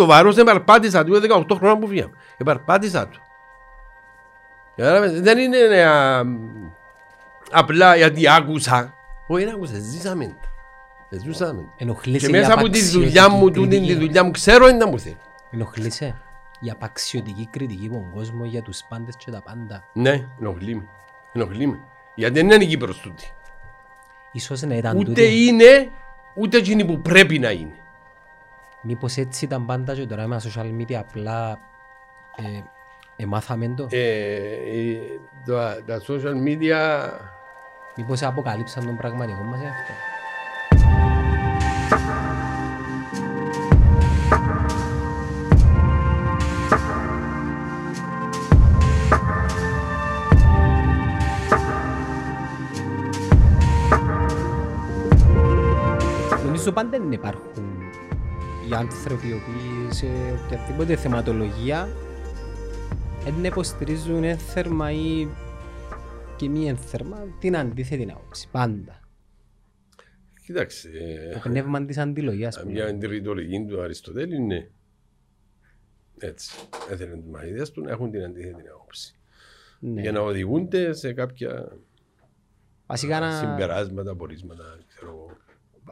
Το βάρος επαρπάτησα του, 18 χρόνια που φύγαμε. Επαρπάτησα του. Δεν είναι ε, α, απλά γιατί άκουσα. Όχι, δεν άκουσα, ζήσαμε τα. Ζούσαμε. Και μέσα από τη δουλειά μου, τούτη τη δουλειά μου, ξέρω τι μου θέλει. Ενοχλείσαι η απαξιωτική κριτική από τον κόσμο για τους πάντες και τα πάντα. Ναι, ενοχλεί με. Ενοχλεί με. Γιατί δεν είναι η Κύπρος τούτη. Ίσως να ήταν Ούτε τούτη. είναι, ούτε εκείνη που πρέπει να είναι. Μήπως έτσι ήταν πάντα και τώρα με τα social media απλά ε, εμάθαμε το; Ε, ε, τα, τα social media Μήπως αποκαλύψαν τον πραγματικό μας εαυτό; Νομίζω πάντα δεν υπάρχουν οι άνθρωποι οι οποίοι σε οποιαδήποτε θεματολογία δεν υποστηρίζουν ένθερμα ή και μη ένθερμα την αντίθετη άποψη. Πάντα. Κοίταξε, ε, Το πνεύμα της αντιλογίας. ας πούμε. μια εντριτολογική του Αριστοτέλη είναι έτσι. Έθελε τους μαθητές του να έχουν την αντίθετη άποψη. Ναι. Για να οδηγούνται σε κάποια Βασικά να, συμπεράσματα, πορίσματα, ξέρω εγώ.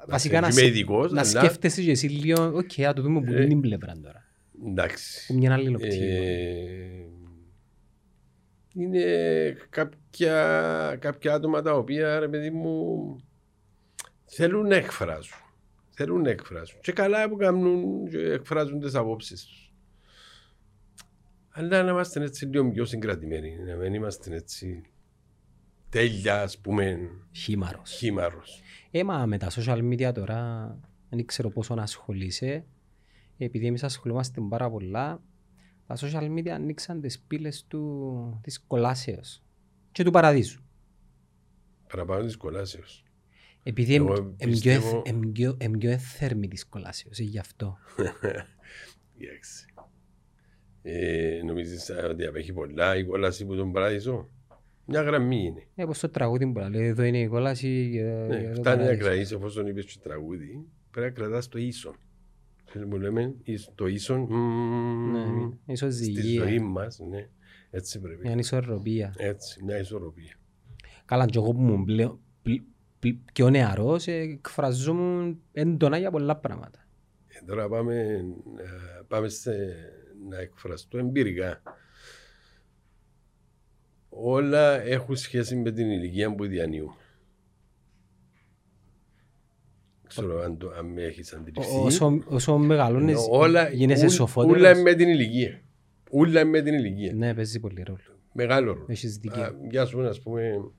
Βασικά να, Είμαι σκ- ειδικός, να αλλά- σκέφτεσαι και εσύ λίγο, οκ, α το δούμε που Ε, είναι την πλευρά τώρα. Εντάξει. Που μια άλλη οπτική. Ε, είναι κάποια, κάποια άτομα τα οποία, ρε παιδί μου, θέλουν να εκφράζουν. Θέλουν να εκφράζουν. Και καλά που κάνουν και εκφράζουν τις απόψεις τους. Αλλά να είμαστε έτσι λίγο πιο συγκρατημένοι. Να μην είμαστε έτσι τέλεια, ας πούμε, Χήμαρος. χήμαρος. Ε, μα με τα social media τώρα, δεν ξέρω πόσο να ασχολείσαι, επειδή εμείς ασχολούμαστε πάρα πολλά, τα social media ανοίξαν τις πύλες του, της κολάσεως και του παραδείσου. Παραπάνω της κολάσεως. Επειδή Εγώ εμ- εμ- πιστεύω- εμ- πιο- εμ- πιο έθερμη της κολάσεως, ε, γι' αυτό. Εντάξει. Ε, νομίζεις ότι απέχει πολλά η κόλαση που τον παράδεισο. Μια γραμμή είναι. Ε, όπως το τραγούδι που λέει, εδώ είναι η κόλαση και, Ναι, και το φτάνει να παράδεισο. κρατήσει εφόσον είπες και τραγούδι. Πρέπει να κρατάς το ίσον. Ξέρεις που λέμε, ίσ- το ίσον μμμ, Ναι, στη ισοζυγία, ζωή μας. Ναι. Έτσι πρέπει. μια ανισορροπία. Έτσι, μια ισορροπία. Καλά, και εγώ που ήμουν πλέον πλ- πλ- πιο νεαρός, ε, εκφραζόμουν έντονα για πολλά πράγματα. Ε, τώρα πάμε, ε, πάμε σε, να εκφραστώ εμπειρικά. Όλα έχουν σχέση με την ηλικία που διανύουμε. Ξέρω αν, το, αν με έχεις αντιληφθεί. Όσο, όσο μεγαλώνεις, Ενώ όλα, γίνεσαι ούλ- σοφότερος. Ούλα είναι με την ηλικία. Ούλα είναι με την ηλικία. Ναι, παίζει πολύ ρόλο. Μεγάλο ρόλο. Έχεις δίκιο. Α, Για σου ας πούμε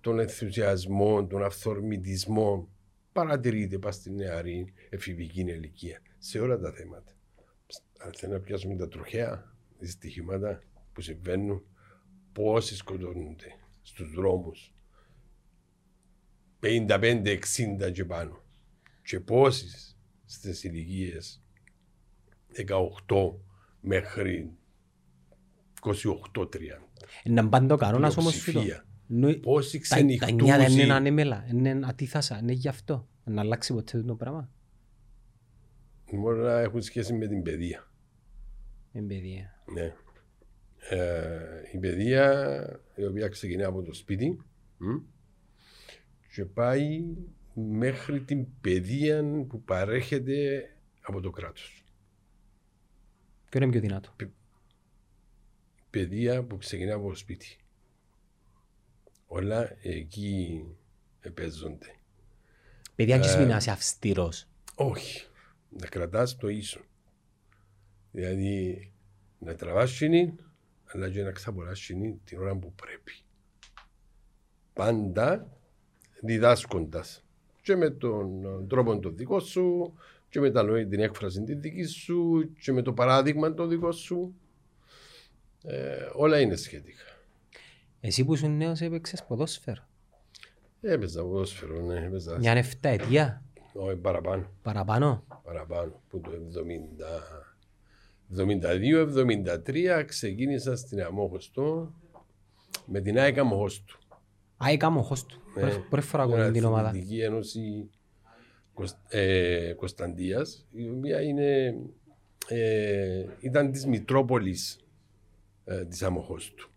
τον ενθουσιασμό, τον αυθορμητισμό παρατηρείται πας στην νεαρή εφηβική ηλικία σε όλα τα θέματα. Αν θέλει να πιάσουμε τα τροχαία δυστυχήματα που συμβαίνουν, πόσοι σκοτώνονται στους δρόμους 55-60 και πάνω και πόσοι στις ηλικίες 18 μέχρι 28-30. Να πάνε το κανόνας όμως τούτο. Πλειοψηφία. Νου- Πόσοι τα- Τα νιάτα είναι ξενυχτούζοι ανέμελα, είναι ατίθασα, είναι γι' αυτό. Να αλλάξει ποτέ το πράγμα. μπορεί να έχουν σχέση με την παιδεία. Εμπειρία. Ναι. Ε, η παιδεία η οποία ξεκινά από το σπίτι μ, και πάει μέχρι την παιδεία που παρέχεται από το κράτος. Ποιο είναι πιο δυνατό. Παιδεία που ξεκινά από το σπίτι. Όλα εκεί παίζονται. Παιδιά, Ε, και σου να είσαι αυστηρός. Όχι. Να κρατάς το ίσο. Δηλαδή να τραβάς σινή, αλλά και να ξαπολάς σινή την ώρα που πρέπει. Πάντα διδάσκοντας. Και με τον ε, τρόπο τον δικό σου, και με τα λόγια την έκφραση της δικής σου, και με το παράδειγμα το δικό σου. Ε, όλα είναι σχετικά. Εσύ που ήσουν νέος έπαιξες ποδόσφαιρο. Έπαιζα ποδόσφαιρο, ναι, έπαιζα. Μια 7 ετία Όχι, παραπάνω. παραπάνω. παραπάνω που το 72-73 ξεκίνησα στην Αμόχωστο με την ΑΕΚ Αμόχωστο. Α, έκαμε ο χώς του. Ναι. Πρώτη- Πρώτη φορά ακούω την ομάδα. Αθλητική Ένωση Κωσ- ε, Κωνσταντίας η οποία είναι ε, ήταν της Μητρόπολης ε, της Αμοχώστου.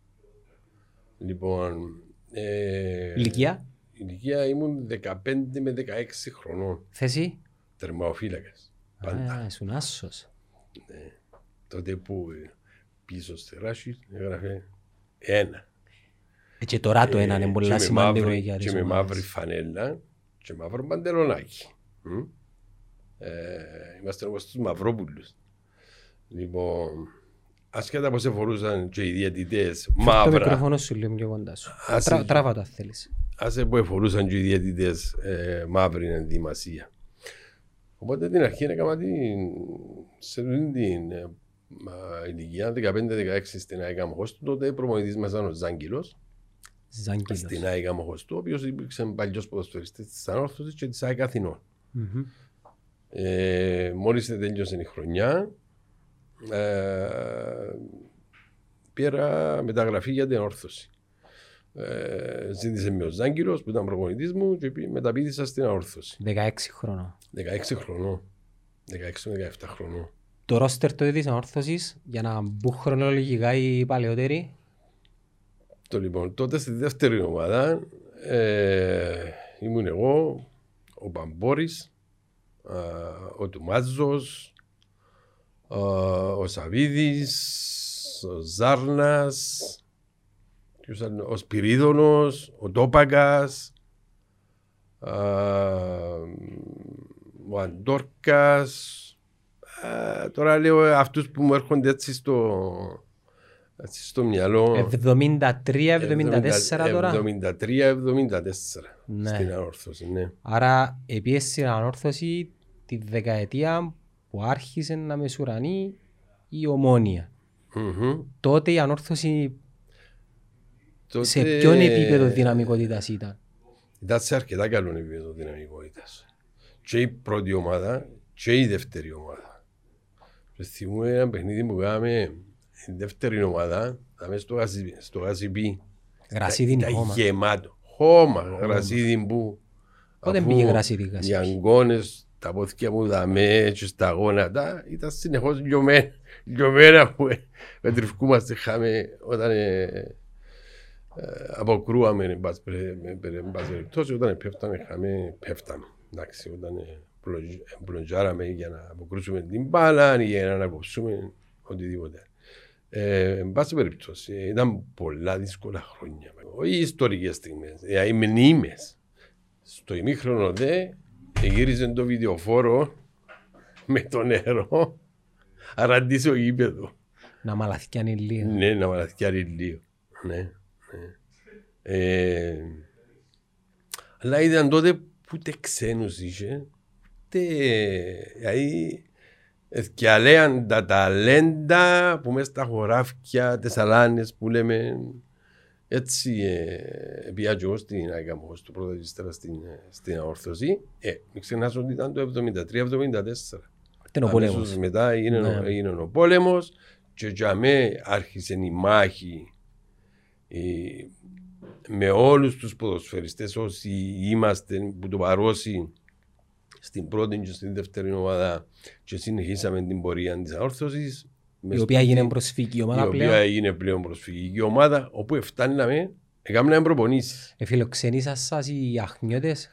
Λοιπόν, ε, Ηλικία, ηλικία ήμουν 15 με 16 χρονών, θέση; τερμαοφύλακας. Πάντα. Α, ήσουν άσος. Τότε που ε, πίσω στη ράση έγραφε ένα. Ε, Και τώρα το Ε, ένα είναι και πολύ με σημαντικό μαύρη- για τις Και με ομάδες. μαύρη φανέλα και μαύρο παντελονάκι. Μμ. Ε, είμαστε όπως τους Μαυρόπουλους. Λοιπόν, ασχέτα πως εφορούσαν και οι διαιτητές Το μαύρα, μικρόφωνο σου λίγο πιο κοντά σου. Άσε Τρα- και- Τράβα το αν θέλεις. άσε που εφορούσαν και οι διαιτητές ε, μαύρη ενδυμασία. Οπότε την αρχή έκανα την, σε αυτή την ε, μα, ηλικία 15-16 στην ΑΕΚ Αμοχώστου, τότε προμονητής μας ήταν ο Ζάγκυλος, Ζάγκυλος. στην ΑΕΚ Αμοχωστού, ο οποίος υπήρξε παλιός ποδοσφαιριστής της Ανόρθωσης και της ΑΕΚ Αθηνών. Μμμ. Ε, μόλις τέλειωσε η χρονιά, ε, πήρα μεταγραφή για την όρθωση. Ε, ζήτησε με ο Ζάγκυρος που ήταν προπονητής μου και πει- μεταπίδησα στην αόρθωση. 16 χρονών. 16 χρονών. 16 με 17 χρονών. Το ρόστερ το της ανόρθωσης για να μπουν χρονολογικά οι παλαιότεροι; Το λοιπόν, τότε στη δεύτερη ομάδα ε, ήμουν εγώ, ο Παμπόρης, α, ο Τουμάζος, α, ο Σαβίδης, ο Ζάρνας, ποιος άλλο, ο Σπυρίδωνος, ο Τόπαγκας, α, ο Αντόρκας. Α, τώρα λέω αυτούς που μου έρχονται έτσι στο, έτσι στο μυαλό. 73-74 τώρα. 73-74 Ναι. στην ανόρθωση, ναι. Άρα επίσης στην ανόρθωση τη δεκαετία που άρχισε να μεσουρανεί η ομόνια. Μμμ. Τότε η ανόρθωση Τότε σε ποιον επίπεδο δυναμικότητας ήταν; Ήταν σε αρκετά καλό επίπεδο δυναμικότητας. Και η πρώτη ομάδα και η δεύτερη ομάδα. Και θυμούμαι ένα παιχνίδι που κάναμε η δεύτερη ομάδα, ήταν στο γασι- στο γασιπί. Γρασίδι είναι Ήταν χώμα. γεμάτο. Χώμα, γρασίδι που. Πότε αφού πήγε γρασίδι, Οι γρασίδι. αγκώνες, τα πόθηκια μου δαμέ και στα γόνατα ήταν συνεχώς λιωμένα. Λιωμένα που ε, με τριφκούμαστε είχαμε όταν ε, ε, αποκρούαμε εν πάση περι- με- περι- εν πάση περιπτώσει όταν πέφταμε είχαμε πέφταμε. Εντάξει, όταν ε, πλοντζ- ε, πλοντζάραμε για να αποκρούσουμε την μπάλα ή για να ανακοψούμε οτιδήποτε. Ε, εν πάση περιπτώσει, ε, ήταν πολλά δύσκολα χρόνια. Όχι ιστορικές στιγμές, ε, οι μνήμες. Στο ημίχρονο δε γύριζε το βιντεοφόρο με το νερό αραντήσει ο γήπεδο. Να μαλαθιάνει λίγο. Ναι, να μαλαθιάρει λίγο. Ναι, ναι. Ε, αλλά ήταν τότε που ούτε ξένους είχε, ούτε... Δηλαδή, ευκαιαλέαν τα ταλέντα που μέσα στα χωράφια, τις αλάνες που λέμε, έτσι ε, πήγα και εγώ στην ΑΕΚ μου, στο πρώτο και ύστερα στην, ε, στην αόρθωση. Ε, μην ξεχνάς ότι ήταν το 73-74. Ήταν ο πόλεμος. Αμέσως μετά έγινε, Ναι. ο, έγινε ο πόλεμος και για μέ άρχισε η μάχη ε, με όλους τους ποδοσφαιριστές όσοι είμαστε που το παρώσει στην πρώτη και στην δεύτερη ομάδα και συνεχίσαμε την πορεία της αόρθωσης Η οποία έγινε προσφυγική ομάδα η οποία πλέον. έγινε πλέον προσφυγική ομάδα όπου φτάναμε έκαναμε προπονήσεις. Εφιλοξενήσαν σας οι αχνιώτες.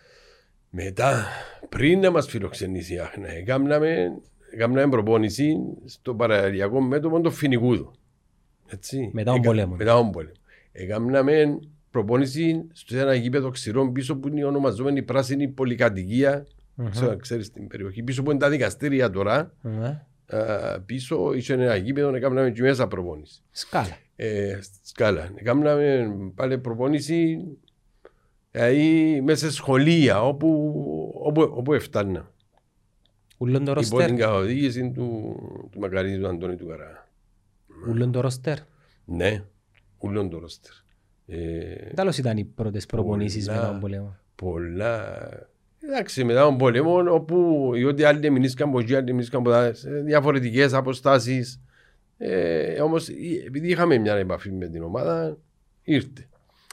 Μετά, πριν να μας φιλοξενήσει η Άχνα, έκαναμε, έκαναμε προπόνηση στο παραλιακό μέτωπο του Φινικούδου. Έτσι. Μετά τον Έκα- πόλεμο. Μετά τον πόλεμο. Έκαναμε προπόνηση στο ένα γήπεδο ξηρών πίσω που είναι η ονομαζόμενη πράσινη πολυκατοικία. Μμμ. Ξέρω, ξέρεις την περιοχή. Πίσω που είναι τα δικαστήρια τώρα. Ναι. α, πίσω είχε ένα γήπεδο, έκαναμε και μέσα προπόνηση. Σκάλα. Ε, στη σκάλα. Έκαναμε πάλι προπόνηση δηλαδή, μέσα σε σχολεία όπου, όπου, όπου έφτανα. Ούλον το Υπό ρόστερ. την καθοδήγηση του, του Μακαρίδη του Αντώνη του Καρά. Ούλον το ρόστερ. Ναι, ούλον το ρόστερ. Ε, Τέλος ήταν οι πρώτες προπονήσεις Πολλά. μετά τον πόλεμο. πολλά. Εντάξει, μετά τον πόλεμο, όπου οι ό,τι άλλοι μηνύσκαν από εκεί, άλλοι μηνύσκαν από τα σε διαφορετικές αποστάσεις. Ε, όμως, ε, επειδή είχαμε μια επαφή με την ομάδα, ήρθε.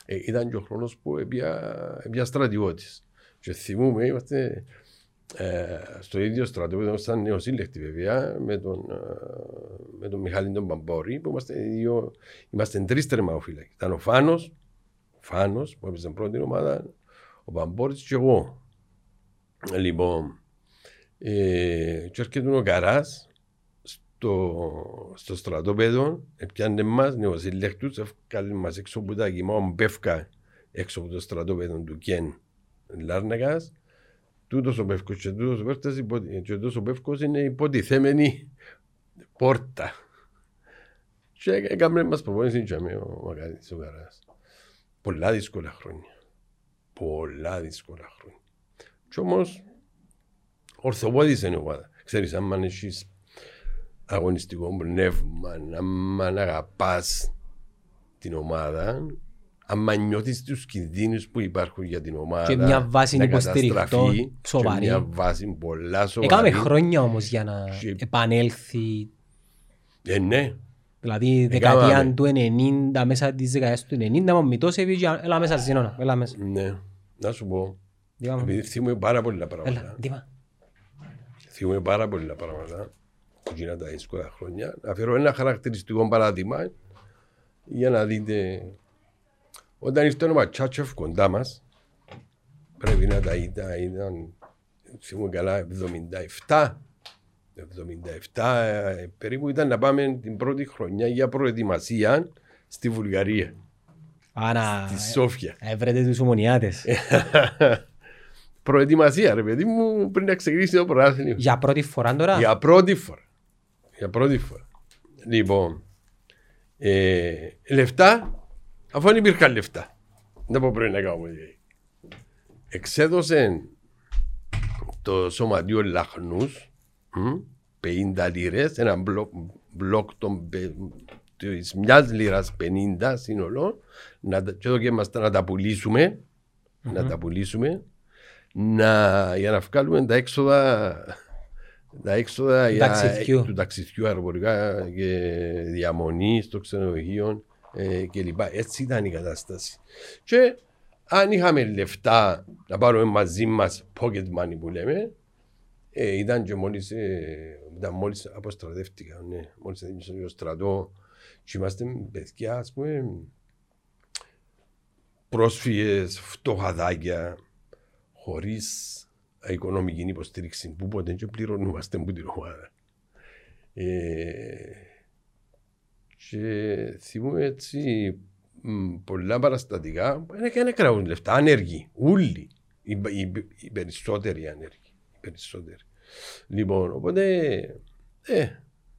Ε, ήταν και ο χρόνος που έπια, έπια στρατιώτης. Και θυμούμε, είμαστε ε, στο ίδιο στρατόπεδο σαν νεοσύλλεκτη βέβαια με τον, ε, με τον Μιχάλη τον Παμπόρη που είμαστε, δύο, είμαστε τρεις τερμαοφύλακοι. Ήταν ο Φάνος, ο Φάνος που έπαιζε πρώτη ομάδα, ο Παμπόρης και εγώ. Λοιπόν, ε, και έρχεται ο Καράς στο, στο στρατόπεδο, πιάνε μας νεοσύλλεκτους, έφκαλε μας έξω από τα κοιμά, πέφκα έξω από το στρατόπεδο του Κεν Λάρνακας τούτος ο Πεύκος και τούτος ο Πεύκος, και τούτος ο Πεύκος είναι υποτιθέμενη πόρτα. Και έκαμε μας προπόνηση και με ο Μακαρίτης ο Καράς. Πολλά δύσκολα χρόνια. Πολλά δύσκολα χρόνια. Και όμως ορθοπόδησε η ομάδα. Ξέρεις, αν έχεις αγωνιστικό πνεύμα, αν αγαπάς την ομάδα, άμα νιώθεις τους κινδύνους που υπάρχουν για την ομάδα και μια βάση υποστηρικτών σοβαρή. Και μια βάση πολλά σοβαρή. Έκαμε χρόνια όμως για να και... επανέλθει. Ε, ναι. Δηλαδή δεκαετία του 90, μέσα της δεκαετίας του 90, με Μητώσεβιτς, έλα μέσα Ζήνωνα, έλα μέσα. Ναι, να σου πω. Επειδή θυμούμε πάρα πολλά πράγματα. Έλα, δίμα. Θυμούμε πάρα πολλά πράγματα που γίνανε τα δύσκολα χρόνια. Να φέρω ένα χαρακτηριστικό παράδειγμα για να δείτε όταν ήρθε ο Ματσάτσεφ κοντά μας, πρέπει να τα ήταν, ήταν θυμούμαι καλά, 77. 77 ε, περίπου ήταν να πάμε την πρώτη χρονιά για προετοιμασία στη Βουλγαρία. Άρα, στη Σόφια. Έβρετε τους ομονιάτες. προετοιμασία ρε παιδί μου πριν να ξεκινήσει το πρωτάθλημα. Για πρώτη φορά τώρα; Για πρώτη φορά. Για πρώτη φορά. Λοιπόν, ε, λεφτά Αφού δεν υπήρχαν λεφτά. Δεν πω πρέπει να κάνουμε. Εξέδωσε το σωματείο Λαχνούς 50 λίρες, ένα μπλοκ, μπλοκ των, της μιας λίρας 50 σύνολο να, και εδώ και είμαστε να τα πουλήσουμε mm-hmm. να τα πουλήσουμε να, για να βγάλουμε τα έξοδα τα έξοδα για, του ταξιδιού αεροπορικά και διαμονή στο ξενοδοχείο ε, κλπ. Έτσι ήταν η κατάσταση. Και αν είχαμε λεφτά να πάρουμε μαζί μας pocket money που λέμε, ε, ήταν και μόλις, ε, ήταν μόλις αποστρατεύτηκα, ναι, μόλις έδειξε το στρατό και είμαστε παιδιά, ας πούμε, πρόσφυγες, φτωχαδάκια, χωρίς οικονομική υποστήριξη που ποτέ και πληρωνούμαστε από την ομάδα. Ε, και θυμούμε έτσι πολλά παραστατικά δεν κρατούν λεφτά, άνεργοι, όλοι. Οι, οι, οι περισσότεροι άνεργοι. Οι περισσότεροι. Λοιπόν, οπότε, ε,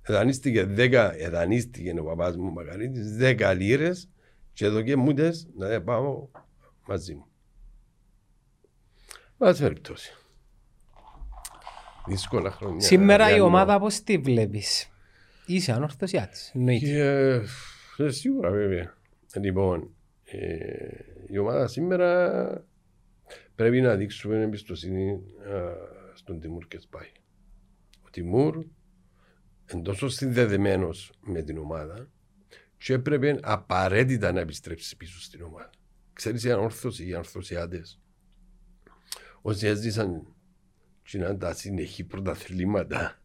δανείστηκε δέκα, εδανίστηκε ο παπάς μου Μακαρίτης, δέκα λίρες και εδώ και μούτες να πάω μαζί μου. Βάζει περιπτώσει. Δύσκολα χρόνια. Σήμερα η ομάδα πώς τη βλέπεις; Είσαι ανορθωσιάτης, εννοείται. Ε, σίγουρα βέβαια. Λοιπόν, ε, η ομάδα σήμερα πρέπει να δείξουμε εμπιστοσύνη στον Τιμούρ και Σπάι. Ο Τιμούρ είναι τόσο συνδεδεμένος με την ομάδα και έπρεπε απαραίτητα να επιστρέψει πίσω στην ομάδα. Ξέρεις οι ανόρθωσοι, οι ανορθωσιάτες, όσοι έζησαν και να τα συνεχή πρωταθλήματα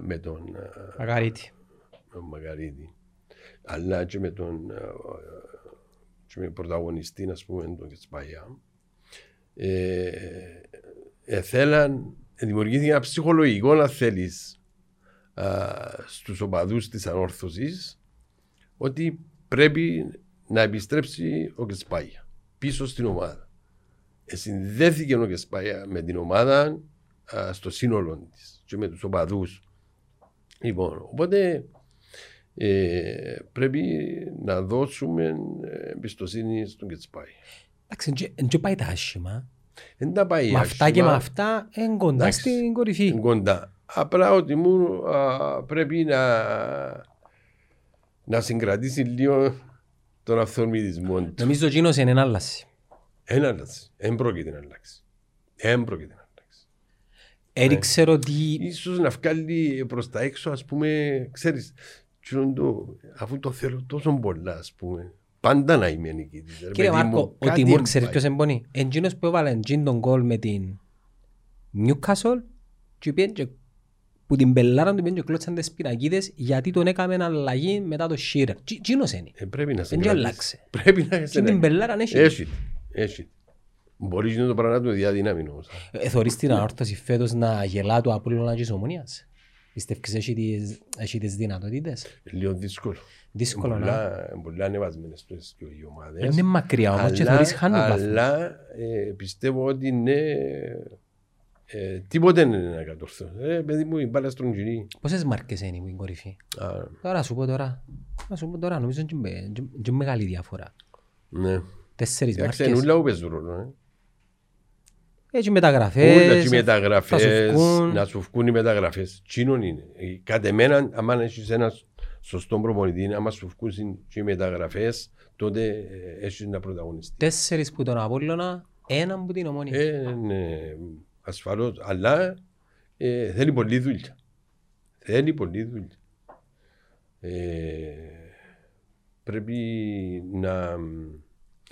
με τον Μαγαρίτη. Με τον Μαγαρίτη. Αλλά και με τον και με πρωταγωνιστή, ας πούμε, τον Κεσπαγιά. Ε, ε, θέλαν, δημιουργήθηκε ένα ψυχολογικό, να θέλεις, στους οπαδούς της ανόρθωσης, ότι πρέπει να επιστρέψει ο Κεσπάγια πίσω στην ομάδα. Ε, συνδέθηκε ο Κεσπάγια με την ομάδα α, στο σύνολο της και με τους οπαδούς. Λοιπόν, οπότε ε, πρέπει να δώσουμε εμπιστοσύνη στον Κετσπάι. Εντάξει, δεν πάει τα άσχημα. Δεν τα πάει Με αυτά και με αυτά είναι κοντά στην κορυφή. Είναι κοντά. Απλά ότι μου πρέπει να, να συγκρατήσει λίγο τον αυθορμητισμό του. Νομίζω ότι είναι ένα άλλαση. Ένα άλλαση. Δεν πρόκειται να αλλάξει. Δεν πρόκειται να αλλάξει. Έριξε ότι... Ίσως να βγάλει προς τα έξω, ας πούμε, ξέρεις, το, αφού το θέλω τόσο πολλά, ας πούμε, πάντα να είμαι νικητής. Κύριε Μάρκο, ο Τιμούρ ξέρεις ποιος εμπονεί. Εντζίνος που έβαλε εντζίν τον κόλ με την Newcastle και πήγαν και που την πελάραν του πήγαν και κλώτσαν τις πινακίδες γιατί τον έκαμε αλλαγή μετά το Shearer. Τι είναι. Ε, πρέπει να σε Δεν κρατήσει. άλλαξε. Πρέπει να σε Και την πελάραν έχει. Έχει. Έχει. Μπορείς να το πράγμα να το διαδυνάμει όμως. Ε, Θωρείς την ανόρθωση φέτος να γελά το Απόλλωνα και της Ομονίας; Πιστεύεις έχει τις, έχει τις δυνατότητες; Λίγο δύσκολο. Δύσκολο να. Πολλά, πολλά ανεβασμένες πλέον και οι ομάδες. Είναι μακριά όμως και Αλλά- θωρείς χάνουν βαθμούς. Αλλά ε, πιστεύω ότι είναι ε, τίποτε δεν είναι να κατορθώ. Ε, παιδί μου, η μπάλα στρογγυλή. Πόσες μάρκες είναι η κορυφή; Α, Τώρα σου πω τώρα. Να σου πω τώρα, νομίζω είναι και με- και- και μεγάλη διαφορά. ναι. Τέσσερις Εντάξει, μάρκες. ούλα που παίζουν ρόλο. ε. Έτσι Ούλα μεταγραφές. και οι θα μεταγραφές, σου βγουν. να σου βγουν οι μεταγραφές. Τσίνον είναι. Ε, Κατ' εμένα, άμα έχεις ένα σωστό προπονητή, άμα σου βγουν και οι μεταγραφές, τότε ε, έχεις να πρωταγωνιστείς. Τέσσερις που τον Απόλλωνα, έναν που την Ομόνια. Ε, ναι, ασφαλώς, αλλά ε, θέλει πολλή δουλειά. Θέλει πολλή δουλειά. Ε, πρέπει να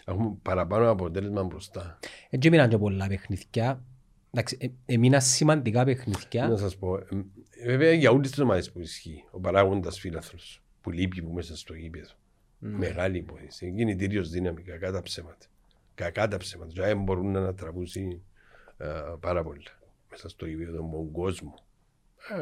έχουμε παραπάνω αποτέλεσμα μπροστά. Έτσι έμειναν και πολλά παιχνιδιά. Εντάξει, ε- έμειναν σημαντικά παιχνιδιά. Να σας πω, ε, ε, βέβαια για όλες τις ομάδες που ισχύει, ο παράγοντας φίλαθλος που λείπει που μέσα στο γήπεδο. Μεγάλη υπόθεση. Είναι κινητήριος δύναμη, κακά τα ψέματα. Κακά τα ψέματα. Και αν μπορούν να ανατραπούσει ε, πάρα πολλά μέσα στο γήπεδο με τον κόσμο.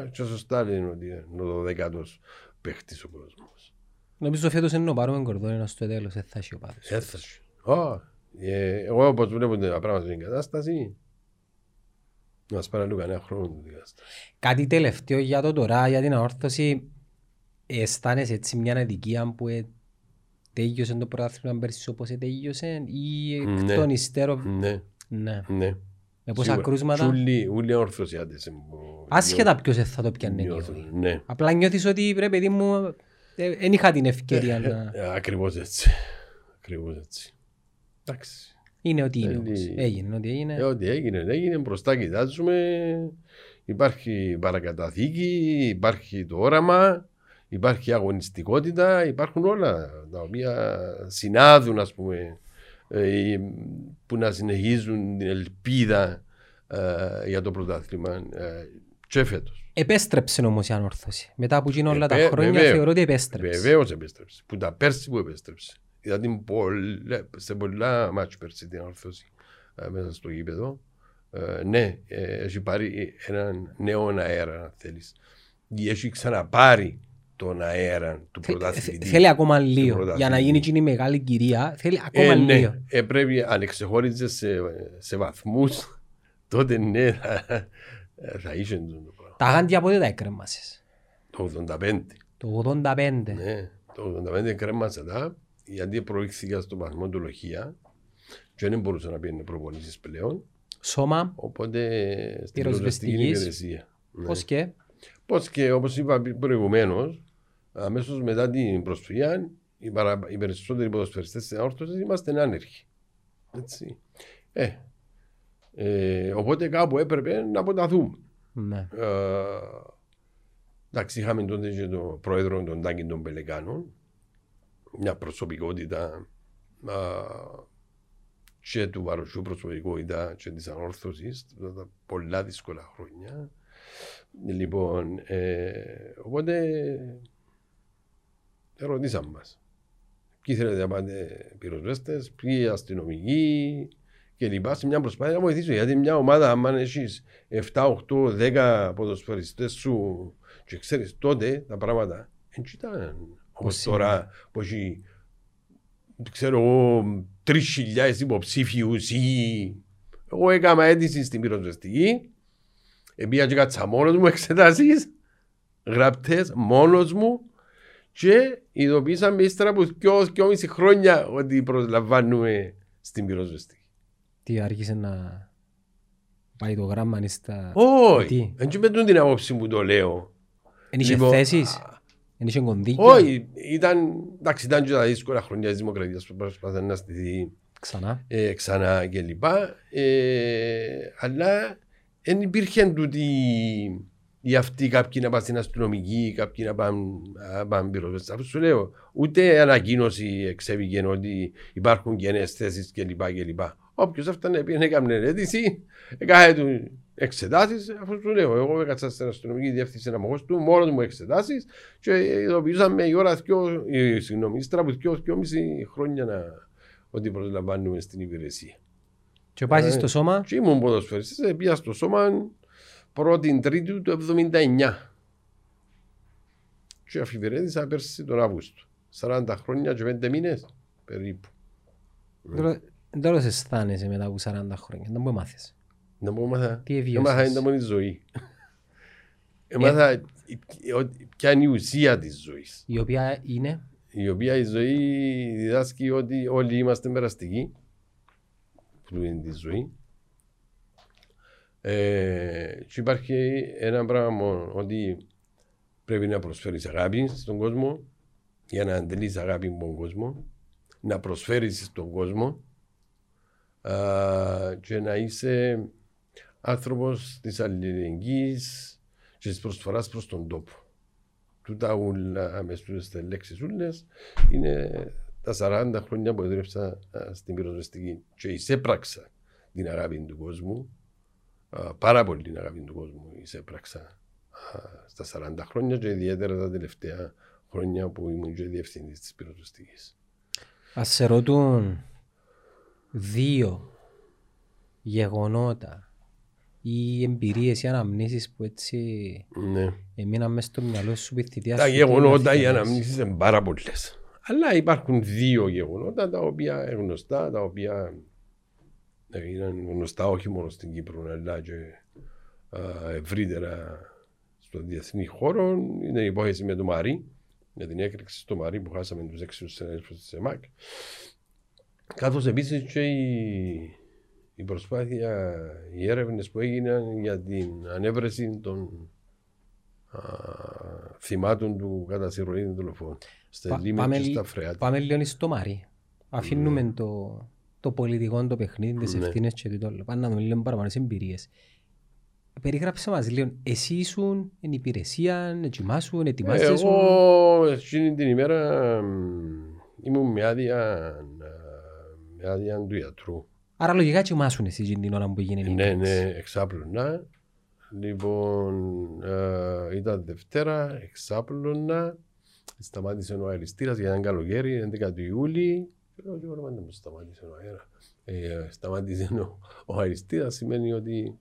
Ε, και σωστά λένε ότι είναι ο δωδεκάτος παίχτης ο κόσμος. Νομίζω φέτος είναι να πάρουμε κορδόνι στο τέλος, δεν θα έχει ο πάθος. Έθαση. Ω, ε, εγώ όπως βλέπω τα πράγματα στην κατάσταση, να μας πάρει λίγο κανένα χρόνο την κατάσταση. Κάτι τελευταίο για το τώρα, για την αόρθωση. Αισθάνεσαι έτσι μια αδικία που ε, τέλειωσε το πρωτάθλημα πέρσι όπως ε, τέλειωσε ή εκ Ναι. των υστέρων; Ναι, Ναι. ναι. Με πόσα Σίγουρα. κρούσματα; Ούλοι, ούλοι ορθωσιάτες. ε, που Άσχετα ποιος ε, θα το πιάνε. νιώθουν. νιώθεις. Ναι. Απλά νιώθεις ότι ρε παιδί μου δεν είχα την ευκαιρία να... Ε, Ακριβώς έτσι. Ακριβώς έτσι. Εντάξει. Είναι ότι είναι Θέλει- όμως. Έγινε ό,τι έγινε. Ε, ό,τι έγινε, έγινε. Μπροστά κοιτάζουμε. Υπάρχει παρακαταθήκη, υπάρχει το όραμα, υπάρχει αγωνιστικότητα, υπάρχουν όλα τα οποία συνάδουν, ας πούμε, ε, που να συνεχίζουν την ελπίδα ε, για το πρωτάθλημα ε, και φέτος. Επέστρεψε όμως η ανόρθωση. Μετά από εκείνο όλα τα Επέ- χρόνια βεβαίως. θεωρώ ότι επέστρεψε. Βεβαίως επέστρεψε. Που τα πέρσι που επέστρεψε. Δηλαδή πολλα- σε πολλά μάτς πέρσι την ορθώση ε, μέσα στο γήπεδο. Ε, ναι, ε, έχει πάρει έναν νέο αέρα, αν θέλεις. Ή Έχει ξαναπάρει τον αέρα του Θε- πρωταθλητή. θε- Θέλει ακόμα λίγο. πρωταθλητή. Για να γίνει εκείνη η μεγάλη κυρία, θέλει Ε, ακόμα ναι, λίγο. ε, πρέπει, αν εξεχώριζε σε, σε βαθμούς, τότε ναι, θα, θα είσαι το πράγμα. Τα γάντια πότε τα έκρεμασες. Το 85. Το 85. Ναι, το 85 κρέμασα τα, γιατί προήχθηκα στο βαθμό του λοχεία και δεν μπορούσα να πιένει προπονήσεις πλέον, Σώμα, οπότε στην Πυροσβεστικής. πυροσβεστική υπηρεσία. Ναι. πώς και; Πώς και όπως είπα προηγουμένως, αμέσως μετά την προσφυγιά, οι, παρα... οι περισσότεροι ποδοσφαιριστές στην αόρτωσης είμαστε άνεργοι. Έτσι. Ε, ε, οπότε κάπου έπρεπε να αποταθούμε. Ναι. Ε, εντάξει, είχαμε τότε και τον πρόεδρο των Τάκη των Πελεκάνων, μια προσωπικότητα α, και του Βαροσιού προσωπικότητα και της ανόρθωσης, τα- τα πολλά δύσκολα χρόνια. Λοιπόν, ε, οπότε ρωτήσαμε μας. Ποιοι θέλετε να πάτε πυροσβέστες, ποιοι αστυνομικοί και λοιπά σε μια προσπάθεια να βοηθήσω. Γιατί μια ομάδα, αν έχεις 7, 8, 10 ποδοσφαιριστές σου και ξέρεις τότε τα πράγματα δεν ήταν όπως είναι. τώρα που έχει ξέρω εγώ 3.000 υποψήφιους ή εγώ έκανα αίτηση στην πυροσβεστική Επία και κάτσα μόνος μου εξετάσεις, γραπτές μόνος μου και ειδοποίησαμε ύστερα από δυο, δυόμιση χρόνια ότι προσλαμβάνουμε στην πυροσβεστική. Τι άρχισε να πάει το γράμμα στα... Όχι, Τι; δεν και με την άποψη που το λέω. Εν είχε Λοιπόν, θέσεις, εν είχε κονδύκια. Όχι, ήταν, εντάξει, ήταν και τα δύσκολα χρόνια της δημοκρατίας που προσπάθησε να στηθεί Ξανά. ε, ξανά και λοιπά. Ε, αλλά δεν υπήρχε τούτη ή αυτοί κάποιοι να πάνε στην αστυνομική, κάποιοι να πάνε, να πάνε πυροσβέστες. Αφού σου λέω, ούτε ανακοίνωση εξέβηκε ότι υπάρχουν κενές θέσεις κλπ. κλπ. Όποιος έφτανε πήγαινε έκανε αίτηση, έκανε του εξετάσεις, αφού σου λέω, εγώ έκατσα στην αστυνομική διεύθυνση να του, μόνος μου εξετάσεις και ειδοποιήσαμε η ώρα, δυο, η, συγγνώμη, ύστερα από δυο, δυο μισή χρόνια να, ότι προσλαμβάνουμε στην υπηρεσία. Και πάει στο σώμα; Και ήμουν ποδοσφαιριστής, πήγα στο σώμα πρώτη Τρίτη του 79. Και αφιβερέτησα πέρσι τον Αύγουστο. 40 χρόνια και 5 μήνες περίπου. Δεν τώρα σε αισθάνεσαι μετά από 40 χρόνια. Δεν μπορεί να μάθεις. Να μου έμαθα. Τι Έμαθα εβίωσες. είναι μόνη ζωή. Έμαθα ποια είναι η ουσία της ζωής. Η οποία είναι; Η οποία η ζωή διδάσκει ότι όλοι είμαστε περαστικοί. Που είναι τη ζωή. Ε, και υπάρχει ένα πράγμα μόνο, ότι πρέπει να προσφέρεις αγάπη στον κόσμο για να αντελείς αγάπη από τον κόσμο, να προσφέρεις στον κόσμο α, και να είσαι άνθρωπος της αλληλεγγύης και της προσφοράς προς τον τόπο. Τούτα ούλα με στις λέξεις ούλες είναι τα 40 χρόνια που έδρεψα α, στην πυροσβεστική και εισέπραξα την αγάπη του κόσμου α, πάρα πολύ την αγάπη του κόσμου εισέπραξα α, στα 40 χρόνια και ιδιαίτερα τα τελευταία χρόνια που ήμουν και διευθυντής της πυροσβεστικής. Ας σε ρωτούν δύο γεγονότα ή εμπειρίες ή αναμνήσεις που έτσι Ναι. έμειναν μες στο μυαλό σου που η θητείας Τα σου γεγονότα, τι οι να αναμνήσεις είναι πάρα πολλές. Αλλά υπάρχουν δύο γεγονότα τα οποία είναι γνωστά, τα οποία ε, είναι γνωστά όχι μόνο στην Κύπρο αλλά και α, ευρύτερα στον διεθνή χώρο. Είναι η υπόθεση με το Μαρί, με την έκρηξη στο Μαρί που χάσαμε τους έξι συνέλφους της ΕΜΑΚ. Καθώς επίσης και η, η προσπάθεια, οι έρευνες που έγιναν για την ανέβρεση των α, θυμάτων του κατά συρροή δολοφόνου. Στα Πα- Λίμνη πάμε και λι- στα Φρεάτη. Πάμε λίγο στο Μάρι. Αφήνουμε το, το πολιτικό, το παιχνίδι, τις Ναι. ευθύνες και το άλλο. Πάμε να δούμε λίγο παραπάνω στις εμπειρίες. Περίγραψε μας λίγο, εσύ ήσουν εν υπηρεσία, ετοιμάσουν, ετοιμάζεσαι. Εγώ εκείνη την ημέρα μ, ήμουν με άδεια, με άδεια του ιατρού. Άρα λογικά ετοιμάσουν εσύ εκείνη την ώρα που έγινε η Ναι, έκρηξη. ναι, εξάπλωνα. Λοιπόν, ε, ήταν Δευτέρα, εξάπλωνα. Σταμάτησε ο αεριστήρας για έναν καλοκαίρι, 11 του Ιούλη. Και λέω, «Τι ώρα πάντα μου σταμάτησε ο αέρα. Ε, σταμάτησε ο, ο αεριστήρας, σημαίνει ότι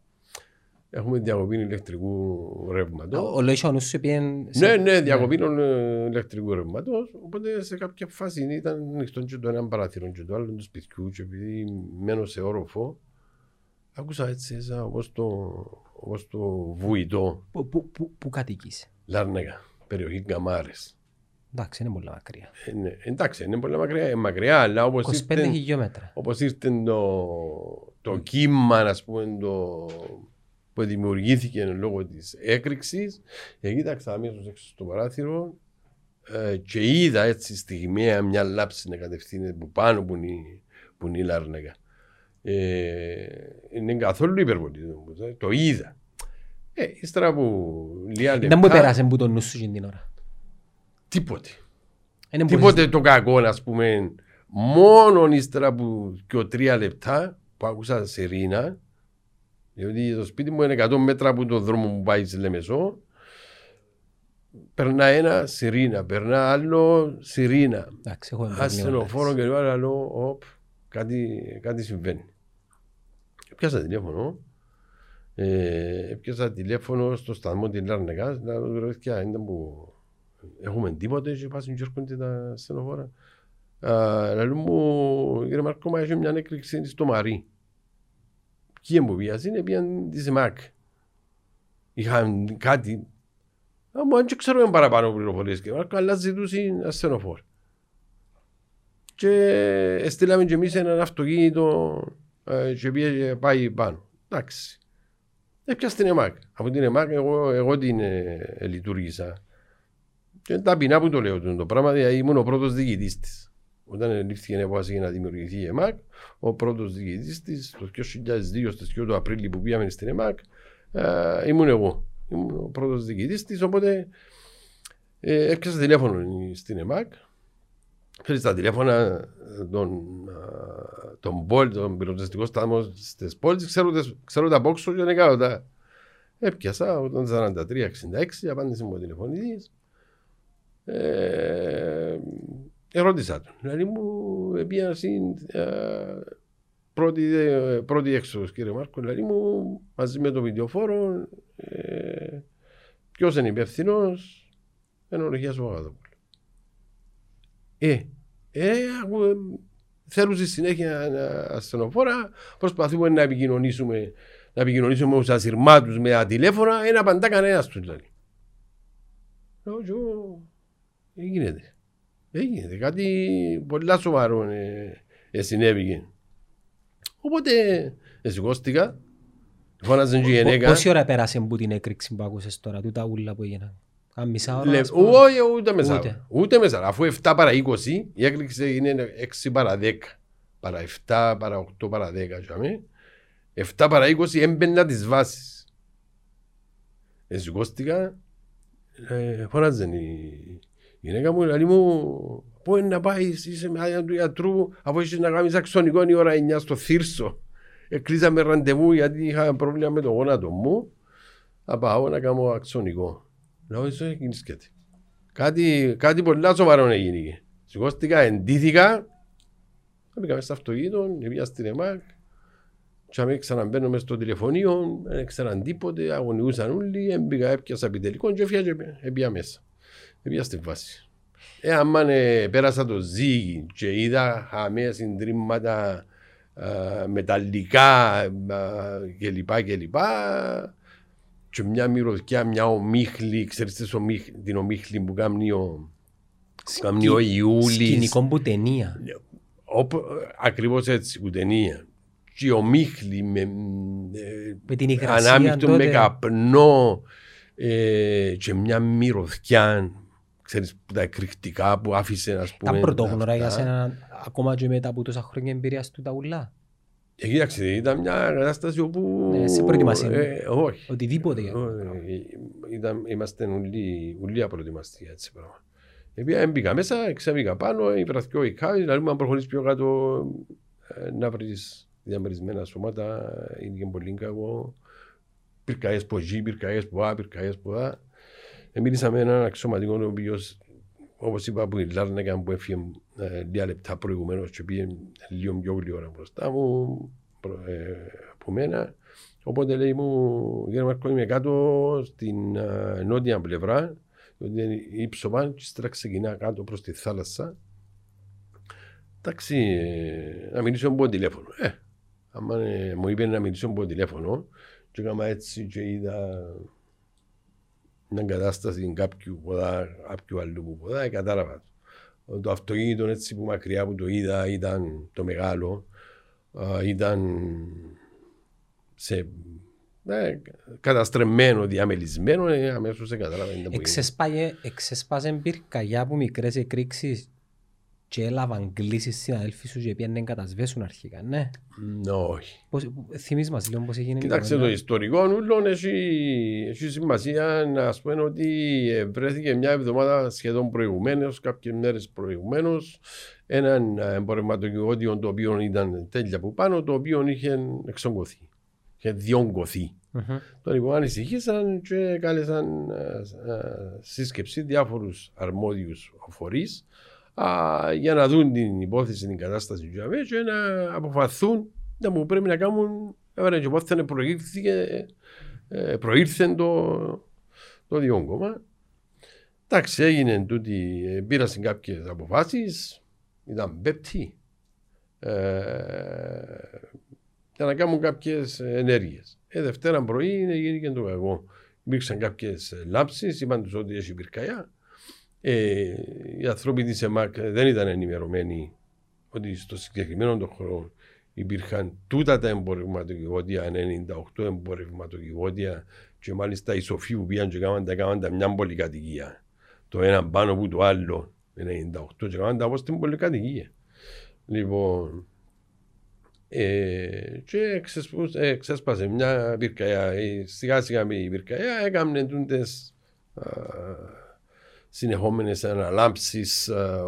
έχουμε διακοπή ηλεκτρικού ρεύματος. Ο- Ο Λόης ο νους σου πήγαινε... σε- Ναι, ναι, διακοπή των ε, ηλεκτρικού ρεύματος. Οπότε σε κάποια φάση ήταν ανοιχτό και το ένα παράθυρο και το άλλο του σπιτιού. Και επειδή μένω σε όροφο, άκουσα έτσι σαν όπως το, όπως το βουητό Πού- πού- πού- Πού κατοικείς. Λάρνεγα, περιοχή Γκαμάρες. Εντάξει, είναι πολύ μακριά. Ε, ναι, εντάξει, είναι πολύ μακριά, ε, μακριά αλλά όπως 25 ήρθε, χιλιόμετρα. όπως ήρθε το, το κύμα, ας πούμε, το, που δημιουργήθηκε λόγω της έκρηξης, ε, κοίταξα αμέσως έξω στο παράθυρο ε, και είδα έτσι στιγμιαία μια λάψη να κατευθύνεται που πάνω που είναι, η- που είναι η Λάρνεγα. Ε, είναι καθόλου υπερβολή. το- Το είδα. Ε, ύστερα από λίγα λεπτά, Δεν μου πέρασε που το νου σου εκείνη την ώρα. τίποτε. Είναι μπορείς- Τίποτε το κακό, ας πούμε. Μόνο ύστερα από και τρία λεπτά που άκουσα σιρήνα, διότι το σπίτι μου είναι 100 μέτρα από το δρόμο που πάει στη Λεμεσό, περνά ένα σιρήνα, περνά άλλο σιρήνα. Εντάξει, έχω πρόβλημα, Ασθενοφόρο εντάξει. και λέω, λέω, οπ, κάτι, κάτι συμβαίνει. Πιάσα τηλέφωνο, ε, πιάσα τηλέφωνο στο σταθμό της Λάρνεγας, να ρωτήσω ποια είναι που έχουμε τίποτε και πάσουν και έρχονται τα ασθενοφόρα. Λέω μου, κύριε Μαρκό, μα έχει μια έκρηξη στο Μαρί. Ποιοι μου πιάζει, είναι πήγαν της ΕΜΑΚ. Είχαν κάτι, Α, μου αν και ξέρω αν παραπάνω πληροφορίες και Μάρκο, αλλά ζητούσε ασθενοφόρο. Και στείλαμε και εμείς έναν αυτοκίνητο ε, και πήγε πάει πάνω. Εντάξει. Έπιασε την ΕΜΑΚ. Από την ΕΜΑΚ εγώ, εγώ την ε, ε, λειτουργήσα. Και είναι ταπεινά που το λέω το πράγμα, δηλαδή ήμουν ο πρώτος διοικητής της. Όταν λήφθηκε η απόφαση για να δημιουργηθεί η ΕΜΑΚ, ο πρώτος διοικητής της, το 2002, στις 2 του Απρίλη που πήγαμε στην ΕΜΑΚ, ε, ήμουν εγώ. Ήμουν ο πρώτος διοικητής της, οπότε ε, έπιασα τηλέφωνο στην ΕΜΑΚ Φέρει τα τηλέφωνα των, τον πόλη, τον πυροσβεστικό σταθμό στι πόλει, ξέρω, ξέρω τα πόξο και δεν κάνω τα. Έπιασα όταν 43-66, απάντησε μου ο τηλεφωνητής. Ε, ερώτησα τον. Δηλαδή μου έπιασε πρώτη, πρώτη έξοδος κύριε Μάρκο, δηλαδή μου μαζί με το βιντεοφόρο ε, ποιος είναι υπεύθυνο ενολογία ο Παπαδόπουλο. Ε, ε, θέλουν στη συνέχεια ασθενοφόρα, προσπαθούμε να επικοινωνήσουμε, να επικοινωνήσουμε με τους ασυρμάτους με τα τηλέφωνα, ένα απαντά κανένας τους δηλαδή. Λέω, δεν γίνεται. Δεν γίνεται. Κάτι πολύ σοβαρό ε, ε, συνέβηκε. Οπότε σηκώστηκα, φώναζε και η γενέκα. Πόση ώρα πέρασε που την έκρηξη που άκουσες τώρα, τούτα ούλα που έγιναν; Αν μισά ώρα. Όχι, ούτε μέσα. Ούτε. ούτε μέσα. Αφού 7 παρα 20, η έκρηξη είναι 6 παρα 10. Παρα 7, παρα 8, παρα 10. 7 παρα 20 έμπαινα τις βάσεις. Εσηκώστηκα, ε, φώναζε η γυναίκα μου, λέει μου, πού είναι να πάει, είσαι με άδεια του γιατρού, αφού είσαι να κάνεις αξονικό η ώρα 9 στο Θύρσο. Εκλείσαμε ραντεβού γιατί είχα πρόβλημα με το γόνατο μου. Θα πάω να κάνω αξονικό. Λέω, είσαι κινήσκεται. Κάτι, κάτι πολύ σοβαρό έγινε. Σηκώστηκα, εντύθηκα. Πήγαμε στο αυτοκίνητο, πήγα στην ΕΜΑΚ. Και αν ξαναμπαίνω μες στο τηλεφωνείο, δεν ήξεραν τίποτε, αγωνιούσαν όλοι, έμπηκα, έπιασα επιτελικό και έφυγα και έπια μέσα. Έπια στη βάση. Ε, άμα ε, πέρασα το ζύγι και είδα χαμέα συντρίμματα ε, μεταλλικά ε, κλπ. κλπ. Και μια μυρωδιά, μια ομίχλη, ξέρεις την ομίχλη που κάνει ο, κάνει ο Ιούλης. Σκηνικό που ταινία. Ναι, ακριβώς έτσι, που ταινία. Και ομίχλη με, με την υγρασία ανάμεικτο με καπνό ε, και μια μυρωδιά ξέρεις, τα εκρηκτικά που άφησε, ας πούμε. Τα πρωτόγνωρα για σένα, ακόμα και μετά από τόσα χρόνια εμπειρίας του τα ουλά. Ε, κοίταξε, ήταν μια κατάσταση όπου... Ναι, σε προετοιμασία. Ε, όχι. Οτιδήποτε. Για... Ε, ήταν, είμαστε ουλοί, ουλοί απροετοιμαστοί για έτσι πράγμα. Επειδή έμπηκα μέσα, ξέβηκα πάνω, υπεραθηκό η κάβη, δηλαδή αν προχωρήσει πιο κάτω ε, να βρεις διαμερισμένα σώματα, είναι πολύ κακό. Πυρκαίες που ζει, πυρκαίες που α, πυρκαίες που α. Μίλησα με έναν αξιωματικό ο οποίος όπως είπα που η Λάρνακα που έφυγε ε, λίγα λεπτά προηγουμένως και πήγε λίγο πιο γλυόρα μπροστά μου ε, από μένα. Οπότε λέει μου, κύριε Μαρκό, είμαι κάτω στην ε, νότια πλευρά, διότι είναι ύψωμα και ύστερα ξεκινά κάτω προς τη θάλασσα. Εντάξει, ε, να μιλήσω από τηλέφωνο. Ε, άμα ε, μου είπε να μιλήσω από τηλέφωνο και έκανα έτσι και είδα μια κατάσταση κάποιου ποδά, κάποιου αλλού που ποδά, κατάλαβα. Το αυτοκίνητο έτσι που μακριά που το είδα ήταν το μεγάλο, ήταν σε ναι, καταστρεμμένο, διαμελισμένο, ε, αμέσως δεν κατάλαβα. Εξεσπάζε πυρκαγιά από μικρές εκρήξεις και έλαβαν κλήσεις συναδέλφοι σου και πήγαινε κατασβέσουν αρχικά, ναι. Ναι, όχι. Πώς, θυμίζεις μας λίγο πώς έγινε. Κοιτάξτε το ιστορικό ούλον έχει, έχει σημασία να πούμε ότι βρέθηκε μια εβδομάδα σχεδόν προηγουμένως, κάποιες μέρες προηγουμένως, έναν εμπορευματοκιβώτιο το οποίο ήταν τέλεια που πάνω, το οποίο είχε εξογκωθεί. Είχε διόγκωθεί. Mm-hmm. Το λοιπόν ανησυχήσαν και κάλεσαν σύσκεψη διάφορους αρμόδιους φορείς α, για να δουν την υπόθεση, την κατάσταση του Τζαβέ και να αποφαθούν να μου πρέπει να κάνουν. Έβαλε και πότε προήρθε, ε, προήρθε το, το διόγκωμα. Εντάξει, έγινε τούτη, ε, πήρασαν κάποιες αποφάσεις, ήταν πέπτη. Ε, για να κάνουν κάποιες ενέργειες. Ε, Δευτέρα πρωί έγινε και το κακό. Υπήρξαν κάποιες λάψεις, είπαν τους ότι έχει πυρκαγιά. Ε, οι άνθρωποι της ΕΜΑΚ δεν ήταν ενημερωμένοι ότι στο συγκεκριμένο τον χρόνο υπήρχαν τούτα τα εμπορευματοκιβώτια, 98 εμπορευματοκιβώτια και μάλιστα οι σοφοί που πήγαν και κάναν τα, κάναν μια πολυκατοικία. Το ένα πάνω από το άλλο, 98 και κάναν τα από στην πολυκατοικία. Λοιπόν, ε, και ε, ξέσπασε μια πυρκαγιά. Ε, σιγά σιγά με η πυρκαγιά έκαναν τούντες συνεχόμενες αναλάμψεις ε,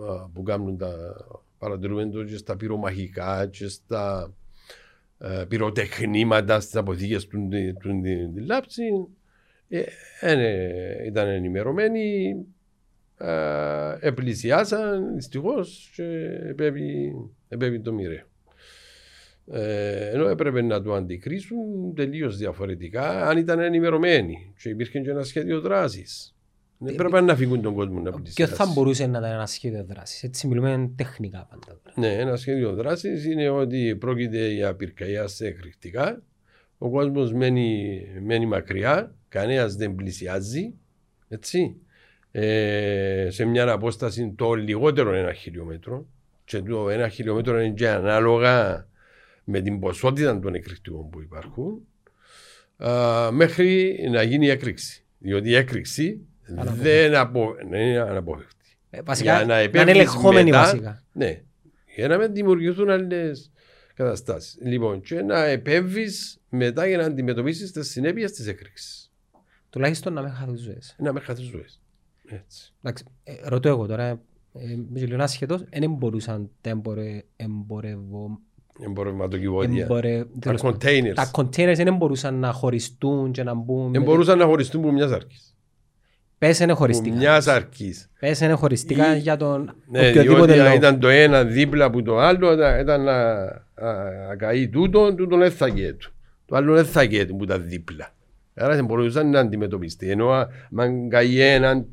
ε, που κάνουν τα παρατηρούμε το και στα πυρομαχικά και στα ε, πυροτεχνήματα στις αποθήκες του, του, τη λάψη ε, ήταν ενημερωμένοι ε, επλησιάσαν δυστυχώς και επέβη, το μοιραίο. Ε, ενώ έπρεπε να το αντικρίσουν τελείως διαφορετικά αν ήταν ενημερωμένοι και υπήρχε και ένα σχέδιο δράσης. Δεν ε, πρέπει να φύγουν τον κόσμο να πλησιάσει. Ποιο θα μπορούσε να ήταν ένα σχέδιο δράσης. Έτσι μιλούμε τεχνικά πάντα. Ναι, ένα σχέδιο δράσης είναι ότι πρόκειται για πυρκαγιά σε εκρηκτικά. Ο κόσμος μένει, μένει μακριά, κανένας δεν πλησιάζει. Έτσι ε, σε μια απόσταση το λιγότερο ένα χιλιόμετρο και το ένα χιλιόμετρο είναι και ανάλογα με την ποσότητα των εκρηκτικών που υπάρχουν α, μέχρι να γίνει η έκρηξη. Διότι η έκρηξη δεν απο, ναι, είναι αναπόφευκτη. Ε, βασικά, για να, να είναι ελεγχόμενη μετά, βασικά. Ναι, για να μην δημιουργηθούν άλλες καταστάσεις. Λοιπόν, και να επέμβεις μετά για να αντιμετωπίσεις τις συνέπειες της έκρηξης. Τουλάχιστον να με χάθει ζωές. Να με χάθει ζωές. Εντάξει, ε, ρωτώ εγώ τώρα, ε, λίγο άσχετος, δεν μπορούσαν τα εμπορευω... Εμπορευματοκιβώτια. Τα containers. Τα containers δεν μπορούσαν να χωριστούν και να μπουν... Δεν μπορούσαν να χωριστούν που μιας αρκής. Πες είναι χωριστικά. Που μιας αρκής. Πες είναι χωριστικά για τον ναι, οποιοδήποτε λόγο. ήταν το ένα δίπλα από το άλλο, ήταν να, να καεί τούτο, τούτο δεν θα του. Το άλλο δεν θα που ήταν δίπλα. Άρα δεν μπορούσαν να αντιμετωπιστεί. Ενώ αν καεί έναν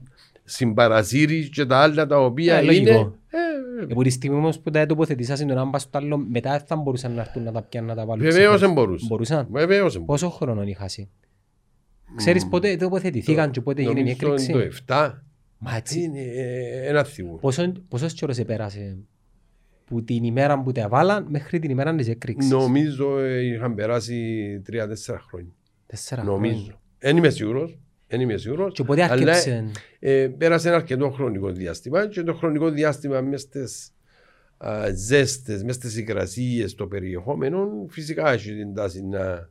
συμπαρασύρει και τα άλλα τα οποία ε, είναι... Ε, από τη στιγμή όμως που τα τοποθετήσασαν το ένα στο άλλο, μετά θα μπορούσαν να έρθουν να τα πιάνουν να τα βάλουν. Βεβαίως δεν μπορούσαν. Μπορούσαν. Βεβαίως δεν Πόσο χρόνο είχα εσύ. Ξέρεις πότε τοποθετηθήκαν και πότε γίνει η έκρηξη; Νομίζω το 7. Μα έτσι. Είναι ένα θύμο. Πόσος καιρός επέρασε που την ημέρα που τα βάλαν μέχρι την ημέρα της έκρηξης; Νομίζω είχαν περάσει 3-4 χρόνια. Τέσσερα Νομίζω. Δεν είμαι σίγουρος. Δεν είμαι σίγουρος. Και πότε άρχισε. Ε, πέρασε ένα αρκετό χρονικό διάστημα και το χρονικό διάστημα μες στις ζέστες, μες στις υγρασίες, το περιεχόμενο, φυσικά έχει την τάση να,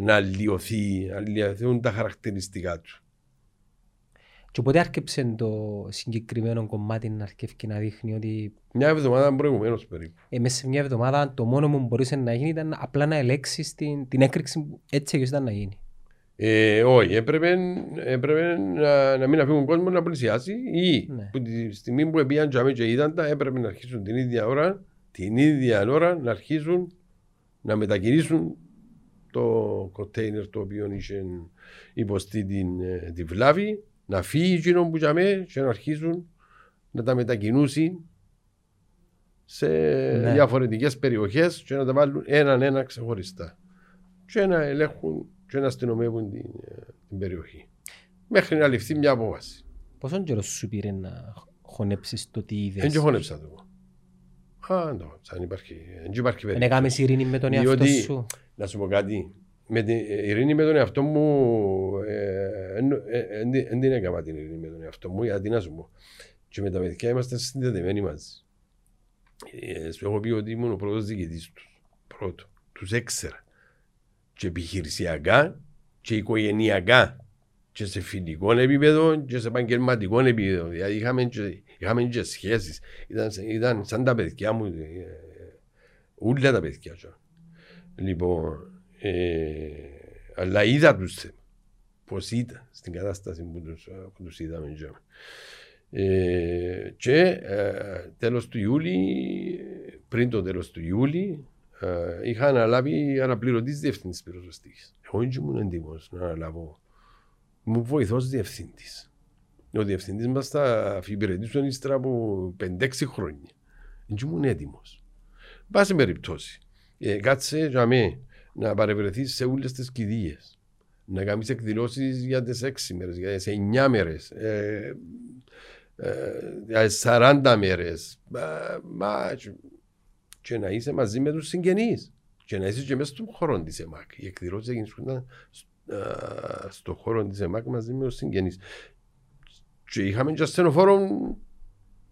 να αλλοιωθεί, αλλοιωθούν τα χαρακτηριστικά του. Και πότε άρχισε το συγκεκριμένο κομμάτι να αρχίσει να δείχνει ότι... Μια εβδομάδα προηγουμένως περίπου. Ε, μέσα σε μια εβδομάδα το μόνο που μπορούσε να γίνει ήταν απλά να ελέξει την, την έκρηξη που έτσι ήταν να γίνει. Ε, όχι, έπρεπε, έπρεπε να, να μην αφήνουν κόσμο να πλησιάσει ή ναι. που τη στιγμή που πήγαν και είδαν τα έπρεπε να αρχίσουν την ίδια ώρα, την ίδια ώρα να αρχίσουν να μετακινήσουν το κοντέινερ το οποίο είχε υποστεί την, ε, τη βλάβη, να φύγει εκείνο που τζαμέ και να αρχίσουν να τα μετακινούσει σε ναι. διαφορετικές περιοχές και να τα βάλουν έναν ένα ξεχωριστά και να ελέγχουν και να αστυνομεύουν την, ε, την περιοχή. Μέχρι να ληφθεί μια απόφαση. Πόσο καιρό σου πήρε να χωνέψεις το τι είδες; Δεν χωνέψα το. Α, ναι, δεν υπάρχει, δεν υπάρχει περίπτωση. Δεν έκαμες ειρήνη με τον εαυτό Διότι, σου. Να σου πω κάτι. Με την ειρήνη με τον εαυτό μου δεν ε, ε, την έκανα την ειρήνη με τον εαυτό μου γιατί να σου πω. Και με τα παιδιά είμαστε συνδεδεμένοι μαζί. Σου έχω πει ότι ήμουν ο πρώτος διοικητής τους. Πρώτο. Τους έξερα και επιχειρησιακά και οικογενειακά και σε φιλικό επίπεδο και σε επαγγελματικό επίπεδο. Δηλαδή είχαμε και, είχαμε και σχέσεις. Ήταν, ήταν σαν τα παιδιά μου, όλα τα παιδιά. Λοιπόν, ε, αλλά είδα τους πώς ήταν στην κατάσταση που τους, που τους είδαμε. Ε, και ε, τέλος του Ιούλη, πριν το τέλος του Ιούλη, ε, είχα αναλάβει αναπληρωτής διευθυντής πυροσβεστική. Εγώ δεν ήμουν έντιμο να αναλάβω. Μου βοηθός διευθυντής. Ο διευθυντής μας θα αφιπηρετήσουν ύστερα από 5-6 χρόνια. Δεν ήμουν έτοιμος. Πάση περιπτώσει, ε, κάτσε για μέ να παρευρεθείς σε όλε τις κηδείες. Να κάνεις εκδηλώσεις για τις 6 μέρες, για τις 9 μέρες. Ε, ε, για 40 μέρες. Μα, και να είσαι μαζί με τους συγγενείς και να είσαι και μέσα στον χώρο της ΕΜΑΚ. Οι εκδηλώσεις έγιναν στον χώρο της ΕΜΑΚ μαζί με τους συγγενείς. Και είχαμε και ασθενοφόρο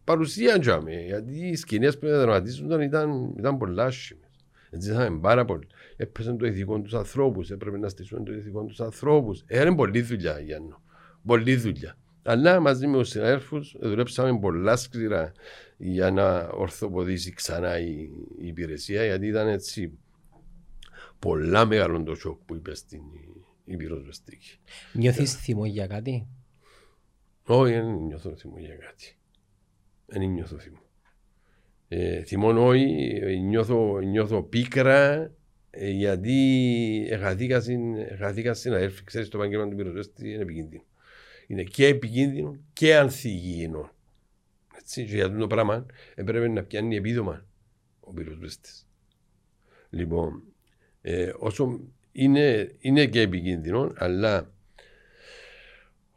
παρουσία τζάμε, γιατί οι σκηνές που δραματίζονταν ήταν, ήταν πολλά άσχημες. Έτσι είχαμε πάρα πολύ. Έπαιζαν το ηθικό τους ανθρώπους, έπρεπε να στήσουν το ηθικό τους ανθρώπους. Έκανε πολλή δουλειά, Γιάννο. Πολλή δουλειά. Αλλά μαζί με τους συναδέλφους δουλέψαμε πολλά σκληρά για να ορθοποδήσει ξανά η, η υπηρεσία γιατί ήταν έτσι πολλά μεγάλο το σοκ που είπε στην η πυροσβεστική. Νιώθεις θυμό για κάτι; Όχι, δεν νιώθω θυμό για κάτι. Δεν νιώθω θυμό. Ε, θυμό όχι, νιώθω, νιώθω πίκρα ε, γιατί εγαθήκα στην αδέρφη. Ξέρεις το επαγγέλμα του πυροσβέστη είναι επικίνδυνο. Είναι και επικίνδυνο και ανθυγιεινό. Έτσι, και για αυτό το πράγμα έπρεπε να πιάνει επίδομα ο πυροσβέστης. Λοιπόν, ε, όσο είναι, είναι και επικίνδυνο, αλλά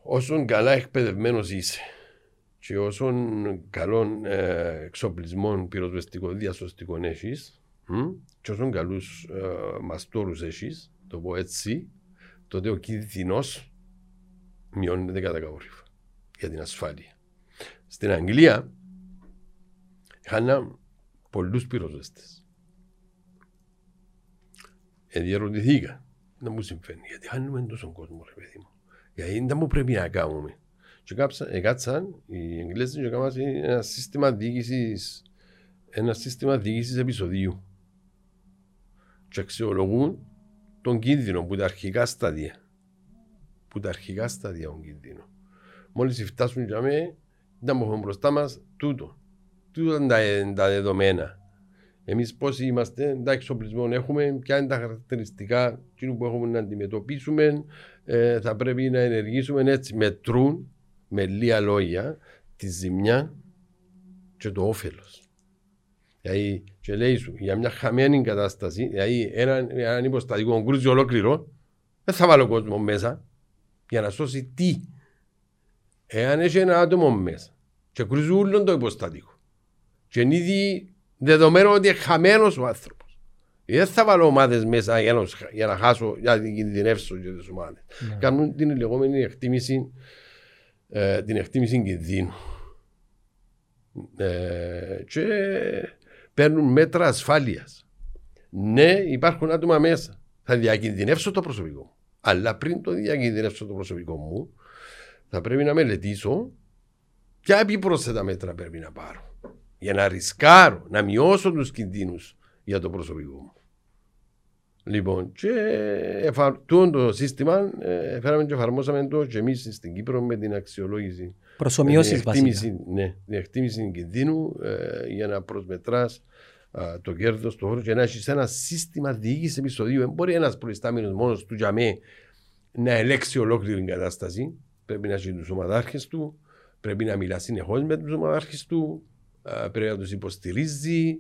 όσον καλά εκπαιδευμένος είσαι και όσον καλών ε, εξοπλισμών πυροσβεστικών διασωστικών έχεις και όσον καλούς ε, μαστόρους έχεις, το πω έτσι, τότε ο κίνδυνος μειώνεται κατά καόρυφα για την ασφάλεια. Στην Αγγλία είχαν πολλούς πυροσβέστες. Εδιαρωτηθήκα να μου συμβαίνει. Γιατί χάνουμε τόσο κόσμο, ρε παιδί μου. Γιατί δεν μου πρέπει να κάνουμε. Και κάτσαν οι Εγγλέζοι και έκαναν ένα σύστημα διοίκησης ένα σύστημα διοίκησης επεισοδίου. Και αξιολογούν τον κίνδυνο που τα αρχικά στάδια. Που τα αρχικά στάδια τον κίνδυνο. Μόλις φτάσουν για μέ, δεν έχουμε μπροστά μας τούτο. Τούτο είναι τα δεδομένα. Εμείς πόσοι είμαστε, τα εξοπλισμό έχουμε, ποια είναι τα χαρακτηριστικά που έχουμε να αντιμετωπίσουμε, ε, θα πρέπει να ενεργήσουμε έτσι. Μετρούν με λίγα λόγια τη ζημιά και το όφελος. Δηλαδή, και λέει σου, για μια χαμένη κατάσταση, δηλαδή έναν, έναν υποστατικό κρούζι ολόκληρο, δεν θα βάλω κόσμο μέσα για να σώσει τι. Εάν έχει ένα άτομο μέσα και κρούζει όλο το υποστατικό και είναι ήδη Δεδομένου ότι είναι χαμένος ο άνθρωπος. Δεν θα βάλω ομάδες μέσα για να, για να χάσω, για να κινδυνεύσω για τις ομάδες. Ναι. Κάνουν την λεγόμενη εκτίμηση, ε, την εκτίμηση κινδύνου. Ε, και παίρνουν μέτρα ασφάλειας. Ναι, υπάρχουν άτομα μέσα. Θα διακινδυνεύσω το προσωπικό μου. Αλλά πριν το διακινδυνεύσω το προσωπικό μου, θα πρέπει να μελετήσω ποια επιπρόσθετα μέτρα πρέπει να πάρω για να ρισκάρω, να μειώσω τους κινδύνους για το προσωπικό μου. Λοιπόν, και εφαρτούν το σύστημα, ε, φέραμε και εφαρμόσαμε το και εμείς στην Κύπρο με την αξιολόγηση. Προσωμιώσεις βασικά. Ναι, την εκτίμηση κινδύνου ε, για να προσμετράς το κέρδος του χώρου και να έχεις ένα σύστημα διοίκησης επεισοδίου. Δεν μπορεί ένας προϊστάμενος μόνος του για μέ να ελέξει ολόκληρη την κατάσταση. Πρέπει να έχει τους ομαδάρχες του, πρέπει να μιλά συνεχώς με τους ομαδάρχες του, πρέπει να τους υποστηρίζει.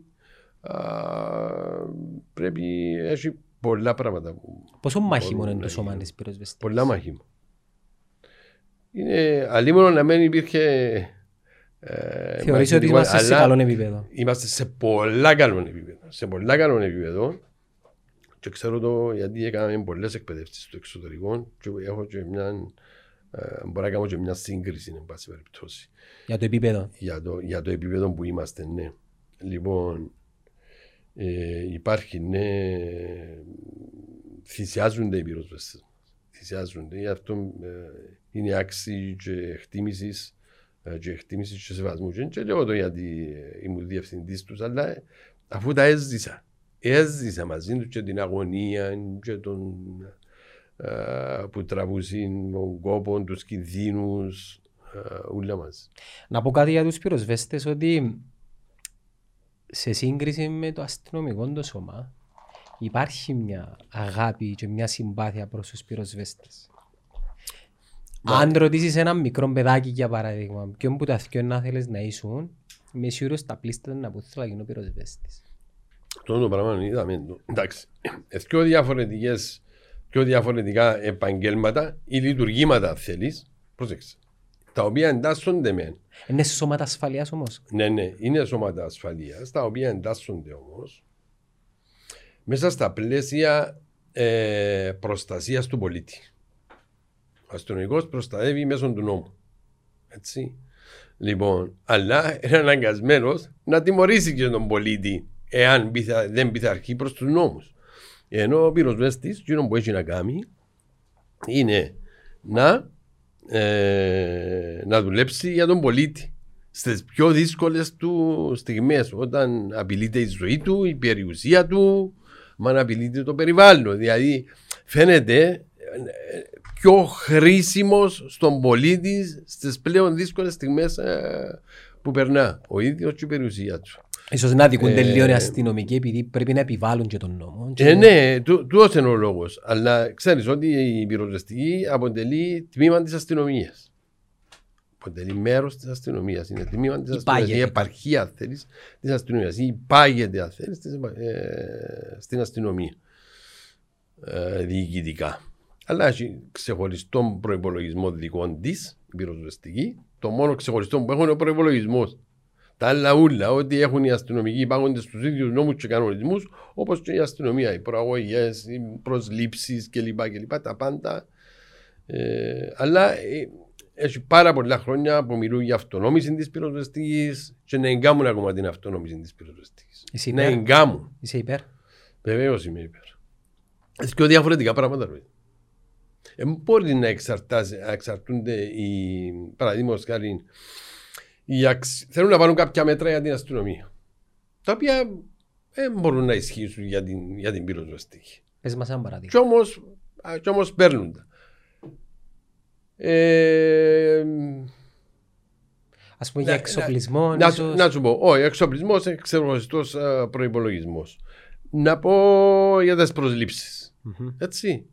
Πρέπει να έχει πολλά πράγματα. Πόσο μάχημο είναι το σώμα της πυροσβεστική. Πολλά μάχημο. Είναι αλίμονο να μην υπήρχε. Ε, Θεωρείς ότι είμαστε σε καλό επίπεδο; Είμαστε σε πολλά καλό επίπεδο. Σε πολλά καλό επίπεδο. Και ξέρω το γιατί έκαναμε πολλές εκπαιδεύσεις στο εξωτερικό και έχω και μια ε, μπορεί να κάνω και μια σύγκριση, εν πάση περιπτώσει. Για το επίπεδο. Για το, για το επίπεδο που είμαστε, ναι. Λοιπόν, ε, υπάρχει, ναι, θυσιάζονται οι πυροσβεστές. Θυσιάζονται. Γι' αυτό ε, είναι άξιοι και εκτίμησης ε, και εκτίμησης και σεβασμού. Και, και λέω το γιατί ε, ήμουν διευθυντής τους, αλλά αφού τα έζησα. Έζησα μαζί τους και την αγωνία και τον ε, που τραβούσαν τον κόπο, τους κινδύνους, όλα μας. Να πω κάτι για τους πυροσβέστες ότι σε σύγκριση με το αστυνομικό το σώμα υπάρχει μια αγάπη και μια συμπάθεια προς τους πυροσβέστες. Μα... Αν ρωτήσεις ένα μικρό παιδάκι για παράδειγμα, ποιον που τα θυκιό να θέλεις να ήσουν, είμαι σίγουρος τα πλήστα να πω θέλω να γίνω πυροσβέστης. Αυτό το πράγμα είδαμε. Εντάξει, δύο διαφορετικές πιο διαφορετικά επαγγέλματα ή λειτουργήματα θέλεις. Πρόσεξε. Τα οποία εντάσσονται με. Είναι σώματα ασφαλείας όμως; Ναι, ναι, είναι σώματα ασφαλείας, τα οποία εντάσσονται όμως μέσα στα πλαίσια ε, προστασίας του πολίτη. Ο αστυνομικός προστατεύει μέσω του νόμου. Έτσι. Λοιπόν, αλλά είναι αναγκασμένος να τιμωρήσει και τον πολίτη εάν δεν πειθαρχεί προς τους νόμους. Ενώ ο πυροσβέστη, εκείνο που έχει να κάνει, είναι να ε, να δουλέψει για τον πολίτη στις πιο δύσκολες του στιγμές. Όταν απειλείται η ζωή του, η περιουσία του, μα απειλείται το περιβάλλον. Δηλαδή φαίνεται ε, πιο χρήσιμος στον πολίτη στις πλέον δύσκολες στιγμές ε, που περνά ο ίδιος και η περιουσία του. Ίσως να δικούνται Ε, λίγο οι αστυνομικοί επειδή πρέπει να επιβάλλουν και τον νόμο. Και- Ε, ναι, του είναι ο λόγος. Αλλά ξέρεις ότι η πυροσβεστική αποτελεί τμήμα της αστυνομίας. Αποτελεί μέρος της αστυνομίας. Είναι τμήμα της αστυνομίας. Υπάγεται. Η επαρχία, αν θέλεις, της αστυνομίας. Ή υπάγεται, αν θέλεις, στην αστυνομία. Ε, διοικητικά. Αλλά έχει ξεχωριστό προπολογισμό δικών τη, η πυροσβεστική. Το μόνο ξεχωριστό που έχουν είναι ο προπολογισμό. Τα άλλα ούλα, ότι έχουν οι αστυνομικοί υπάγονται στου ίδιους νόμους και κανονισμούς, όπως και η αστυνομία, οι προαγωγές, οι προσλήψεις κλπ. κλπ. Τα πάντα. Ε, αλλά ε, έχει πάρα πολλά χρόνια που μιλούν για αυτονόμηση της πυροσβεστικής και να εγκάμουν ακόμα την αυτονόμηση της πυροσβεστικής. Είσαι Να υπέρ; εγκάμουν. Είσαι υπέρ; Βεβαίως είμαι υπέρ. Έχει και διαφορετικά πράγματα. Ρε. Ε, μπορεί να, εξαρτάσει, να εξαρτούνται οι παραδείγματος χάρη. Οι αξ- θέλουν να πάρουν κάποια μέτρα για την αστυνομία. Τα οποία δεν μπορούν να ισχύσουν για την, για την πυροσβεστική. Πες μας ένα παράδειγμα. Κι όμως, α, κι όμως παίρνουν τα. Ε, Ας πούμε να- για εξοπλισμό. να, ίσως- να σου πω, όχι, εξοπλισμός, εξεργοριστό προπολογισμό. Να πω για τις προσλήψεις. Μμμ. Έτσι.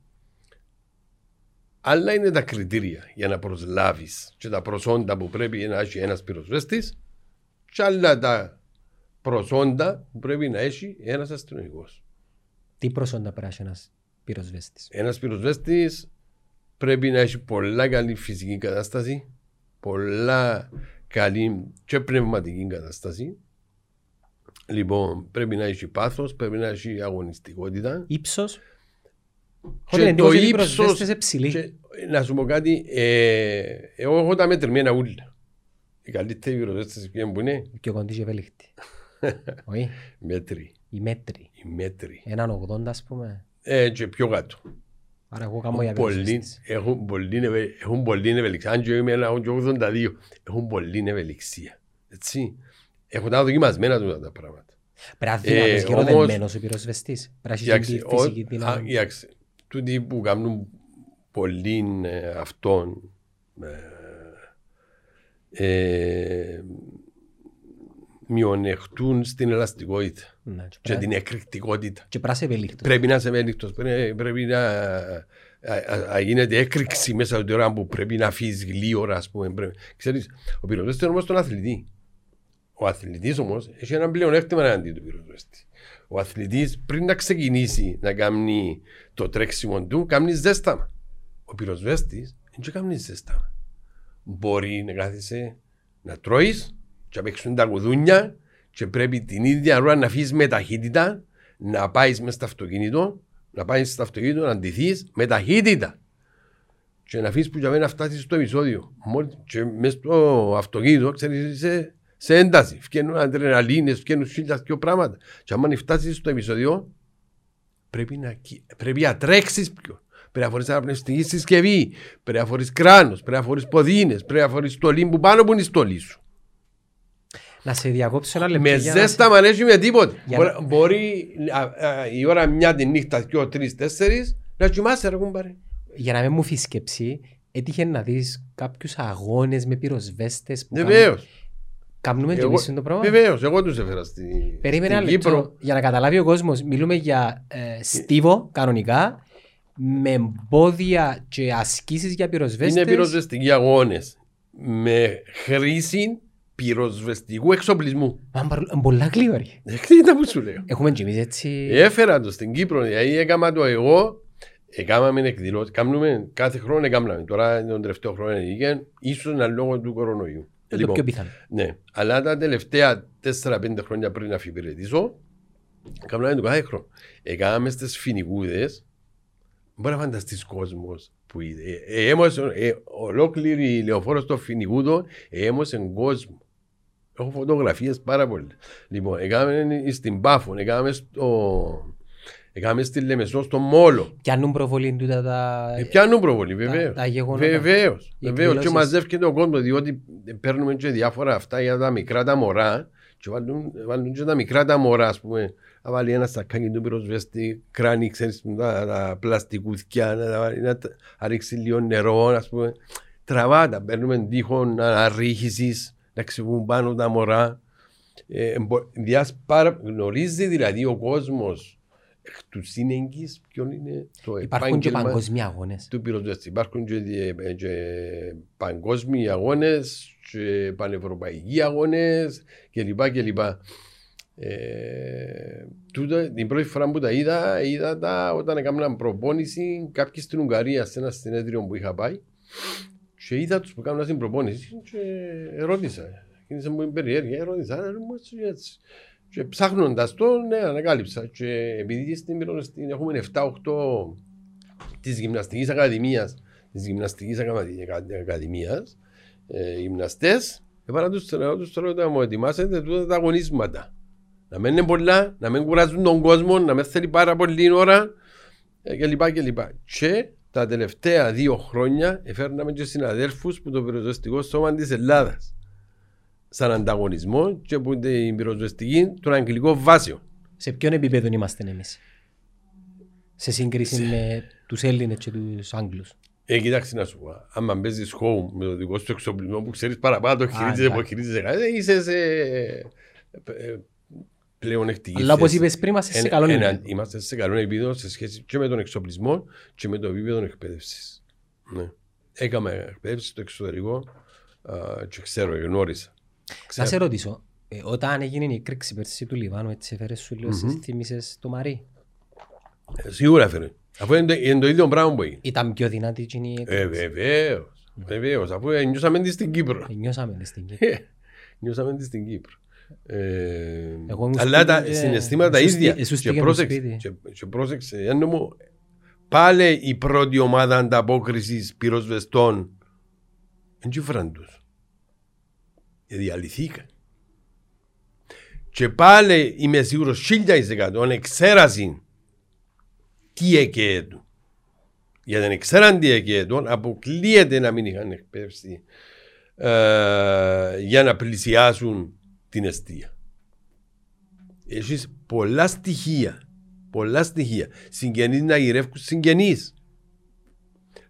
Άλλα είναι τα κριτήρια για να προσλάβεις και τα προσόντα που πρέπει να έχει ένας πυροσβέστης, και άλλα τα προσόντα που πρέπει να έχει ένας αστυνομικός. Τι προσόντα πρέπει να έχει ένας πυροσβέστης; Ένας πυροσβέστης πρέπει να έχει πολλά καλή φυσική κατάσταση, πολλά καλή και πνευματική κατάσταση. Λοιπόν, πρέπει να έχει πάθος, πρέπει να έχει αγωνιστικότητα. Ύψος; Και Έχω την εντύπωση ότι οι ύψος- πυροσβέστες είναι ψηλοί. Και, να σου πω κάτι, ε, εγώ έχω τα μετρημένα ούλα. Οι καλύτεροι πυροσβέστες ποιοι που είναι, Πιο κοντής και ευέλικτη. Όχι. μέτροι. Οι μέτροι. Οι μέτροι. Έναν 80 ας πούμε. Ε, και πιο κάτω. Άρα εγώ κάνω για Πολύ, πυροσβέστης. έχουν, πολύ, ευε- έχουν πολύ ευελιξία. Αν και είμαι ένα έχω και 82, έχουν πολύ ευελιξία. Έτσι. Έχουν τα δοκιμασμένα τους τα πράγματα. Πρέπει να είναι Ε, δυνατός και όμως- ερωτευμένος ο πυροσβεστής. Πρέπει να έχεις Κοιτάξτε, την φυσική ο- δύναμη. α, κοιτάξτε, τούτοι που κάνουν πολύ ε, αυτόν ε, ε, μειονεκτούν στην ελαστικότητα Ναι, και και πρέπει- την εκρηκτικότητα. Και πρέπει να είσαι ευέλικτος. Πρέπει να είσαι ευέλικτος, πρέπει, πρέπει να α, α, α, γίνεται έκρηξη μέσα από την ώρα που πρέπει να αφήσεις γλύωρα, ας πούμε. Πρέπει. Ξέρεις, ο πυροσβέστης είναι όμως τον αθλητή. Ο αθλητής όμως έχει ένα πλεονέκτημα εναντί του πυροσβέστη. Ο αθλητής πριν να ξεκινήσει να κάνει το τρέξιμο του, κάνει ζέσταμα. Ο πυροσβέστης δεν κάνει ζέσταμα. Μπορεί να κάθεσαι να τρώεις και να παίξουν τα κουδούνια και πρέπει την ίδια ώρα να αφήσεις με ταχύτητα να πάεις μέσα στο αυτοκίνητο, να πάεις στο αυτοκίνητο να αντιθείς με ταχύτητα και να αφήσεις που για μένα να φτάσεις στο επεισόδιο. Μόλις και μέσα στο αυτοκίνητο, ξέρεις, είσαι σε ένταση. Φκένουν αδρεναλίνες, φκένουν χίλιας δυο πράγματα. Και άμα φτάσεις στο επεισόδιο, πρέπει να, κοι- πρέπει να τρέξεις πιο. Πρέπει να φορείς αναπνευστική συσκευή, πρέπει να φορείς κράνος, πρέπει να φορείς ποδίνες, πρέπει να φορείς στολή που πάνω που είναι η στολή σου. Να σε διακόψω ένα λεπτό. Με για να ζέστα μα έχει με τίποτε. Για Μπορεί, να- μπορεί μπορεί α, α, η ώρα μια τη νύχτα, δυο, τρεις, τέσσερις, να κοιμάσαι ρε κουμπάρε. για να μην μου φυσκεψεί, έτυχε να δεις κάποιους αγώνες με πυροσβέστες που Βεβαίως. Κάνουμε και Εγώ- εμείς το πράγμα. Βεβαίως, εγώ τους έφερα στη, Περίμενε στην ένα λεπτό, Κύπρο. για να καταλάβει ο κόσμος. Μιλούμε για ε, στίβο κανονικά, με εμπόδια και ασκήσεις για πυροσβέστες. Είναι πυροσβεστικοί αγώνες με χρήση πυροσβεστικού εξοπλισμού. Μα είναι πολλά γλύωροι. Κοίτα που σου λέω. Έχουμε και εμείς έτσι... Έφερα το στην Κύπρο, δηλαδή έκανα το εγώ, έκαναμε εκδηλώσεις, κάνουμε κάθε χρόνο έκαναμε. Τώρα τον τελευταίο χρόνο έγινε, ίσως είναι λόγω του κορονοϊού. Είναι το πιο πιθανό. Ναι, αλλά τα τελευταία 4-5 χρόνια πριν να αφιπηρετήσω, κάναμε το κάθε χρόνο. Έκαναμε στις φοινικούδες, μπορεί να φανταστείς κόσμος που είδε. Ε, Έμωσε, ε, ολόκληρη η λεωφόρος στο φοινικούδο έμωσε κόσμο. Έχω φωτογραφίες πάρα πολύ. Λοιπόν, έκαναμε στην Πάφο, έκαναμε στο, Έκαμε στη Λεμεσό στο Μόλο. Πιάνουν προβολή τούτα τα... Ε, πιάνουν προβολή, βεβαίως. τα γεγονότα. Βεβαίως. Οι Βεβαίως. Και εκδηλώσεις. μαζεύεται ο κόσμος, διότι παίρνουμε και διάφορα αυτά για τα μικρά τα μωρά. Και βάλουν, βάλουν και τα μικρά τα μωρά, ας πούμε. Να βάλει ένα σακάκι του πυροσβέστη, κράνη, ξέρεις, τα, τα πλαστικούθια, να, τα βάλει, να, τα- να ρίξει λίγο νερό, ας πούμε. Τραβάτα, παίρνουμε τείχον αναρρίχησης, να ξεβούν πάνω τα μωρά. Ε, μπο- διάς πάρα- γνωρίζει δηλαδή ο κόσμος εκ τους σύνεγγυς ποιον είναι το Υπάρχουν και επάγγελμα παγκοσμίοι αγώνες. του πυροσβέστη. Υπάρχουν και, ε, και παγκόσμιοι αγώνες και πανευρωπαϊκοί αγώνες κλπ. κλπ. Ε, τούτα, την πρώτη φορά που τα είδα, είδα τα όταν έκαναν προπόνηση κάποιοι στην Ουγγαρία σε ένα συνέδριο που είχα πάει και είδα τους που έκαναν την προπόνηση και ρώτησα. Κίνησε μου την περιέργεια, ρώτησα, «Α, μου έτσι, έτσι. Και ψάχνοντας το, ναι, ανακάλυψα. Και επειδή στην πυροσβέστη έχουμε 7-8 της γυμναστικής ακαδημίας, της γυμναστικής ακαδημίας, ε, γυμναστές, έβαλα του τρελαίου τους τώρα να μου ετοιμάσετε τούτα τα αγωνίσματα. Να μην είναι πολλά, να μην κουράζουν τον κόσμο, να μην θέλει πάρα πολύ ώρα ε, κλπ. κλπ. Και τα τελευταία δύο χρόνια έφερναμε και συναδέλφους που το πυροσβεστικό σώμα της Ελλάδας. Σαν ανταγωνισμό και που την πυροσβεστική των αγγλικών βάσεων. Σε ποιον επίπεδο είμαστε εμείς; Σε σύγκριση με τους Έλληνες και τους Άγγλους. Ε, κοιτάξτε να σου πω. Άμα παίζεις home με το δικό σου εξοπλισμό που ξέρεις παραπάνω το χειρίζεσαι εντάξει. που χειρίζεσαι κάτι, ε, είσαι σε ε, πλέον εκτική. Αλλά όπως είπες πριν είμαστε σε καλό επίπεδο. Είμαστε σε καλό επίπεδο σε σχέση και με τον εξοπλισμό και με το επίπεδο εκπαίδευσης. Ναι. Έκαμε εκπαίδευση στο εξωτερικό α, και ξέρω, γνώρισα. Να Ξέρω. σε ρωτήσω, ε, όταν έγινε η έκρηξη πέρσι του Λιβάνου, έτσι έφερες σου λίγο, mm θύμισες το Μαρί; Ε, Σίγουρα φέρνει. Αφού είναι το, είναι το ίδιο πράγμα που έγινε. Ήταν πιο δυνατή εκείνη η Ε, έκρηξη. βεβαίως. Βεβαίως. Αφού ε, νιώσαμε τη στην Κύπρο. Ε, Νιώσαμε τη στην Κύπρο. Ε, Νιώσαμε τη στην Κύπρο. Ε, Εγώ ήμουν αλλά σπίτι τα και- συναισθήματα τα σου στεί- ίδια. σου Και στήκε το πρόσεξε, σπίτι. και, και πρόσεξε, Γιάννη μου, πάλι η πρώτη ομάδα ανταπόκρισης πυροσβεστών δεν τσιφραν τους. Διαλυθήκαν. Και πάλι είμαι σίγουρος χίλια εις εκατό εξέρασαν τι έκαιε του. Για δεν ξέραν τι έκαιε του, αποκλείεται να μην είχαν εκπαίδευση ε, για να πλησιάσουν την αιστεία. Έχεις πολλά στοιχεία. Πολλά στοιχεία. Συγγενείς να γυρεύουν συγγενείς.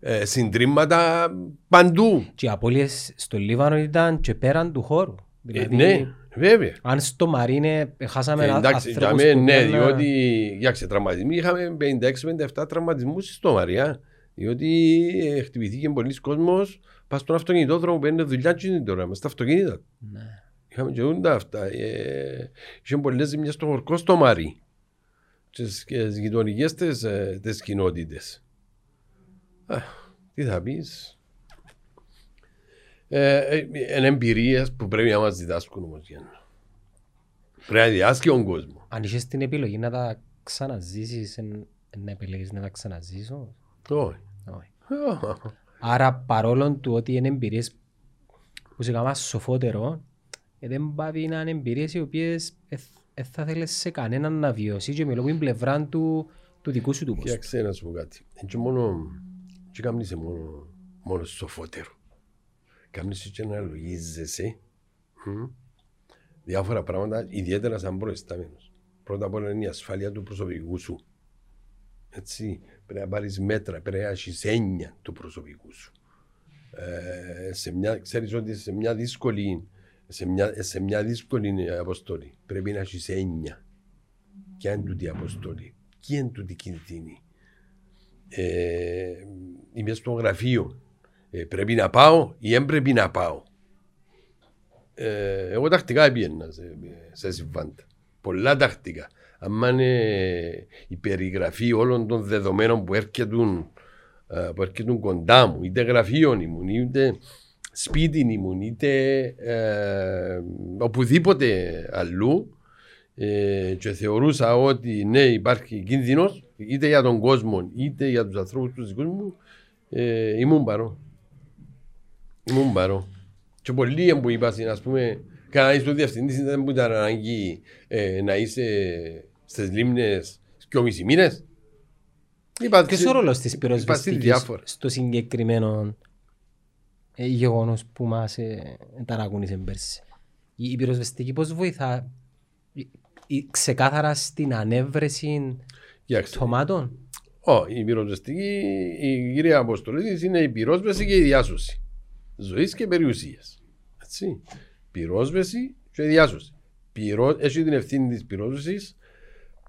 Ε, συντρίμματα παντού. Και οι απώλειες στο Λίβανο ήταν και πέραν του χώρου. Ε, Δηλαδή, ναι, βέβαια. αν στο Μαρίνε χάσαμε Ε, ένα εντάξει, για ανθρώπους μένα, που ναι, ήταν, διότι για τραυματισμοί είχαμε 56-57 τραυματισμούς στο Μαριά. Διότι ε, χτυπηθήκε πολλοί κόσμος πας στον αυτοκινητόδρομο που είναι δουλειά και είναι τώρα, μες στα αυτοκίνητα. Ναι. Είχαμε και ούντα αυτά. Ε, είχε πολλές ζημιές στο χορκό στο Μαρί. Και στις γειτονικές τις, ε, τις κοινότητες. Α, τι θα πεις. Ε, ε, είναι εμπειρίες που πρέπει να μας διδάσκουν όμως Γιάννη. Πρέπει να διδάσκει ο κόσμος. Αν είχες την επιλογή να τα ξαναζήσεις, εν- να επιλέγεις να τα ξαναζήσω. Όχι. Όχι. Άρα παρόλο του ότι είναι εμπειρίες που σε κάνουν σοφότερο, ε, δεν πάει να είναι εμπειρίες οι οποίες δεν θα θέλεις σε κανέναν να βιώσει και μιλώ που είναι πλευρά του, του δικού σου του πώς. Κοίταξε να σου πω κάτι. Είναι και μόνο, και κάμνησε μόνο, μόνος σοφότερο. Κάμνησε και να λογίζεσαι μ, διάφορα πράγματα, ιδιαίτερα σαν προϊστάμενος. Πρώτα απ' όλα είναι η ασφάλεια του προσωπικού σου. Έτσι, πρέπει να πάρεις μέτρα, πρέπει να έχεις έννοια του προσωπικού σου. Ε, σε μια, ξέρεις ότι σε μια δύσκολη, σε μια, σε μια δύσκολη αποστολή πρέπει να έχεις έννοια. Ποια είναι τούτη η αποστολή, ποια είναι τούτη η κινδύνη. Ε, είμαι στο γραφείο. Ε, πρέπει να πάω ή δεν πρέπει να πάω. Ε, εγώ τακτικά πήγαινα σε, σε συμβάντα. Πολλά τακτικά. Αν είναι η περιγραφή όλων των δεδομένων που έρχεται, ε, που έρχεται κοντά μου, είτε γραφείο ήμουν, είτε σπίτι ήμουν, είτε ε, οπουδήποτε αλλού, ε, και θεωρούσα ότι ναι υπάρχει κίνδυνος είτε για τον κόσμο είτε για τους ανθρώπους τους δικούς μου ε, ήμουν παρό. Ήμουν παρό. Και πολλοί που είπα, ας πούμε, κανένα στο διευθυντής δεν μου ήταν ανάγκη ε, να είσαι στις λίμνες και ο μισή μήνες. Είπα, Ποιος ο ρόλος της είπα πυροσβεστικής διάφορα. στο συγκεκριμένο ε, γεγονός που μας ε, ταρακούνησε πέρσι; Η, η πυροσβεστική πώς βοηθά η- η- ξεκάθαρα στην ανέβρεση Κοιτάξτε, τομάτων. Ω, η πυροσβεστική, η κυρία αποστολή της είναι η πυρόσβεση και η διάσωση. Ζωής και περιουσίας. Έτσι. Πυρόσβεση και διάσωση. Πυρό, έχει την ευθύνη της πυρόσβεσης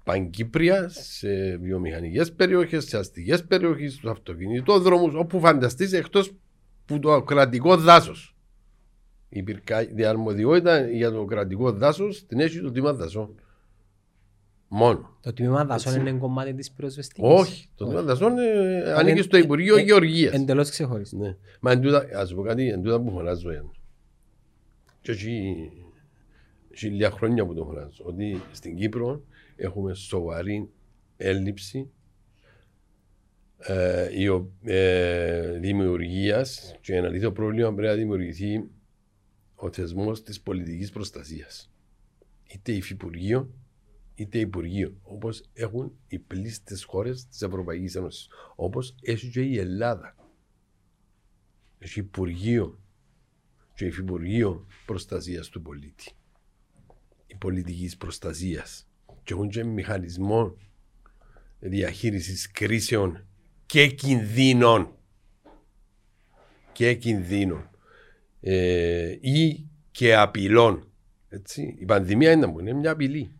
παγκύπρια σε βιομηχανικές περιοχές, σε αστικές περιοχές, στους αυτοκινητόδρομους, όπου φανταστείς εκτός που το κρατικό δάσος. Η πυρκα- η αρμοδιότητα για το κρατικό δάσος την έχει το τμήμα δασών. Μόνο. Το τμήμα δασών είναι κομμάτι της πυροσβεστικής. Όχι. Το τμήμα δασών ε, ανήκει είναι- στο Υπουργείο ε, Γεωργίας. Εντελώς ξεχωριστό. Ναι. Μα εν τούτα, ας πω κάτι, εν τούτα που φωνάζω ένα. Και έχει χιλιά χρόνια που το φωνάζω. Ότι στην Κύπρο έχουμε σοβαρή έλλειψη ε, η ο- ε, δημιουργίας και ένα αλήθεια πρόβλημα πρέπει να δημιουργηθεί ο θεσμός της πολιτικής προστασίας. Είτε υφυπουργείο είτε Υπουργείο, όπως έχουν οι πλήστες χώρες της Ευρωπαϊκής Ένωσης. Όπως έχει και η Ελλάδα. Έχει Υπουργείο και Υφυπουργείο Προστασίας του πολίτη. Η πολιτικής προστασίας. Και έχουν και μηχανισμό διαχείρισης κρίσεων και κινδύνων. Και κινδύνων. Ε, ή και απειλών. Έτσι. Η πανδημία είναι, είναι μια απειλή.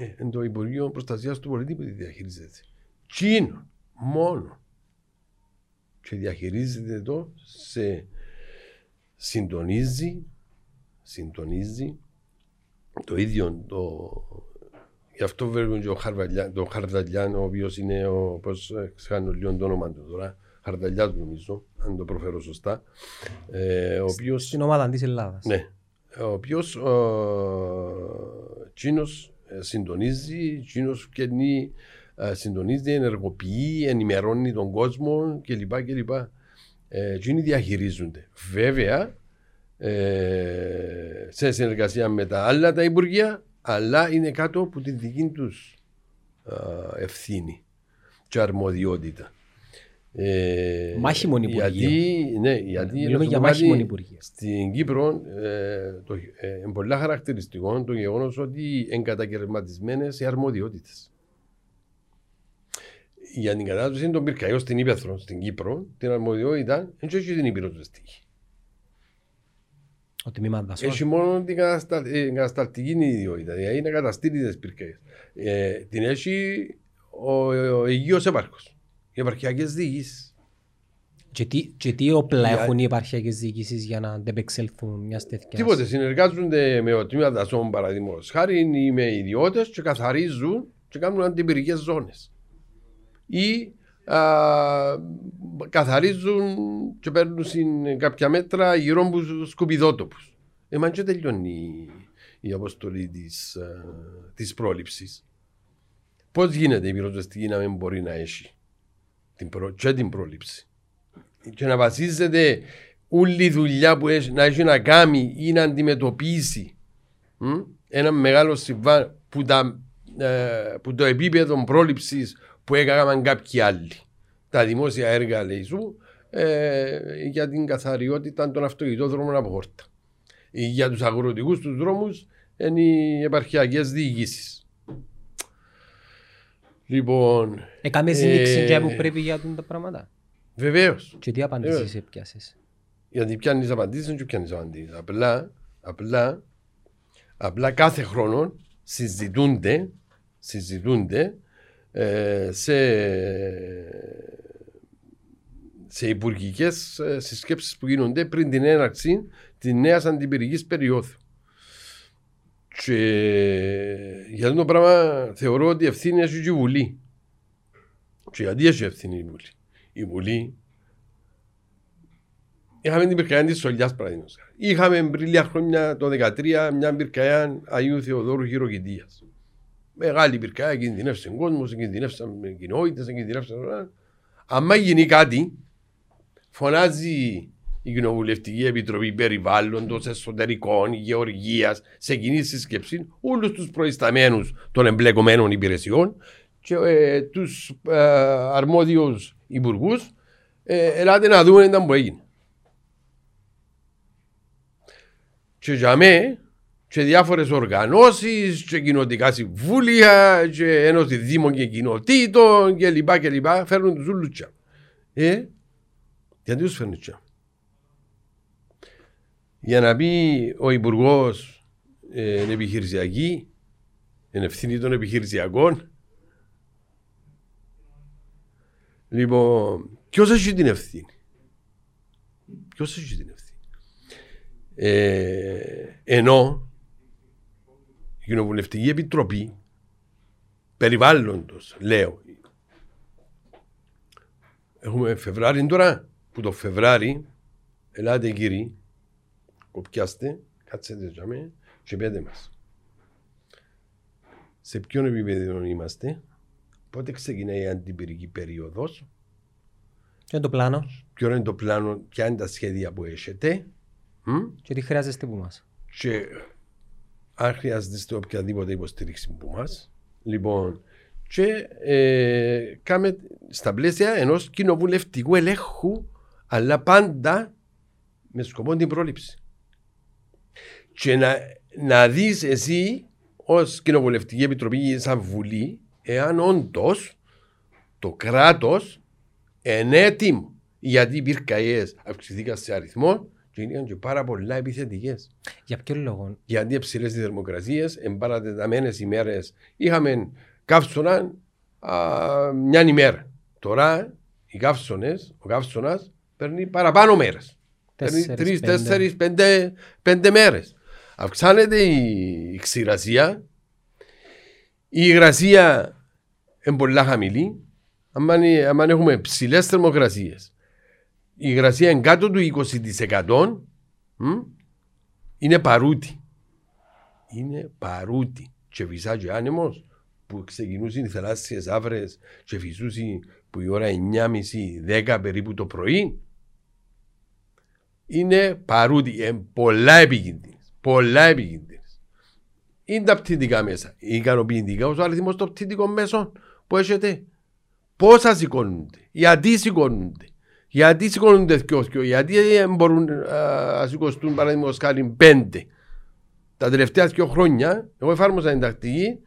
Ε, εν το Υπουργείο Προστασίας του Πολίτη που τη διαχειρίζεται. Τσίνο, μόνο. Και διαχειρίζεται το σε συντονίζει, συντονίζει το ίδιο το. Γι' αυτό βέβαια και ο Χαρβαλιά, το Χαρδαλιάν, ο οποίος είναι ο. Πώς ξεχάνω λίγο το όνομα του τώρα. Χαρδαλιά του νομίζω, αν το προφέρω σωστά. Ε, ο οποίο. Στην ομάδα της Ελλάδας. Ναι. Ο οποίος Τσίνος συντονίζει, Τσίνο κερνεί, ε, συντονίζει, ενεργοποιεί, ενημερώνει τον κόσμο κλπ. κλπ. Ε, Τσίνοι διαχειρίζονται. Βέβαια, ε, σε συνεργασία με τα άλλα τα υπουργεία, αλλά είναι κάτω από τη δική τους ευθύνη και αρμοδιότητα. Ε, Μάχημον Υπουργείο. Γιατί, ναι, γιατί Μιλούμε να σου για πω κάτι, μάχημον Υπουργείο. Στην Κύπρο ε, το, ε, είναι πολλά χαρακτηριστικό το γεγονός ότι εγκατακαιρματισμένε οι αρμοδιότητες. Για την κατάσταση των πυρκαγιών στην Ήπεθρο, στην Κύπρο, την αρμοδιότητα δεν έχει την υπηρεσιστική. Ο τμήμα δασών. Έχει μόνο την καταστα- ε, εγκατασταλτική ιδιότητα, δηλαδή να καταστήλει τις πυρκαγιές. Ε, την έχει ο, ο υγιό έπαρχο. Οι επαρχιακές διοικήσεις. Και τι, και τι όπλα Για- έχουν οι επαρχιακές διοικήσεις για να αντεπεξέλθουν μιας τέτοιας; Τίποτε. Συνεργάζονται με ο τμήμα δασών παραδείγματος χάρη ή με ιδιώτες και καθαρίζουν και κάνουν αντιπυρικές ζώνες. Ή α, καθαρίζουν και παίρνουν συν κάποια μέτρα γύρω από τους σκουπιδότοπους. Εμάν και τελειώνει η, η αποστολή της της πρόληψης. Πώς γίνεται η πυροσβεστική να μην μπορεί να έχει την προ, και την πρόληψη και να βασίζεται όλη η δουλειά που έχει, να έχει να κάνει ή να αντιμετωπίσει μ, ένα μεγάλο συμβάν που, τα, ε, που το επίπεδο πρόληψης που έκαναν κάποιοι άλλοι. Τα δημόσια έργα λέει σου ε, για την καθαριότητα των αυτοκινητόδρομων από χόρτα. Ή Για τους αγροτικούς τους δρόμους είναι οι επαρχιακές διοικήσεις. Λοιπόν, Έκαμε συνήξη Ε, και που πρέπει για τούν τα πράγματα. βεβαίως. Και τι Ε, απαντήσεις έπιασες. Γιατί πιάνεις απαντήσεις, δεν πιάνεις απαντήσεις. Απλά, απλά, απλά κάθε χρόνο συζητούνται, συζητούνται ε, σε, σε υπουργικές συσκέψεις που γίνονται πριν την έναρξη της νέας αντιπυρικής περίοδου. Και για αυτό το πράγμα θεωρώ ότι ευθύνη έχει και η Βουλή. Και γιατί έχει ευθύνη η Βουλή; Η Βουλή Είχαμε την πυρκαγιά της Σολιάς, παραδείγματος. Είχαμε πριν λίγα χρόνια το 2013 μια πυρκαγιά Αγίου Θεοδόρου Χειροκητίας. Μεγάλη πυρκαγιά, κινδυνεύσε ο κόσμος, κινδυνεύσαν κοινότητες, κινδυνεύσαν. Αν γίνει κάτι, φωνάζει η Κοινοβουλευτική Επιτροπή Περιβάλλοντος, Εσωτερικών, Γεωργίας, σε κοινή συσκεψή όλους τους προϊσταμένους των εμπλεκομένων υπηρεσιών και ε, τους ε, αρμόδιους υπουργούς. Ε, ελάτε να δούμε τι που έγινε. Και για μένα και διάφορες οργανώσεις, και κοινοτικά συμβούλια, και ένωση δήμων και κοινοτήτων κλπ. και λοιπά φέρνουν τους ούλους Ε, γιατί τους φέρνουν τσιά; Για να πει ο Υπουργός ε, είναι επιχειρησιακή, είναι ευθύνη των επιχειρησιακών. Λοιπόν, ποιος έχει την ευθύνη; Ποιος έχει την ευθύνη; Ε, ενώ Κοινοβουλευτική Επιτροπή Περιβάλλοντος, λέω. Έχουμε Φεβράρι τώρα, που το Φεβράρι, ελάτε κύριοι, κοπιάστε, κάτσετε για μέ και πέτε μας. Σε ποιον επίπεδο είμαστε, πότε ξεκινάει η αντιπυρική περίοδος, Ποιο είναι το πλάνο. Ποιο είναι το πλάνο, ποια είναι τα σχέδια που έχετε. Και τι χρειάζεστε από μας. Και αν χρειάζεστε οποιαδήποτε υποστήριξη από μα. Λοιπόν, και ε, κάμε στα πλαίσια ενό κοινοβουλευτικού ελέγχου, αλλά πάντα με σκοπό την πρόληψη. Και να, να δεις εσύ ως κοινοβουλευτική επιτροπή ή σαν βουλή, εάν όντως το κράτος είναι έτοιμο γιατί οι πυρκαγιές αυξηθήκαν σε αριθμό και είναι και πάρα πολλά επιθετικές. Για ποιο λόγο; Γιατί ψηλές οι θερμοκρασίε, εμπαρατεταμένε ημέρες είχαμε καύσωνα α, μια ημέρα. Τώρα οι καύσωνες, ο καύσωνας παίρνει παραπάνω μέρες. Παίρνει τρεις, τέσσερις, πέντε, πέντε μέρες. Αυξάνεται η ξηρασία, η υγρασία είναι πολύ χαμηλή. Αν έχουμε ψηλές θερμοκρασίες, η υγρασία είναι κάτω του 20% είναι παρούτη. Είναι παρούτη. Και φυσά και άνεμος που ξεκινούσαν οι θαλάσσιες άφρες και φυσούσαν που η ώρα 9.30-10 περίπου το πρωί είναι παρούτη. Είναι πολλά επικίνδυνες. Πολλά επικίνδυνες. Είναι τα πτυτικά μέσα. Είναι ικανοποιητικά ο αριθμός των πτυτικών μέσων που έχετε. Πόσα σηκώνονται. Γιατί σηκώνονται. Γιατί σηκώνονται δυο γιατί μπορούν να σηκωστούν παραδείγματος χάρη πέντε. Τα τελευταία δύο χρόνια, εγώ εφάρμοσα την τακτική,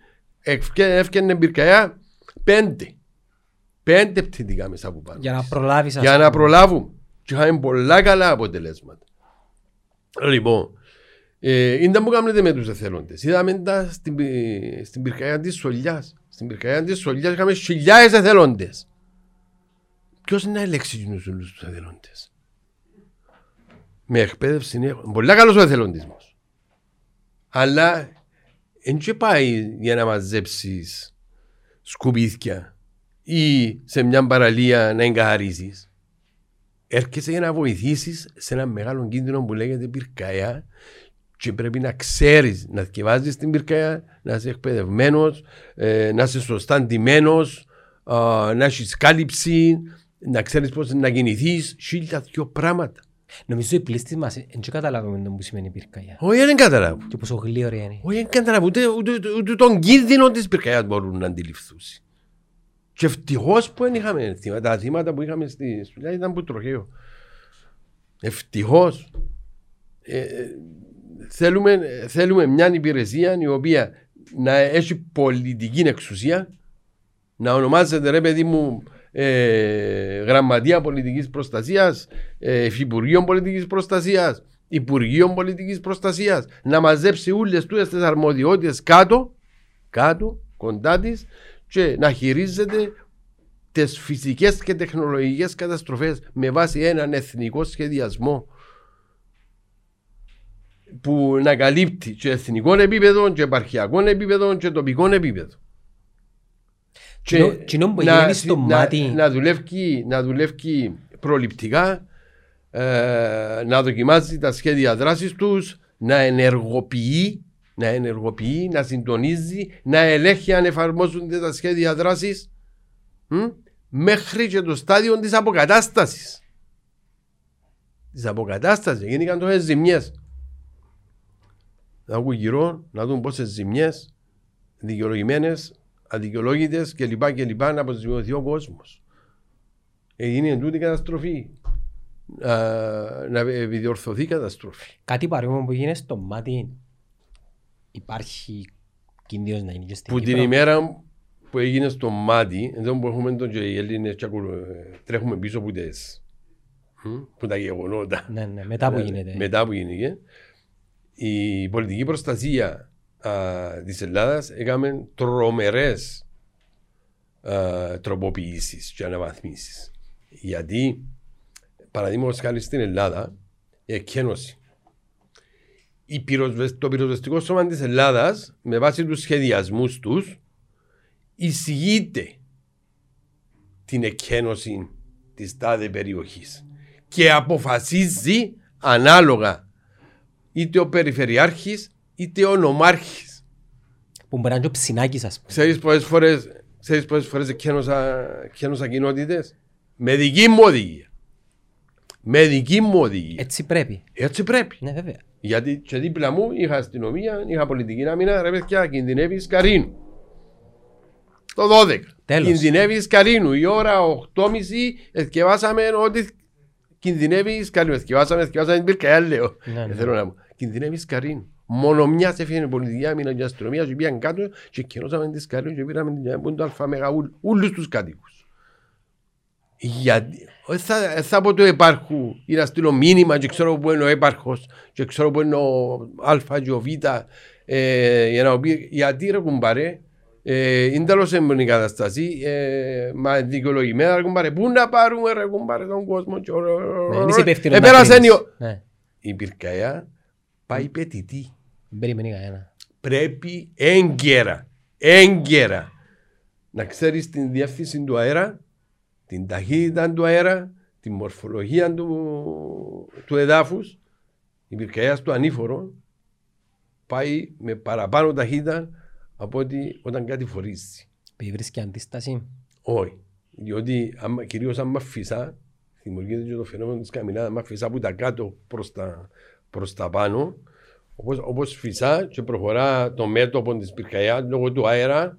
έφτιανε πυρκαγιά πέντε. Πέντε πτυτικά μέσα από πάνω. Για να προλάβεις Για να προλάβουν. Και είχαμε πολλά καλά αποτελέσματα. Λοιπόν, ε, είναι που κάνετε με τους εθελόντες. Είδαμε τα στην, στην πυρκαγιά της Σολιάς. Στην πυρκαγιά της Σολιάς είχαμε χιλιάδες εθελόντες. Ποιος είναι να ελέξει του όλου τους εθελοντές; Με εκπαίδευση είναι πολύ καλός ο εθελοντισμός. Αλλά δεν και πάει για να μαζέψεις σκουπίδια ή σε μια παραλία να εγκαθαρίσει. Έρχεσαι για να βοηθήσεις σε ένα μεγάλο κίνδυνο που λέγεται πυρκαία και πρέπει να ξέρεις να θυκευάζει την πυρκαία, να είσαι εκπαιδευμένος, ε, να είσαι σωστά ντυμένος, να έχεις κάλυψη, να ξέρεις πώς να κινηθείς, χίλια δυο πράγματα. Νομίζω οι πλήστοι μας δεν καταλάβουμε το που σημαίνει πυρκαγιά. Όχι, δεν καταλάβουν. Και πόσο γλύωρη είναι. Όχι, δεν καταλάβουν. Ούτε, ούτε, ούτε, ούτε τον κίνδυνο της πυρκαγιάς μπορούν να αντιληφθούν. Και ευτυχώς που δεν είχαμε θύματα. Τα θύματα που είχαμε στη δουλειά ήταν που τροχαίο. Ευτυχώς. Ε, θέλουμε, θέλουμε μια υπηρεσία η οποία να έχει πολιτική εξουσία, να ονομάζεται ρε παιδί μου ε, Γραμματεία Πολιτικής Προστασίας, ε, Υφυπουργείο Πολιτικής Προστασίας, Υπουργείο Πολιτικής Προστασίας, να μαζέψει όλες του τις αρμοδιότητες κάτω, κάτω, κοντά της και να χειρίζεται τις φυσικές και τεχνολογικές καταστροφές με βάση έναν εθνικό σχεδιασμό που να καλύπτει και εθνικό επίπεδο, και επαρχιακό επίπεδο, και τοπικό επίπεδο. Και να, στο να, μάτι. Να, δουλεύει, να δουλεύει προληπτικά, ε, να δοκιμάζει τα σχέδια δράσης τους, να ενεργοποιεί, να ενεργοποιεί, να συντονίζει, να ελέγχει αν εφαρμόζονται τα σχέδια δράσης μέχρι και το στάδιο της αποκατάστασης. της αποκατάστασης, γίνηκαν τόσες ζημιές. Να βγουν γύρω, να δουν πόσες ζημιές, δικαιολογημένες, αδικαιολόγητες κλπ. κλπ. να αποζημιωθεί ο κόσμος. Έγινε εντούτη καταστροφή. Α, να επιδιορθωθεί η καταστροφή. Κάτι παρόμοιο που γίνεται στο μάτι υπάρχει κίνδυνος να γίνει και στην Που την Κύπρο. ημέρα που έγινε στο μάτι, εδώ που έχουμε τον και οι Έλληνες και ακου- τρέχουμε πίσω από τις, μ, που τα γεγονότα. Ναι, ναι, μετά που γίνεται. Μετά που γίνηκε, η πολιτική προστασία α, της Ελλάδας έκαμε τρομερές α, τροποποιήσεις και αναβαθμίσεις. Γιατί, παραδείγματος χάρη στην Ελλάδα, η εκκένωση. Η πυροσβεσ- το πυροσβεστικό σώμα της Ελλάδας, με βάση τους σχεδιασμούς τους, εισηγείται την εκκένωση της τάδε περιοχής και αποφασίζει ανάλογα είτε ο περιφερειάρχης είτε ο νομάρχης. Που μπορεί να είναι και ο ψινάκης ας πούμε. Ξέρεις πόσες φορές, ξέρεις πόσες φορές εκκένωσα, εκκένωσα κοινότητες; Με δική μου οδηγία. Με δική μου οδηγία. Έτσι πρέπει. Έτσι πρέπει. Ναι, βέβαια. Γιατί και δίπλα μου είχα αστυνομία, είχα πολιτική άμυνα, ρε παιδιά, κινδυνεύεις Καρίνου. Το 12. Τέλος. Κινδυνεύεις Καρίνου. Η ώρα 8.30 εθιεβάσαμε ότι κινδυνεύεις Καρίνου. Εθιεβάσαμε, εθιεβάσαμε την πυρκαγιά, λέω. Ναι, Ε, ναι. θέλω να πω. Κινδυνεύεις Καρίνου. Μόνο μιας έφυγε η πολιτική άμυνα και η αστυνομία και πήγαν κάτω και καινώσαμε τις Καρίνου και πήραμε την που είναι το αλφα ούλ- ούλους τους κατοίκους. Γιατί, ε, θα, ε, θα πω το υπάρχου ή να στείλω μήνυμα και ξέρω που είναι ο έπαρχος και ξέρω που είναι ο α και ο β ε, για να μου πει γιατί ρε κουμπάρε ε, είναι τέλος έμπαινη η κατάσταση ε, μα δικαιολογημένα ρε κουμπάρε πού να πάρουμε ρε κουμπάρε τον κόσμο και ο- Ναι, είσαι υπεύθυνος να Επέρασε κρίνεις. η ο- Ναι, η πυρκαγιά πάει πετητή δεν περιμένει κανένα. πρέπει έγκαιρα, έγκαιρα να ξέρεις την διεύθυνση του αέρα, την ταχύτητα του αέρα, την μορφολογία του, του εδάφους. Η πυρκαγιά στο ανήφορο πάει με παραπάνω ταχύτητα από ότι όταν κάτι φορίζει. Επειδή βρίσκει αντίσταση. Όχι. Διότι άμα, κυρίως άμα φυσά, δημιουργείται και το φαινόμενο της καμινάδας, άμα φυσά από τα κάτω προς τα, προς τα πάνω, όπως, όπως φυσά και προχωρά το μέτωπο της πυρκαγιάς λόγω του αέρα,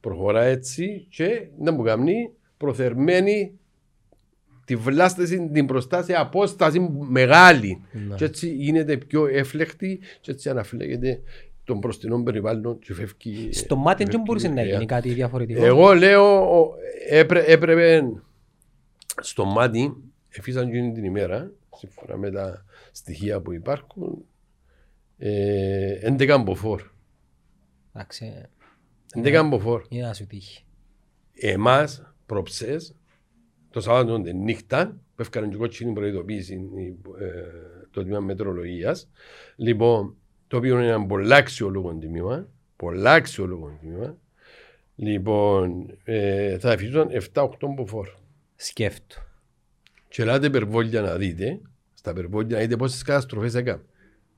προχωρά έτσι και να μου κάνει προθερμένη τη βλάστηση, την προστάση απόσταση μεγάλη. Ναι. Και έτσι γίνεται πιο έφλεκτη και έτσι αναφλέγεται των προστινών περιβάλλον και φεύγει. Στο μάτι δεν φεύγει μπορούσε η να πυρκαγιά. γίνει κάτι διαφορετικό. Εγώ λέω ο- έπρε, έπρεπε στο μάτι, εφήσαν εκείνη την ημέρα, σύμφωνα με τα στοιχεία που υπάρχουν, ε, 11 μποφόρ. Εντάξει, 11 φόρ. είναι να σου τύχει. Εμάς, προψές, το Σαββάτο την νύχτα, που έφκανε και κότσινη προειδοποίηση ε, το τμήμα μετρολογίας, λοιπόν, το οποίο είναι ένα πολλά αξιόλογο τμήμα, πολλά αξιόλογο τμήμα, λοιπόν, ε, θα αφήσουν 7-8 μποφόρ. Σκέφτο. Και ελάτε περβόλια να δείτε, στα περβόλια να δείτε πόσες καταστροφές έκαμε.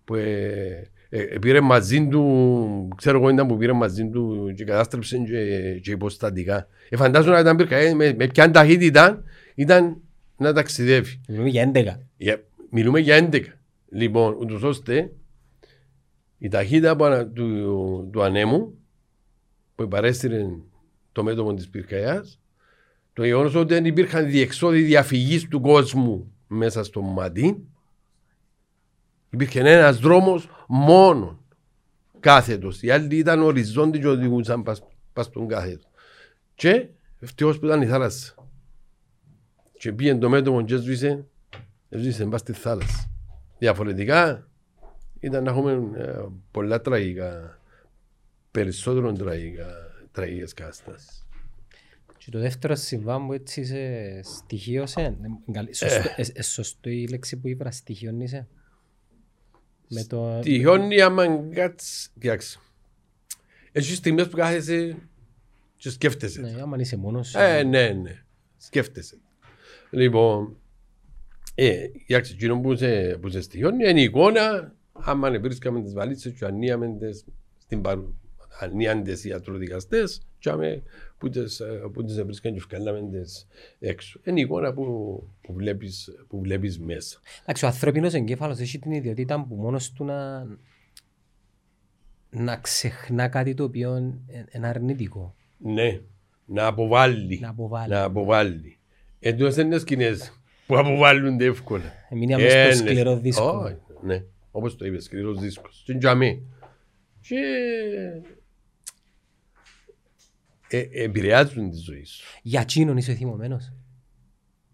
Που ε, ε, ε, πήρε μαζί του, ξέρω εγώ ήταν που πήρε μαζί του και κατάστρεψε και, και υποστατικά. Ε, φαντάζομαι να ήταν πυρκαγιά, με, με ποια ταχύτητα ήταν να ταξιδεύει. Μιλούμε για 11. Yeah, μιλούμε για 11. Λοιπόν, ούτως ώστε η ταχύτητα που ανα- του, του ανέμου που παρέστηρε το μέτωπο της πυρκαγιάς το γεγονός ότι δεν υπήρχαν διεξόδοι διαφυγής του κόσμου μέσα στο μάτι υπήρχε ένας δρόμος μόνο κάθετος. Οι άλλοι ήταν οριζόντιοι και οδηγούσαν πας, πας στον κάθετο. Και ευτυχώς που ήταν η θάλασσα. Και πήγε το μέτωπο και έσβησε, έσβησε πας στη θάλασσα. Διαφορετικά ήταν να έχουμε ε, πολλά τραγικά, περισσότερο τραγικά, τραγικές καταστάσεις. Και το δεύτερο συμβάν που έτσι σε στοιχείωσε, ε, καλή- σωστό- ε, ε, σωστό η λέξη που είπα, στοιχειώνησε. Με το... Τυχιώνει άμα κάτσεις, κοιτάξτε. Έχεις στιγμές που κάθεσαι και σκέφτεσαι. Ναι, άμα είσαι μόνος σου. Ε, ναι, ναι. Σκέφτεσαι. Λοιπόν, ε, κοιτάξτε, εκείνο που σε, που σε στοιχιώνει είναι η εικόνα, άμα βρίσκαμε τις βαλίτσες και ανοίγαμε τις στην παρού. ανίαντες ιατροδικαστές και άμε που τις, ε, που τις βρίσκαν και βγάλαμε τις έξω. Είναι η εικόνα που, που, βλέπεις, που βλέπεις μέσα. Εντάξει, ο ανθρώπινος εγκέφαλος έχει την ιδιότητα που μόνος του να, να ξεχνά κάτι το οποίο είναι αρνητικό. Ναι, να αποβάλει. Να αποβάλει. Να αποβάλει. Εντός είναι σκηνές που αποβάλλονται εύκολα. Μείνει αμέσως Ε, στο ναι. σκληρό δίσκο. Όχι, Ναι, όπως το είπες, σκληρός δίσκος. Και τζαμί. Και ε, επηρεάζουν τη ζωή σου. Για εκείνον είσαι θυμωμένος;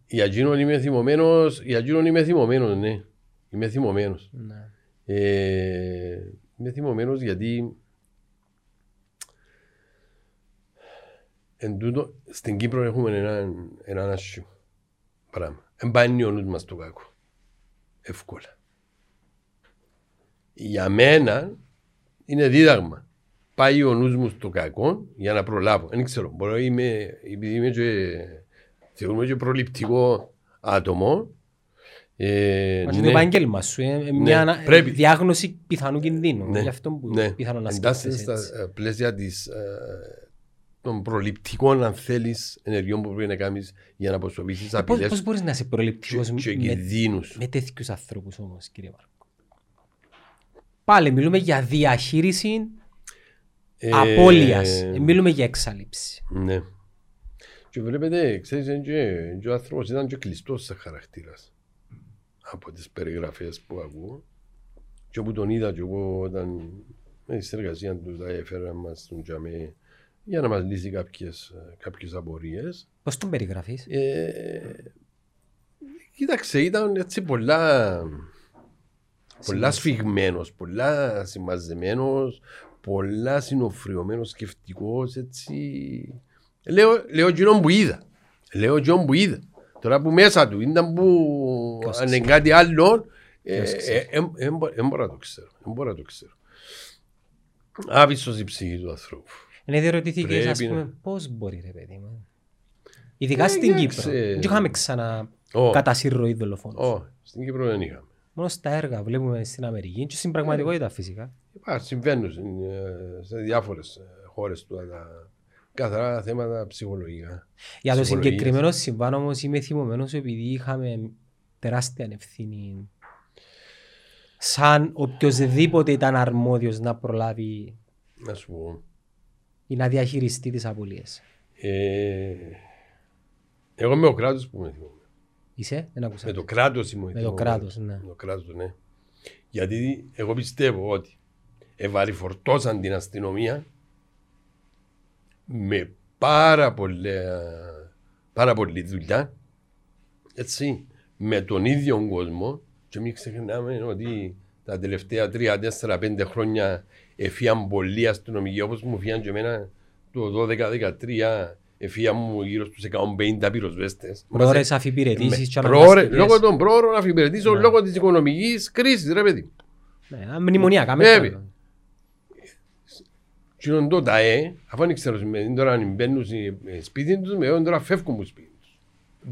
Για εκείνον είμαι θυμωμένος, για εκείνον είμαι θυμωμένος, ναι. Είμαι θυμωμένος. Ναι. Ε, είμαι θυμωμένος γιατί εν τούτο, στην Κύπρο έχουμε ένα, ένα άσχημο πράγμα. Εν πάει ο νους μας το κακό. Εύκολα. Για μένα είναι δίδαγμα. Πάει ο νους μου στο κακό για να προλάβω. Δεν ξέρω. Μπορεί να είμαι, επειδή είμαι και, θεωρούμε και προληπτικό άτομο. Ε, Μας και το επάγγελμα σου είναι μια Ναι, ανα- πρέπει. διάγνωση πιθανού κινδύνου. Ναι. Γι' αυτό που Ναι. πιθανό να εντάσσεται σκέφτεσαι στα έτσι. ε, πλαίσια της, ε, των προληπτικών, αν θέλεις, ενεργειών που πρέπει να κάνεις για να αποσοβήσεις Πώς, απειλές πώς μπορείς να είσαι και, προληπτικός και με, κινδύνους. με τέτοιους ανθρώπους όμως, κύριε Μάρκο; Πάλι μιλούμε για διαχείριση Ε, απώλειας. Ε, Μιλούμε για εξάλληψη. Ναι. Και βλέπετε, ξέρεις, είναι και, και ο άνθρωπος ήταν και κλειστός σε χαρακτήρας. Από τις περιγραφές που ακούω. Και όπου τον είδα και εγώ όταν με τη συνεργασία του τα έφεραν μας στον τζαμί για να μας λύσει κάποιες, ε, κάποιες απορίες. Πώς τον περιγραφείς; Ε, κοίταξε, ήταν έτσι πολλά, πολλά σφιγμένος, πολλά συμμαζεμένος, πολλά συνοφριωμένος, σκεφτικός, έτσι. Λέω, λέω εκείνον που είδα. Λέω εκείνον που είδα. Τώρα που μέσα του ήταν που Ποιος αν είναι ξέρει. κάτι άλλο, Ποιος ξέρει. δεν μπορώ να το ξέρω. Δεν μπορώ να το ξέρω. Άβυσσος η ψυχή του ανθρώπου. Είναι διερωτηθήκες, ας Πρέπει να- πούμε, πώς μπορεί ρε παιδί μου. Ειδικά Ε, στην κοίταξε. Κύπρο. Δεν είχαμε ξανά Ω, κατά συρροή δολοφόνους. ω, στην Κύπρο δεν είχαμε. Μόνος στα έργα βλέπουμε στην Αμερική και στην πραγματικότητα φυσικά. Υπάρχει, συμβαίνουν ε, σε διάφορες χώρες του τα καθαρά θέματα ψυχολογικά. Για το Ψυχολογίας. συγκεκριμένο συμβάν όμως είμαι θυμωμένος επειδή είχαμε τεράστια ευθύνη σαν οποιοδήποτε ήταν αρμόδιος να προλάβει Να σου πω. ή να διαχειριστεί τις απολίες. Ε, εγώ με ο κράτος που με θυμούμαι. Είσαι, δεν άκουσα. Με το κράτος είμαι Με το κράτος, ναι. Με το κράτος, ναι. Γιατί εγώ πιστεύω ότι ευαρυφορτώσαν την αστυνομία με πάρα, πολλά, πάρα πολλή δουλειά έτσι, με τον ίδιο κόσμο και μην ξεχνάμε ότι τα τελευταία τρία, τέσσερα, πέντε χρόνια εφίαν πολλοί αστυνομικοί όπως μου φίαν και εμένα το 12-13 εφίαν μου γύρω στους 150 πυροσβέστες. Πρόορες αφιπηρετήσεις και Με- πρόωρε- αναγκαστικές. Λόγω των πρόωρων αφιπηρετήσεων, Ναι. λόγω της οικονομικής κρίσης ρε παιδί. Ναι, μνημονιακά. με Βέβαια. το- Και είναι το ΤΑΕ, αφού δεν ξέρω σημαίνει τώρα αν μπαίνουν σε ε, σπίτι τους, με όταν τώρα φεύγουν από σπίτι τους.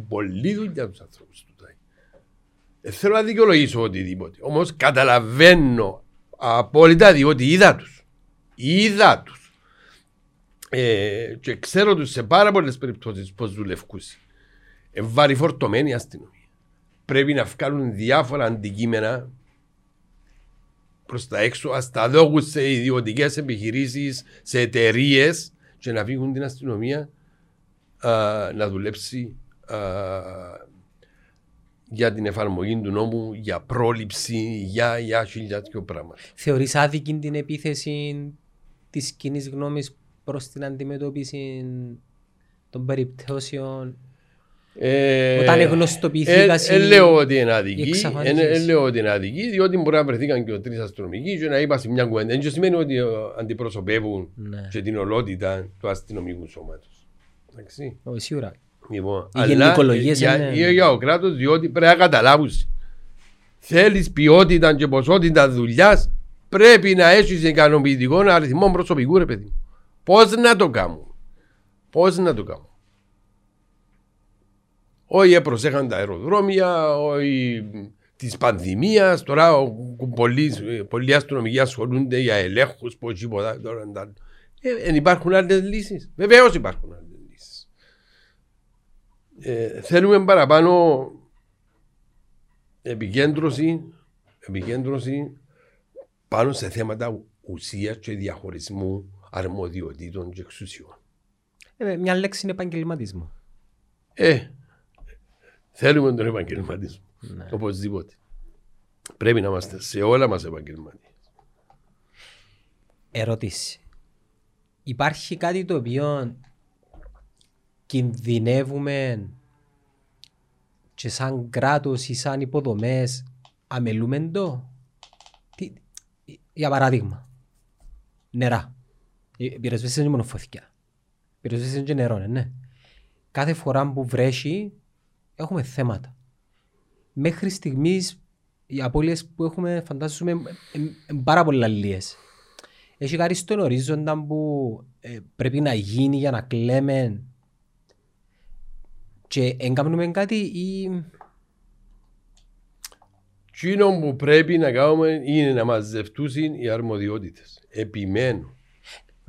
Πολλή δουλειά τους ανθρώπους του ΤΑΕ. Δεν θέλω να δικαιολογήσω οτιδήποτε. Όμως καταλαβαίνω απόλυτα διότι είδα τους. Είδα τους. Ε, και ξέρω τους σε πάρα πολλές περιπτώσεις πώς δουλεύκουν. Ευάρει φορτωμένη η αστυνομία. Πρέπει να βγάλουν διάφορα αντικείμενα προς τα έξω, ας τα δώκουν σε ιδιωτικές επιχειρήσεις, σε εταιρείες και να φύγουν την αστυνομία α, να δουλέψει α, για την εφαρμογή του νόμου, για πρόληψη, για, για χιλιάδιο πράγματα. Θεωρείς άδικη την επίθεση της κοινής γνώμης προς την αντιμετώπιση των περιπτώσεων Ε, Όταν γνωστοποιηθήκαν ε, οι- ε, λέω ότι είναι οι αδική. εξαφανίσεις. Ε, ε, λέω ότι είναι αδική, διότι μπορεί να βρεθήκαν και τρεις αστυνομικοί και να είπα σε μια κουβέντα. Δεν σημαίνει ότι ε, αντιπροσωπεύουν Ναι. και την ολότητα του αστυνομικού σώματος. Εντάξει. Όχι, σίγουρα. Λοιπόν, Οι αλλά γενικολογίες για, είναι- για, για ο κράτος, διότι πρέπει να καταλάβουν. Θέλεις ποιότητα και ποσότητα δουλειάς, πρέπει να έχεις ικανοποιητικό αριθμό προσωπικού, ρε παιδί. Πώς να το κάνουν. Πώς να το κάνουν. Όχι έπροσέχαν τα αεροδρόμια, όχι της πανδημίας. Τώρα ο- πολλοί, πολλοί αστυνομικοί ασχολούνται για ελέγχους, πώς τίποτα. Τώρα, τα- Ε, εν υπάρχουν άλλες λύσεις. Βεβαίως υπάρχουν άλλες λύσεις. Ε, θέλουμε παραπάνω επικέντρωση, επικέντρωση πάνω σε θέματα ουσίας και διαχωρισμού αρμοδιοτήτων και εξουσιών. Ε, μια λέξη είναι επαγγελματισμό. Ε, θέλουμε τον επαγγελματισμό. Ναι. Οπωσδήποτε. Πρέπει να είμαστε σε όλα μας επαγγελματίες. Ερώτηση. Υπάρχει κάτι το οποίο κινδυνεύουμε και σαν κράτος ή σαν υποδομές αμελούμε το. Τι, για παράδειγμα, νερά. Οι πυροσβέστες είναι μόνο φωτιά. Οι πυροσβέστες είναι και νερό, ναι, ναι. Κάθε φορά που βρέχει έχουμε θέματα. Μέχρι στιγμής οι απώλειες που έχουμε φαντάζομαι είναι πάρα πολλά λίγες. Έχει κάτι στον ορίζοντα που ε, πρέπει να γίνει για να κλαίμε και εγκάμνουμε κάτι ή... Εκείνο που πρέπει να κάνουμε είναι να μαζευτούν οι αρμοδιότητες. Επιμένω.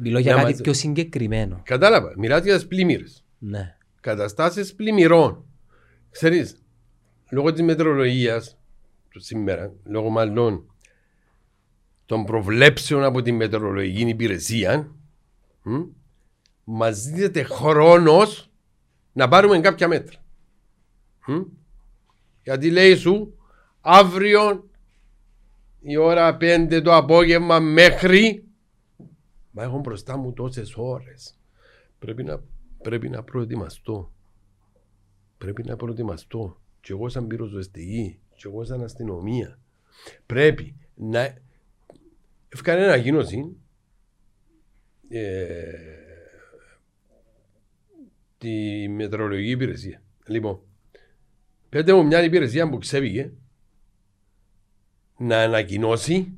Μιλώ για Να κάτι μας- πιο συγκεκριμένο. Κατάλαβα. Μιλάτε για τις πλημμύρες. Ναι. Καταστάσεις πλημμυρών. Ξέρεις, λόγω της μετρολογίας του σήμερα, λόγω μάλλον των προβλέψεων από τη μετρολογική υπηρεσία, μ, μας δίδεται χρόνος να πάρουμε κάποια μέτρα. Μ. Γιατί λέει σου, αύριο η ώρα 5 το απόγευμα μέχρι Μα έχω μπροστά μου τόσες ώρες. Πρέπει να, πρέπει να προετοιμαστώ. Πρέπει να προετοιμαστώ. Και εγώ σαν πυροσβεστική, και εγώ σαν αστυνομία. Πρέπει να... Έφκανε ανακοίνωση ε, τη μετρολογική υπηρεσία. Λοιπόν, πέτε μου μια υπηρεσία που ξέφυγε να ανακοινώσει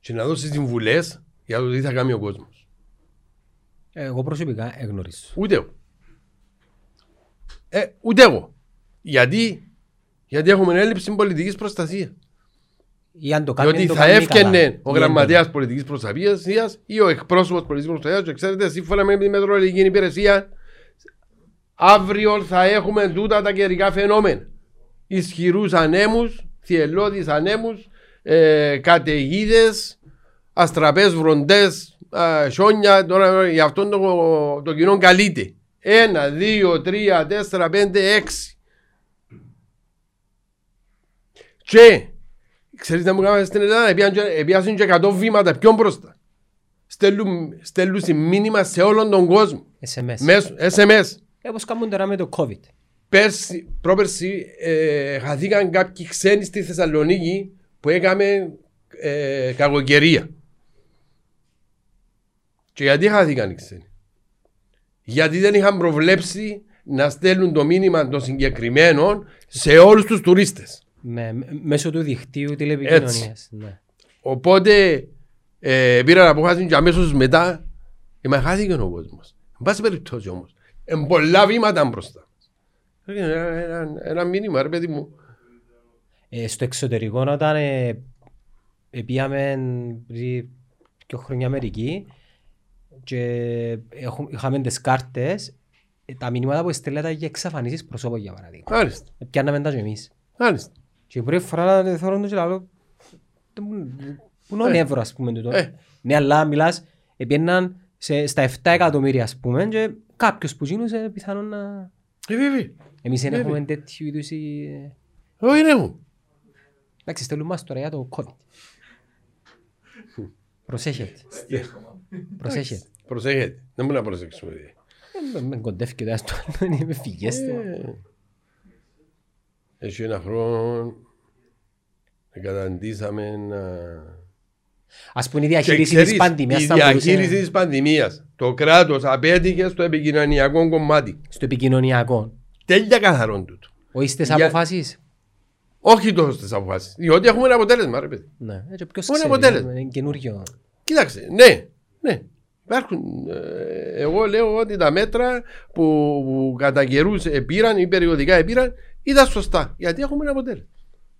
και να δώσει συμβουλές για το τι θα κάνει ο κόσμος. Εγώ προσωπικά εγνωρίζω. Ούτε εγώ. Ε, ούτε εγώ. Γιατί, γιατί έχουμε έλλειψη πολιτικής προστασίας. Ή αν το κάνει, Διότι το θα κάνει καλά. έφτιανε ο Ή γραμματέα πολιτικής προστασίας ή ο εκπρόσωπος πολιτικής προστασίας. Και ξέρετε, σύμφωνα με τη μετρολογική υπηρεσία, αύριο θα έχουμε τούτα τα καιρικά φαινόμενα. Ισχυρούς ανέμους, θυελώδεις ανέμους, ε, καταιγίδες, αστραπέ βροντές, χιόνια. Τώρα για αυτόν το, το κοινό καλείται. Ένα, δύο, τρία, τέσσερα, πέντε, έξι. Και Ξέρεις να μου κάνετε στην Ελλάδα, επίαν και- επιάσουν και 100 βήματα πιο μπροστά. Στέλνουν, στέλνουν μήνυμα σε όλον τον κόσμο. SMS. Μέσω SMS. Ε, Όπως κάνουν τώρα με το COVID. Πέρσι, πρόπερσι, ε, χαθήκαν κάποιοι ξένοι στη Θεσσαλονίκη που έκαμε ε, κακοκαιρία. Και γιατί χάθηκαν οι ξένοι; Γιατί δεν είχαν προβλέψει να στέλνουν το μήνυμα των συγκεκριμένων σε όλους τους τουρίστες. Με, με- μέσω του δικτύου τηλεπικοινωνίας. Ναι. Οπότε ε, πήραν αποφάση και αμέσως μετά ε, χάθηκε ο κόσμος. Εν πάση περιπτώσει όμως, εν πολλά βήματα μπροστά. Ε, Ένα, ένα, ένα μήνυμα ρε παιδί μου. Ε, στο εξωτερικό όταν ε, ε, πήγαμε πριν δύο χρόνια Αμερική και έχουμε, είχαμε τις κάρτες ε, τα μηνύματα που στέλνατε για εξαφανίσεις προσώπων για παράδειγμα. Μάλιστα, Ε, Πιάνναμε τα και εμείς. μάλιστα. Και η πρώτη φορά να θέλω το και λέω Πού είναι ο Ε. νεύρο ας πούμε τούτο. Ε. Ναι αλλά μιλάς Επιέναν σε, στα 7 εκατομμύρια ας πούμε και κάποιος που γίνωσε πιθανόν να... Ε, βέβαια. Εμείς δεν Βέβαια. έχουμε τέτοιου είδους... ε, Όχι ρε μου. Εντάξει στέλνουν μας τώρα για το COVID. Προσέχετε. Προσέχετε. Προσέχετε. Δεν μπορεί να προσέξουμε. δηλαδή. Ε, Με κοντεύει και το άλλο, με φυγέστε. Ε, Έχει ένα χρόνο καταντήσαμε να... Ας πούμε η Και διαχείριση ξέρεις, της πανδημίας η θα μπορούσε- διαχείριση της πανδημίας. Το κράτος απέτυχε στο επικοινωνιακό κομμάτι. στο επικοινωνιακό. Τέλεια καθαρόν τούτο. Όχι στις Για- αποφάσεις; Όχι τόσο στις αποφάσεις. Διότι έχουμε ένα αποτέλεσμα, ρε παιδί. Ναι, έτσι ποιος Μόνο ξέρει, αποτέλεσμα. είναι καινούριο. Κοίταξε, ναι, ναι. Υπάρχουν, ε, εγώ λέω ότι τα μέτρα που, που κατά καιρούς επήραν ή περιοδικά επήραν ήταν σωστά. Γιατί έχουμε ένα αποτέλεσμα.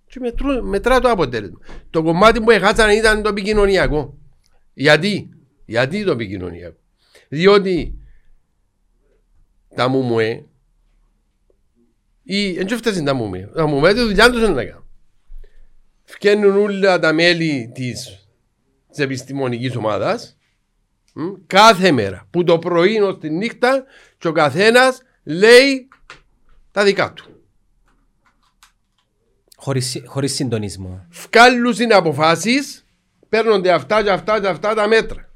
Και μετρού, μετρά το αποτέλεσμα. Το κομμάτι που έχασαν ήταν το επικοινωνιακό. Γιατί; Γιατί το επικοινωνιακό; Διότι τα μουμουέ ή δεν φτάσει τα μουμουέ. Τα μουμουέ τη δουλειά τους είναι να κάνουν. Φκένουν όλα τα μέλη της, της επιστημονικής ομάδας κάθε μέρα που το πρωί ως τη νύχτα και ο καθένας λέει τα δικά του. Χωρίς, χωρίς συντονισμό. Φκάλουν είναι αποφάσεις, παίρνονται αυτά και αυτά και αυτά τα μέτρα.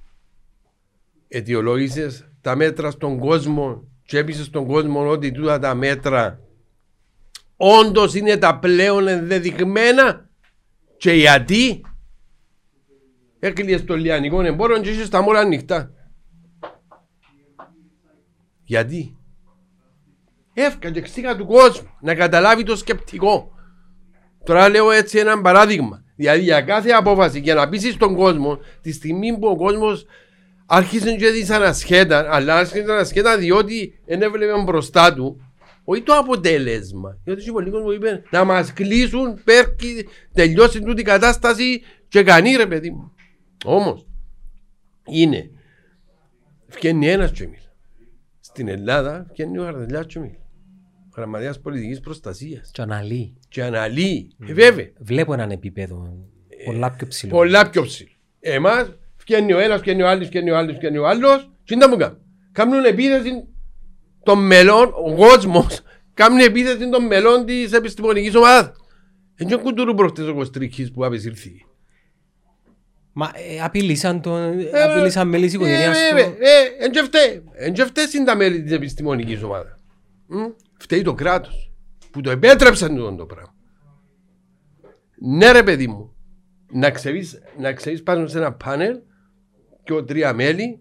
Αιτιολόγησες τα μέτρα στον κόσμο και έπεισες στον κόσμο ότι τούτα τα μέτρα όντως είναι τα πλέον ενδεδειγμένα και γιατί; Έκλειες το λιανικό εμπόριο και είσαι τα μόρα ανοιχτά. Γιατί; Εύκα και ξύχα του κόσμου να καταλάβει το σκεπτικό. Τώρα λέω έτσι ένα παράδειγμα. Δηλαδή για κάθε απόφαση και να πείσει τον κόσμο τη στιγμή που ο κόσμος άρχισε και δεις ανασχέτα, αλλά άρχισε ανασχέτα διότι δεν έβλεπε μπροστά του όχι το αποτέλεσμα. Γιατί ο λίγο μου είπε να μας κλείσουν, πέρκει, τελειώσει τούτη η κατάσταση και κανεί ρε παιδί μου. Όμως είναι. Βγαίνει ένας τσομίλ. Στην Ελλάδα βγαίνει ο Χαρδελιάς τσομίλ. Γραμματέας πολιτικής προστασίας. Και αναλύει. Και αναλύει. Ε, βέβαια. Βλέπω έναν επίπεδο πολλά πιο ψηλό. Πολλά πιο ψηλό. Εμάς Φτιάχνει ο ένας, φτιάχνει ο άλλος, φτιάχνει ο άλλος, φτιάχνει ο άλλος. Τι να μου κάνουν; Κάνουν επίθεση των μελών, ο κόσμος, κάνουν επίθεση των μελών της επιστημονικής ομάδας. Δεν είναι κουντούρου προχτές ο Κωστρίκη που απεσύρθη. Μα ε, απειλήσαν τον, ε, απειλήσαν μέλη της οικογένειας ε, του. Ε, εν και φταίει. Εν και φταίει είναι τα μέλη της επιστημονικής ομάδας. Φταίει το κράτος που το επέτρεψαν το πράγμα. Ναι ρε παιδί μου, να ξέρεις, να ξέρεις πάνω σε ένα πάνελ και τρία μέλη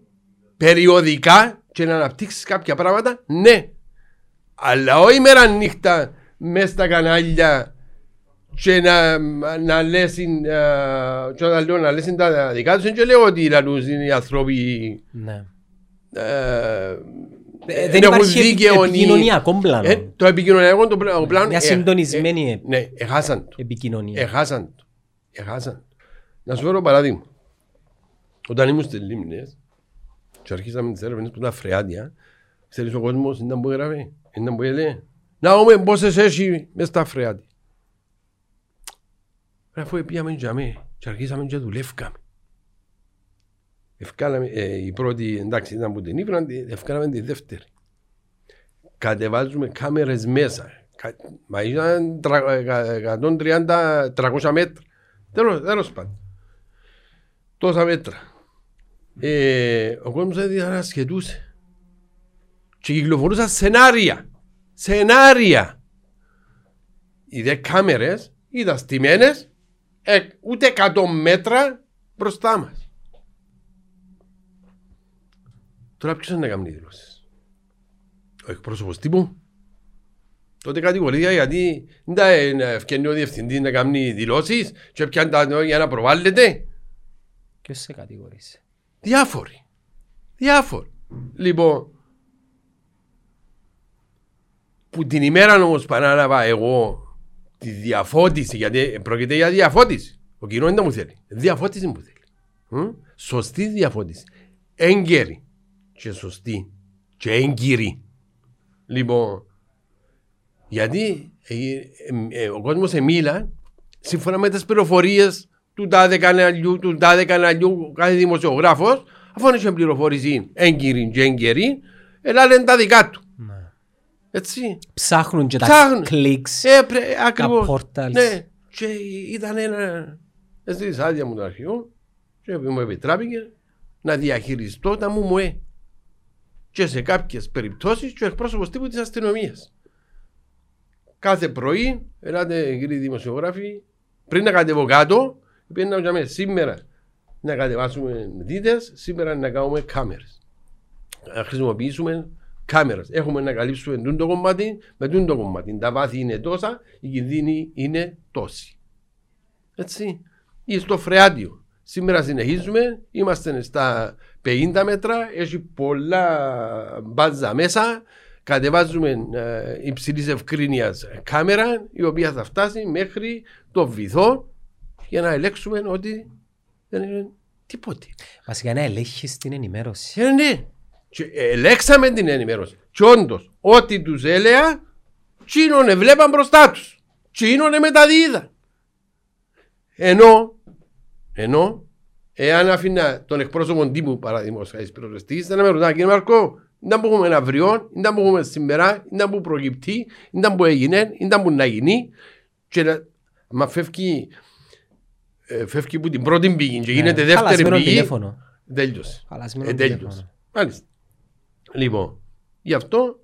περιοδικά και να αναπτύξεις κάποια πράγματα, ναι. Αλλά όχι μέρα νύχτα μέσα στα κανάλια και να, να λέσουν, και όταν λέω να λέσουν τα δικά τους και λέω ότι είναι οι άνθρωποι ναι. Ε, ε, δεν υπάρχει επικοινωνιακό πλάνο. Ε, το επικοινωνιακό το πλάνο. Μια συντονισμένη ναι, έχασαν το. επικοινωνία. Έχασαν το. Έχασαν. Να σου φέρω παράδειγμα. Όταν ήμουν στις Λίμνες και αρχίσαμε τις έρευνες που ήταν φρεάτια, ξέρεις ο κόσμος ήταν που έγραφε, ήταν που έλεγε να δούμε πόσες έχει μες στα φρεάτια. Αφού πήγαμε για μέ και αρχίσαμε και δουλεύκαμε. Ευκάλαμε, ε, η πρώτη εντάξει ήταν που την ήπραν, ευκάλαμε τη δεύτερη. Κατεβάζουμε κάμερες μέσα. Μα ήταν 130-300 μέτρα. Τέλος πάντων. Τόσα μέτρα ε, ο κόσμος διανασχετούσε και κυκλοφορούσαν σενάρια. Σενάρια. Οι δε κάμερες ήταν στημένες ε, ούτε 100 μέτρα μπροστά μας. Τώρα ποιος είναι να κάνει δηλώσεις; Ο εκπρόσωπος τύπου. Τότε κατηγορία γιατί δεν ευκαινεί ο διευθυντής να κάνει δηλώσεις και πιάνε τα για να προβάλλεται. Ποιος σε κατηγορήσε; Διάφοροι. Διάφοροι. Λοιπόν, που την ημέρα όμως παράλαβα εγώ τη διαφώτιση, γιατί πρόκειται για διαφώτιση. Ο κοινό δεν μου θέλει. Διαφώτιση μου θέλει. Μ; Σωστή διαφώτιση. Έγκαιρη και σωστή και έγκυρη. Λοιπόν, γιατί ε, ε, ε, ο κόσμος εμίλα σύμφωνα με τις πληροφορίες του τάδε καναλιού, του τάδε καναλιού, κάθε δημοσιογράφος, αφού έχει πληροφόρηση έγκυρη και έγκαιρη, έλα λένε τα δικά του. Ναι. Έτσι. Ψάχνουν και τα κλικς, ε, τα πόρταλς. Ναι, και ήταν ένα... Έτσι, άδεια μου το αρχείο και μου επιτράπηκε να διαχειριστώ τα μου μουέ. Και σε κάποιες περιπτώσεις και ο εκπρόσωπος τύπου της αστυνομίας. Κάθε πρωί, ελάτε κύριοι δημοσιογράφοι, πριν να κατεβώ κάτω, Πήγαμε σήμερα να κατεβάσουμε δίτες, σήμερα να κάνουμε κάμερες. Να χρησιμοποιήσουμε κάμερες. Έχουμε να καλύψουμε το κομμάτι με το κομμάτι. Τα βάθη είναι τόσα, η κινδύνη είναι τόση. Έτσι. Ή στο φρεάτιο. Σήμερα συνεχίζουμε, είμαστε στα 50 μέτρα, έχει πολλά μπάζα μέσα, κατεβάζουμε ε, υψηλής ευκρίνειας κάμερα, η οποία θα φτάσει μέχρι το βυθό για να ελέγξουμε ότι δεν είναι Τίποτε. Βασικά να ελέγχεις την ενημέρωση. Ε, ναι. Και ελέξαμε την ενημέρωση. Και όντως, ό,τι τους έλεγα, τσίνονε βλέπαν μπροστά τους. Τσίνονε μεταδίδαν. Ενώ, ενώ, εάν αφήνα τον εκπρόσωπο τύπου παραδείγματος χάρη πυροσβεστής, θα με ρωτά, κύριε Μαρκό, ήταν που έχουμε αύριο, ήταν που έχουμε σήμερα, ήταν που προκυπτεί, ήταν που έγινε, ήταν που να γίνει. Και να- μα φεύγει, ε, φεύγει που την πρώτη πηγή και γίνεται δεύτερη Ναι. Χαλασμένο πηγή, τηλέφωνο. τέλειωσε. Χαλασμένο Ε, τηλέφωνο. τέλειωσε. Μάλιστα. Λοιπόν, γι' αυτό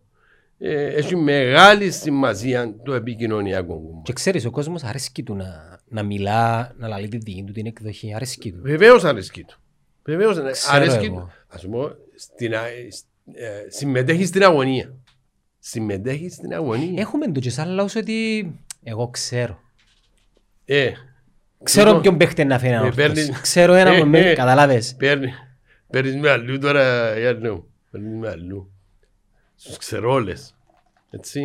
ε, έχει μεγάλη σημασία το επικοινωνιακό κομμάτι. Και ξέρεις, ο κόσμος αρέσκει του να, να μιλά, να λαλεί τη δική του την εκδοχή. Αρέσκει του. Βεβαίως αρέσκει του. Βεβαίως Ξέρω αρέσκει εγώ. του. Α πούμε, στην, α- ε, συμμετέχεις στην αγωνία. Συμμετέχεις στην αγωνία. Έχουμε το και σαν λαός ότι εγώ ξέρω. Ε, Ξέρω λοιπόν, ποιον παίχτη να φέρει να ε, ορθώσει. παίρνεις- Ξέρω ένα ε, που με ε, καταλάβες. Παίρνει, παίρνεις με αλλού τώρα, Γιάννου. Παίρνεις με αλλού. Στους ξερόλες. Έτσι.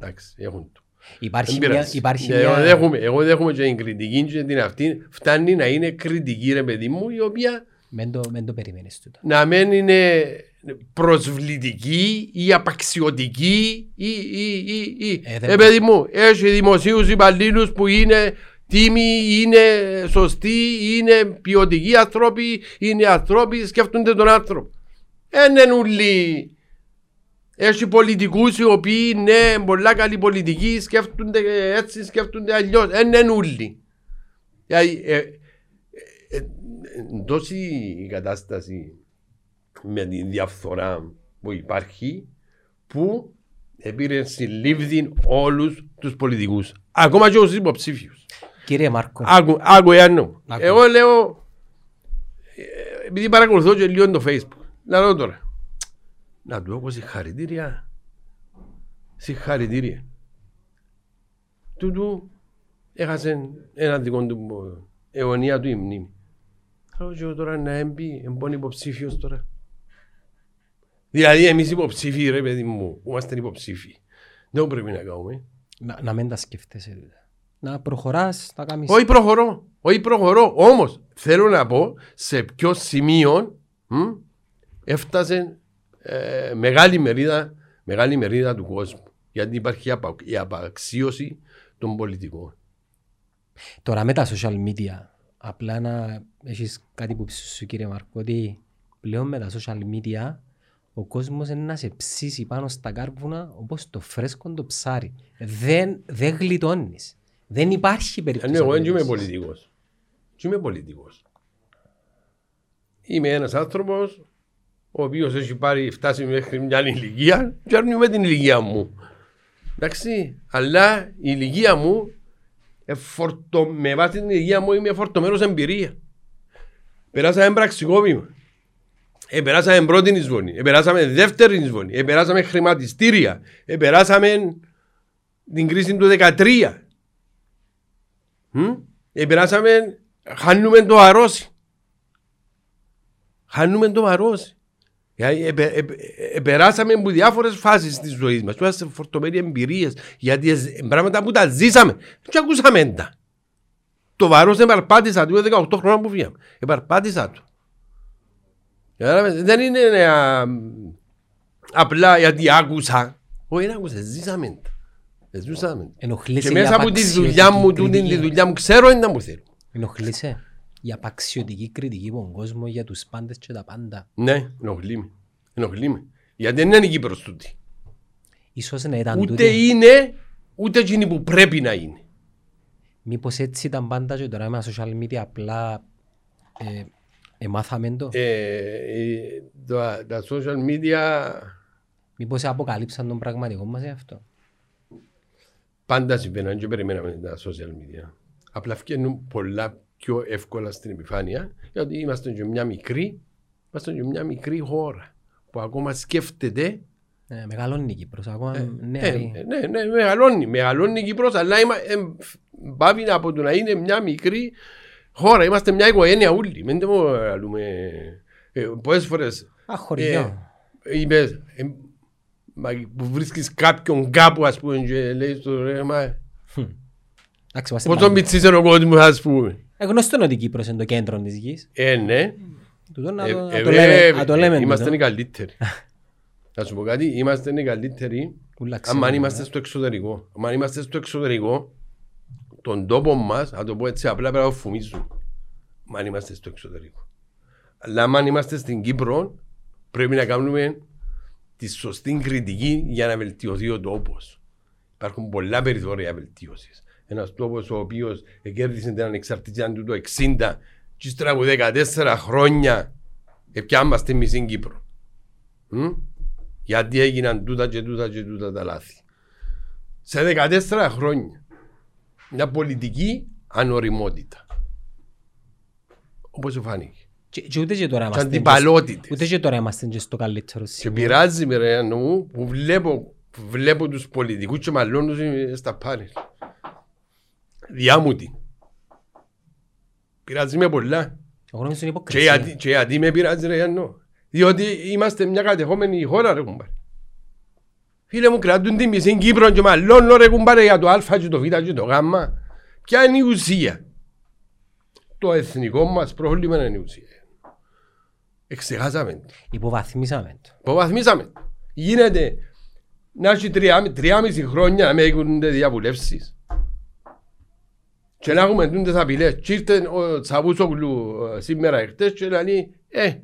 Εντάξει, έχουν το. Υπάρχει Δεν μια... πειράζει. Υπάρχει Ε, Εγώ μια... δέχομαι, εγώ δέχομαι και την κριτική και την αυτή. Φτάνει να είναι κριτική ρε παιδί μου η οποία Μεν το, μεν το περιμένεις τούτο. να μην είναι προσβλητική ή απαξιωτική ή, ή, ή, ή. Ε, δεν- Ε, παιδί μου, έχει δημοσίους υπαλλήλους που είναι τίμοι, είναι σωστοί, είναι ποιοτικοί άνθρωποι, είναι άνθρωποι, σκέφτονται τον άνθρωπο. Δεν είναι ούλοι. Έχει πολιτικούς οι οποίοι είναι πολλά καλοί πολιτικοί, σκέφτονται έτσι, σκέφτονται αλλιώς. Δεν είναι ούλοι. Δηλαδή, ε, ε, ε, τόση η κατάσταση με τη διαφθορά που υπάρχει που επήρε συλλήβδη όλους τους πολιτικούς. Ακόμα και τους υποψήφιους. Κύριε Μάρκο, Άκου, άκου Ιάννου. Άκου. Εγώ λέω, ε, επειδή παρακολουθώ και λίγο το facebook, να δω τώρα. Να του έχω συγχαρητήρια. Συγχαρητήρια. Τούτου έχασε ένα δικό του ε, αιωνία του η μνήμη. Λέω και εγώ τώρα να έμπει, εμπόν υποψήφιος τώρα. Δηλαδή εμείς υποψήφοι ρε παιδί μου, που είμαστε υποψήφοι. Δεν πρέπει να κάνουμε. να, να μην τα σκέφτεσαι. τούτα. Να προχωράς, τα κάνεις. Όχι προχωρώ, όχι προχωρώ. Όμως θέλω να πω σε ποιο σημείο μ, έφτασε ε, μεγάλη, μερίδα, μεγάλη μερίδα του κόσμου. Γιατί υπάρχει η, απα, η απαξίωση των πολιτικών. Τώρα με τα social media, απλά να έχεις κάτι που πεις σου κύριε Μάρκο, ότι πλέον με τα social media ο κόσμος είναι να σε ψήσει πάνω στα κάρβουνα όπως το φρέσκο το ψάρι. Δεν, δεν γλιτώνεις. Δεν υπάρχει περίπτωση. Αν εγώ δεν είμαι απολύτως. πολιτικός. Και είμαι πολιτικός. Είμαι ένας άνθρωπος ο οποίος έχει πάρει, φτάσει μέχρι μια ηλικία και αρνούμε την ηλικία μου. Εντάξει, αλλά η ηλικία μου εφορτω, με βάση την ηλικία μου είμαι φορτωμένος εμπειρία. Περάσαμε πραξικόπημα. Επεράσαμε πρώτη εισβολή, επεράσαμε δεύτερη εισβολή, επεράσαμε χρηματιστήρια, επεράσαμε την κρίση του 2013. Μμ; Επεράσαμε, χάνουμε το αρρώσι. Χάνουμε το αρρώσι. Γιατί επε- επε- Επεράσαμε από διάφορες φάσεις της ζωής μας. Είμαστε φορτωμένοι εμπειρίες. Γιατί ε, πράγματα που τα ζήσαμε. Και ακούσαμε τα. Το βαρό επαρπάτησα του 18 χρόνια που φύγαμε. Επαρπάτησα του. Κατάλαβες, Δεν είναι ε, απλά γιατί άκουσα. Όχι, δεν άκουσα. Ζήσαμε τα. Ε, Ζούσαμε. Ενοχλείσαι Και η μέσα από τη απαξιωτική δουλειά μου, τούτη τη κριτική. δουλειά μου, ξέρω είναι που θέλω. Ενοχλείσαι η απαξιωτική κριτική από τον κόσμο για τους πάντες και τα πάντα. Ναι, ενοχλεί με. Ενοχλεί με. Γιατί δεν είναι η Κύπρος τούτη. Ίσως να ήταν Ούτε τούτη. είναι, ούτε εκείνη που πρέπει να είναι. Μήπως έτσι ήταν πάντα και τώρα με τα social media απλά ε, εμάθαμε το; Ε, ε, τα, τα social media Μήπως αποκαλύψαν τον πραγματικό μας αυτό. πάντα συμβαίνουν και περιμέναμε τα social media. Απλά βγαίνουν πολλά πιο εύκολα στην επιφάνεια γιατί είμαστε και μια μικρή, είμαστε και μια μικρή χώρα που ακόμα σκέφτεται Ε, μεγαλώνει η Κύπρος, ακόμα Ε, νεαρή. ε, ναι, ναι, μεγαλώνει. Μεγαλώνει η Κύπρος, αλλά είμα, ε, πάβει από το να είναι μια μικρή χώρα. Είμαστε μια οικογένεια όλοι. Μην το λέμε. Ε, πολλές φορές Α, χωριό. ε, είπες, ε, μα, που βρίσκεις κάποιον κάπου ας πούμε και λέει στο ρε μα Εντάξει, είμαστε πόσο πάλι- μητσής είναι ο κόσμος ας πούμε. Ε, Γνωστό είναι ότι η Κύπρος είναι το κέντρο της γης. Ε, ναι. Τούτο να Ε, το- να ε, το λέμε- ε, να το λέμε. Είμαστε οι τούτο. καλύτεροι. Θα σου πω κάτι, είμαστε οι καλύτεροι Ούλα αν ξέρουμε, είμαστε ε. στο εξωτερικό. Αν είμαστε στο εξωτερικό, τον τόπο μας, να το πω έτσι απλά πρέπει να το φουμίζουν. Αν είμαστε στο εξωτερικό. Αλλά αν είμαστε στην Κύπρο, πρέπει να κάνουμε τη σωστή κριτική για να βελτιωθεί ο τόπος. Υπάρχουν πολλά περιθώρια βελτίωσης. Ένας τόπος ο οποίος κέρδισε την ανεξαρτησία του το 60 και ύστερα από 14 χρόνια επιάμαστε εμείς στην Κύπρο. Μμ; Γιατί έγιναν τούτα και τούτα και τούτα τα λάθη. Σε 14 χρόνια. Μια πολιτική ανοριμότητα. Όπως φάνηκε. Και- και ούτε και τώρα Και είμαστε αντιπαλότητες. Ούτε και τώρα είμαστε και στο καλύτερο Και σημείο. πειράζει με ρε μου που βλέπω, που βλέπω τους πολιτικούς και μαλλώνουν τους στα πάνελ. Διάμουτοι. Πειράζει με πολλά. Εγώ νομίζω είναι Και υποκρισία. γιατί, και γιατί με πειράζει ρε Γιάννο. Διότι είμαστε μια κατεχόμενη χώρα ρε κουμπάρε. Φίλε μου κρατούν τη μισή Κύπρο και μαλλώνω ρε κουμπάρε για το α και το β και το γ. Ποια είναι η ουσία; Το εθνικό μας πρόβλημα είναι η ουσία. Εξεχάσαμε το. Υποβαθμίσαμε το. Υποβαθμίσαμε. Γίνεται να έχει τρία- τριάμιση χρόνια να με γίνονται διαβουλεύσεις. Και να έχουμε τούντες απειλές. Και ήρθε ο Τσαβούσογλου ε, σήμερα εχθές και λέει ε,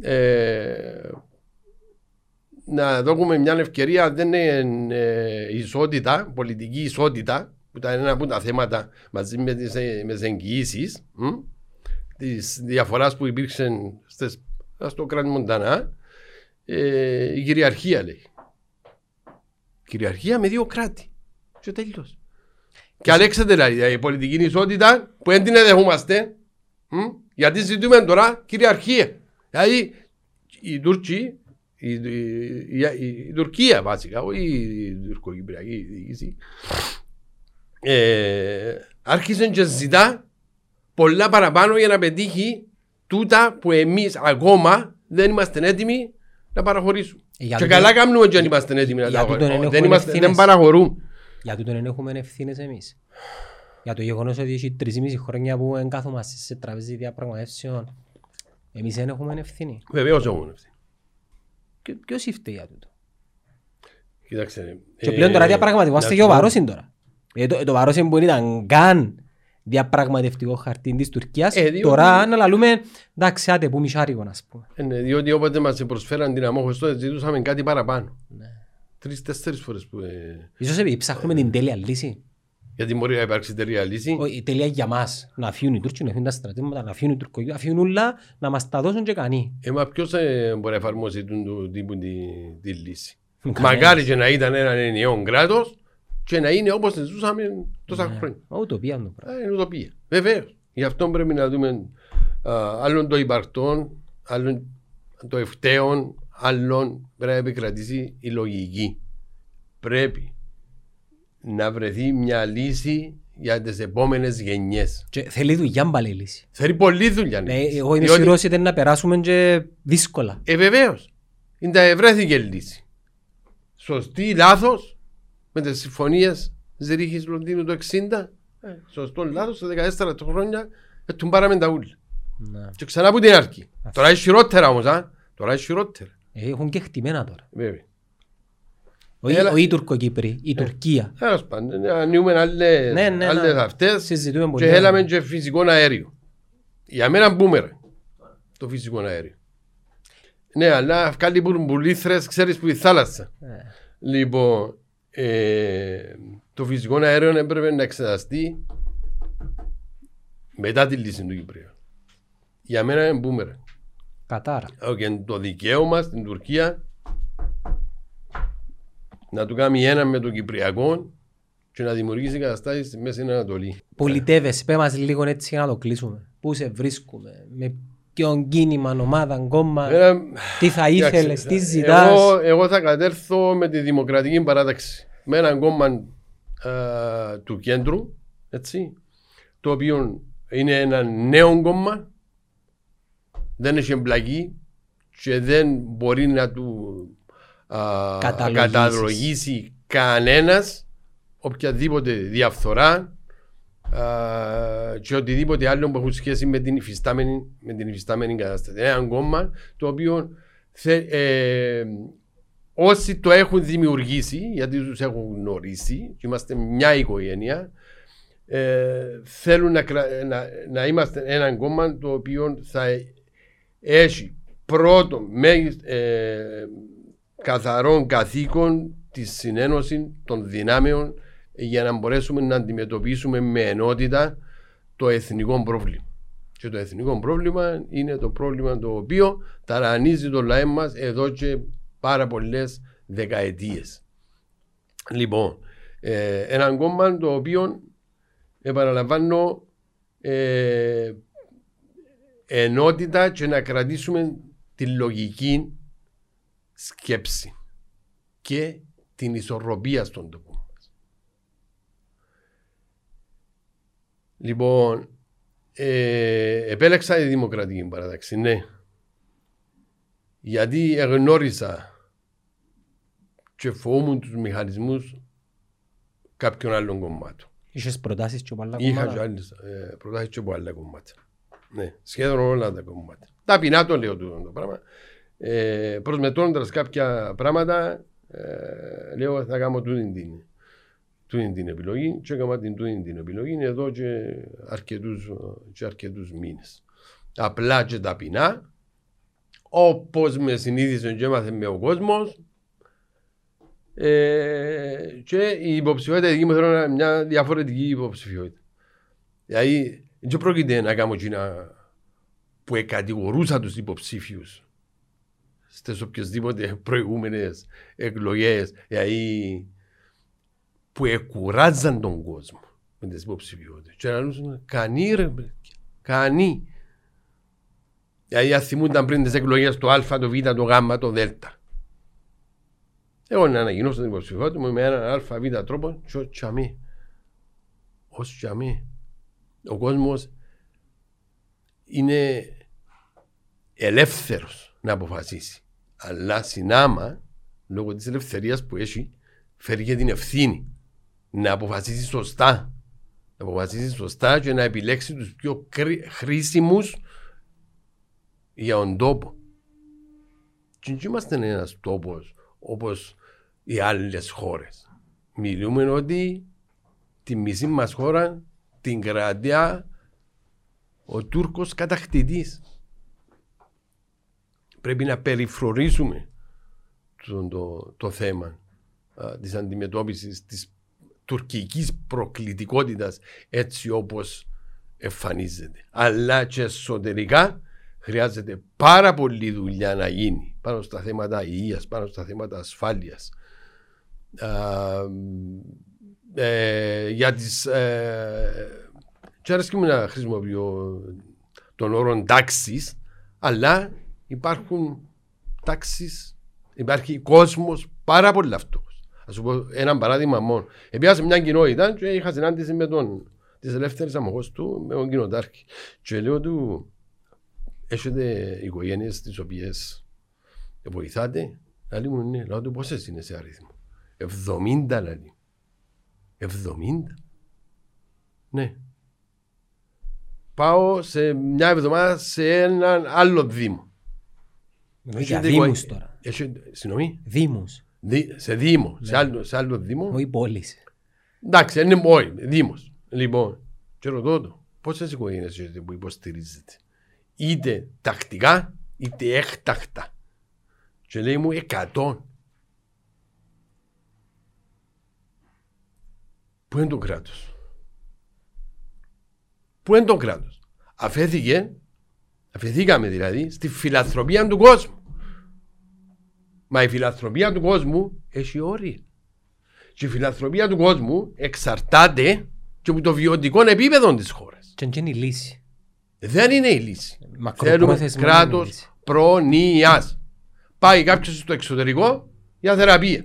ε, να δώσουμε μια ευκαιρία δεν είναι ε, ισότητα, πολιτική ισότητα που ήταν ένα από τα θέματα μαζί με τις, ε, με τις εγγυήσεις μ, της διαφοράς που υπήρξε στις, στο κράτο Μοντανά ε, η κυριαρχία λέει. Κυριαρχία με δύο κράτη. Και τέλος. Και αλέξατε δηλαδή η πολιτική ισότητα που δεν την δεχόμαστε μ, γιατί ζητούμε τώρα κυριαρχία. Δηλαδή οι Τούρκοι, η, η, η, η Τουρκία βασικά, όχι η τουρκοκυπριακή διοίκηση, ε, άρχισε και ζητά πολλά παραπάνω για να πετύχει τούτα που εμείς ακόμα δεν είμαστε έτοιμοι να παραχωρήσουμε. Ε, για και τούτο- καλά κάνουμε και αν είμαστε έτοιμοι να για τα τούτον παραχωρήσουμε. έχουμε Δεν, είμαστε, ευθύνες. δεν παραχωρούν. Για τούτον δεν έχουμε ευθύνες εμείς. Για το γεγονός ότι έχει τρεις ή μισή χρόνια που δεν κάθομαστε σε τραπέζι διαπραγματεύσεων. Εμείς δεν έχουμε ευθύνη. Βεβαίως έχουμε ευθύνη. Και ποιος ήρθε για τούτο; Κοίταξε. Και πλέον τώρα διαπραγματευόμαστε να και ο σου πω- Βαρόσιν τώρα. Ε, το, το Βαρόσιν που δεν ήταν καν διαπραγματευτικό χαρτί της Τουρκίας, Ε, διότι- τώρα να λαλούμε εντάξει άτε που μισάρικο να πούμε. Ε, ναι, διότι όποτε μας προσφέραν την αμόχωστο ζητούσαμε κάτι παραπάνω. Ναι. Τρεις-τέσσερις φορές που... Ε, Ίσως επειδή ψάχνουμε την τέλεια λύση. γιατί μπορεί να υπάρξει τελεία λύση. Ο- Η τέλεια για μας. Να αφήνουν οι Τούρκοι, να αφήνουν τα στρατεύματα, να αφήνουν οι Τουρκοί, να αφήνουν όλα, να μας τα δώσουν και κανεί. Ε, μα ποιος ε, μπορεί να εφαρμόσει τον του τύπου τη, τη λύση; Κανένας. Μακάρι και να ήταν έναν ενιαίο κράτος και να είναι όπως ζούσαμε τόσα Ναι. χρόνια. Μα Ουτοπία είναι το πράγμα. Α, Είναι ουτοπία. Βεβαίως. Γι' αυτό πρέπει να δούμε α, άλλον το υπαρκτόν, άλλον το ευταίον, άλλον πρέπει να επικρατήσει η λογική. Πρέπει να βρεθεί μια λύση για τις επόμενες γενιές. Και θέλει δουλειά μπαλέ η λύση. Θέλει πολλή δουλειά. Ναι, λύση. εγώ είμαι Διότι- σίγουρος ότι να περάσουμε και δύσκολα. Ε, βεβαίως. Είναι τα ευρέθηκε λύση. Σωστή, λάθος, με τις συμφωνίες Ζερίχης Λονδίνου το 60. Ε, σωστό, λάθος, σε 14 χρόνια ε, του πάραμε τα ούλα. Ναι. Και ξανά από την αρχή. Τώρα είναι χειρότερα όμως, α. Τώρα είναι χειρότερα. Ε, Έχουν και χτυμένα τώρα. Βέβαια. Όχι Έλα. όχι οι Τουρκοκύπροι, η Τουρκία. Τέλος πάντων, ανοίγουμε άλλες, Ναι, ναι, άλλες ναι. αυτές Συζητούμε και πολύ. θέλαμε και φυσικό αέριο. Για μένα μπούμερα το φυσικό αέριο. Ναι, αλλά βγάλει μπουρμπουλήθρες, ξέρεις που η θάλασσα. Ε, Λοιπόν, ε, το φυσικό αέριο έπρεπε να εξεταστεί μετά τη λύση του Κυπρίου. Για μένα είναι μπούμερα. Κατάρα. Και το δικαίωμα στην Τουρκία να του κάνει ένα με το Κυπριακό και να δημιουργήσει καταστάσεις στη Μέση Ανατολή. Πολιτεύεσαι, πέ μας λίγο έτσι για να το κλείσουμε. Πού σε βρίσκουμε, με ποιον κίνημα, ομάδα, κόμμα, Εμένα- τι θα Εντάξει, ήθελες, τι ζητάς. Εγώ, εγώ θα κατέρθω με τη Δημοκρατική Παράταξη. Με έναν κόμμα α, του κέντρου, έτσι, το οποίο είναι ένα νέο κόμμα, δεν έχει εμπλακεί και δεν μπορεί να του α, Καταλογίσεις. καταλογίσει κανένας οποιαδήποτε διαφθορά α, και οτιδήποτε άλλο που έχουν σχέση με την υφιστάμενη, με την υφιστάμενη κατάσταση. Είναι ένα κόμμα το οποίο θε, ε, όσοι το έχουν δημιουργήσει, γιατί τους έχουν γνωρίσει και είμαστε μια οικογένεια, ε, θέλουν να, κρα- να, να είμαστε ένα κόμμα το οποίο θα έχει πρώτο μέγιστο ε, καθαρό καθήκον της συνένωσης των δυνάμεων για να μπορέσουμε να αντιμετωπίσουμε με ενότητα το εθνικό πρόβλημα. Και το εθνικό πρόβλημα είναι το πρόβλημα το οποίο ταρανίζει το λαό μας εδώ και πάρα πολλές δεκαετίες. Λοιπόν, ε, ένα κόμμα το οποίο επαναλαμβάνω ε, ενότητα και να κρατήσουμε τη λογική σκέψη και την ισορροπία στον τόπο μας. Λοιπόν, ε, επέλεξα τη Δημοκρατική Παράταξη, ναι. Γιατί εγνώρισα και φοβούμουν τους μηχανισμούς κάποιων άλλων κομμάτων. Είχες προτάσεις και από άλλα Είχα και κόμματα. άλλες ε, προτάσεις και από άλλα κομμάτια. Ναι, σχεδόν όλα τα κομμάτια. Ταπεινά το λέω τούτο το πράγμα. Ε, προσμετώνοντας κάποια πράγματα, ε, λέω θα κάνω τούτη την, τούτη την επιλογή και έκανα την τούτη την επιλογή εδώ και αρκετούς, και αρκετούς μήνες. Απλά και ταπεινά, όπως με συνείδησε και έμαθε με ο κόσμος, ε, και η υποψηφιότητα δική μου θέλω να είναι μια διαφορετική υποψηφιότητα. Δηλαδή, δεν πρόκειται να κάνω εκείνα που κατηγορούσα τους υποψήφιους στις οποιασδήποτε προηγούμενες εκλογές, δηλαδή που εκουράζαν τον κόσμο με τις υποψηφιότητες. Και να λούσαν, κανεί ρε παιδιά, κανεί. Δηλαδή αν θυμούνταν πριν τις εκλογές το Α, το Β, το Γ, το Δ. Εγώ να ανακοινώσω την υποψηφιότητα μου με έναν α, β τρόπο και ως τσαμί. Ως τσαμί. Ο κόσμος είναι ελεύθερος να αποφασίσει. Αλλά συνάμα, λόγω της ελευθερίας που έχει, φέρει και την ευθύνη να αποφασίσει σωστά. Να αποφασίσει σωστά και να επιλέξει τους πιο κρι- χρήσιμους για τον τόπο. Και δεν είμαστε ένας τόπος όπως οι άλλες χώρες. Μιλούμε ότι τη μισή μας χώρα την κρατιά ο Τούρκος κατακτητής. Πρέπει να περιφρονήσουμε το, το, το θέμα α, της αντιμετώπισης της τουρκικής προκλητικότητας έτσι όπως εμφανίζεται. Αλλά και εσωτερικά χρειάζεται πάρα πολλή δουλειά να γίνει πάνω στα θέματα υγείας, πάνω στα θέματα ασφάλειας. Α, ε, για τις... Ε, και αρέσκει μου να χρησιμοποιώ τον όρο τάξεις, αλλά υπάρχουν τάξεις, υπάρχει κόσμος πάρα πολύ αυτός. Α σου πω ένα παράδειγμα μόνο. Επία σε μια κοινότητα και είχα συνάντηση με τον της ελεύθερης αμοχώ του, με τον κοινοτάρχη. Και λέω του, έχετε οικογένειες τις οποίες βοηθάτε; Λέει μου, ναι, λέω του πόσες είναι σε αριθμό; 70 λέει. 70. Ναι. Πάω σε μια εβδομάδα σε έναν άλλο δήμο. Μιλούμε για Έχετε δήμους οικο- τώρα. Έχετε- Συγγνώμη. Δήμους. Δι- σε Δήμο, σε, άλλο, σε άλλο Δήμο. Όχι πόλεις. Εντάξει, είναι όχι, Δήμος. Λοιπόν, και ρωτώ το, πόσες οικογένειες έχετε που υποστηρίζετε, είτε τακτικά είτε έκτακτα. Και λέει μου 100. Πού είναι το κράτος; Πού είναι το κράτος; Αφέθηκε, αφαιθήκαμε δηλαδή, στη φιλανθρωπία του κόσμου. Μα η φιλανθρωπία του κόσμου έχει όρια. Και η φιλανθρωπία του κόσμου εξαρτάται και από το βιωτικό επίπεδο της χώρας. Και είναι η λύση. Δεν είναι η λύση. Θέλουμε Μακροπρόθεσμα είναι η κράτος λύση. προνοίας. Πάει κάποιος στο εξωτερικό για θεραπεία.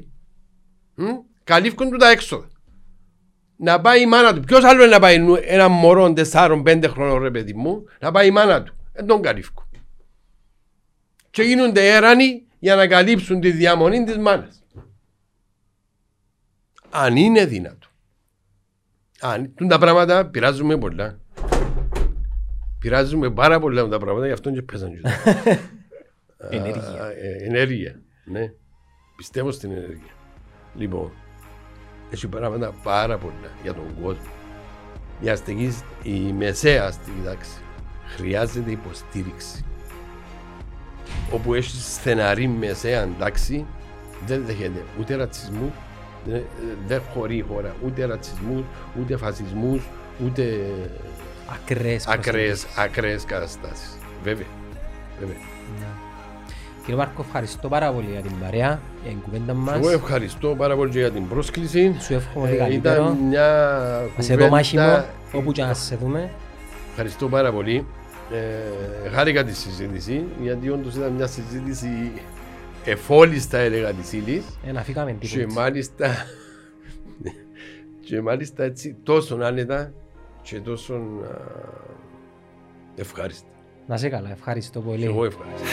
Μ; Καλύφκουν του τα έξοδα. Να πάει η μάνα του. Ποιος άλλος είναι να πάει νου- ένα μωρό 4-5 χρόνων, ρε παιδί μου, να πάει η μάνα του. Δεν τον καλύφκουν. Και γίνονται έρανοι για να καλύψουν τη διαμονή της μάνας. Αν είναι δυνατό. Α, τούν τα πράγματα πειράζουμε πολλά. Πειράζουμε πάρα πολλά με τα πράγματα, γι' αυτό και πέσαν και τώρα. Ενέργεια. Α, ε, ενέργεια, ναι. Πιστεύω στην ενέργεια. Λοιπόν, έχει πράγματα πάρα πολλά για τον κόσμο. Η, αστική, η μεσαία αστική τάξη χρειάζεται υποστήριξη. Όπου έχεις στεναρή μεσαία τάξη, δεν δέχεται ούτε ρατσισμού, δεν, δεν χωρεί η χώρα ούτε ρατσισμούς, ούτε φασισμούς, ούτε Ακραίες ακραίες, ακραίες καταστάσεις. Βέβαια. Βέβαια. Ναι. Κύριε Μάρκο, ευχαριστώ πάρα πολύ για την παρέα, για την κουβέντα μας. Εγώ ευχαριστώ πάρα πολύ για την πρόσκληση. Σου εύχομαι ό,τι Ε, καλύτερο. Ήταν μια Να σε δω μάχημο, κουβέντα... όπου και να σε δούμε. Ευχαριστώ πάρα πολύ. Ε, χάρηκα τη συζήτηση, γιατί όντως ήταν μια συζήτηση εφόλης θα έλεγα της ύλης Ε, να φύγαμε και τίποτα. μάλιστα και μάλιστα έτσι τόσο άνετα και τόσο α, ευχάριστα. Να σε καλά, ευχαριστώ πολύ. Εγώ ευχαριστώ.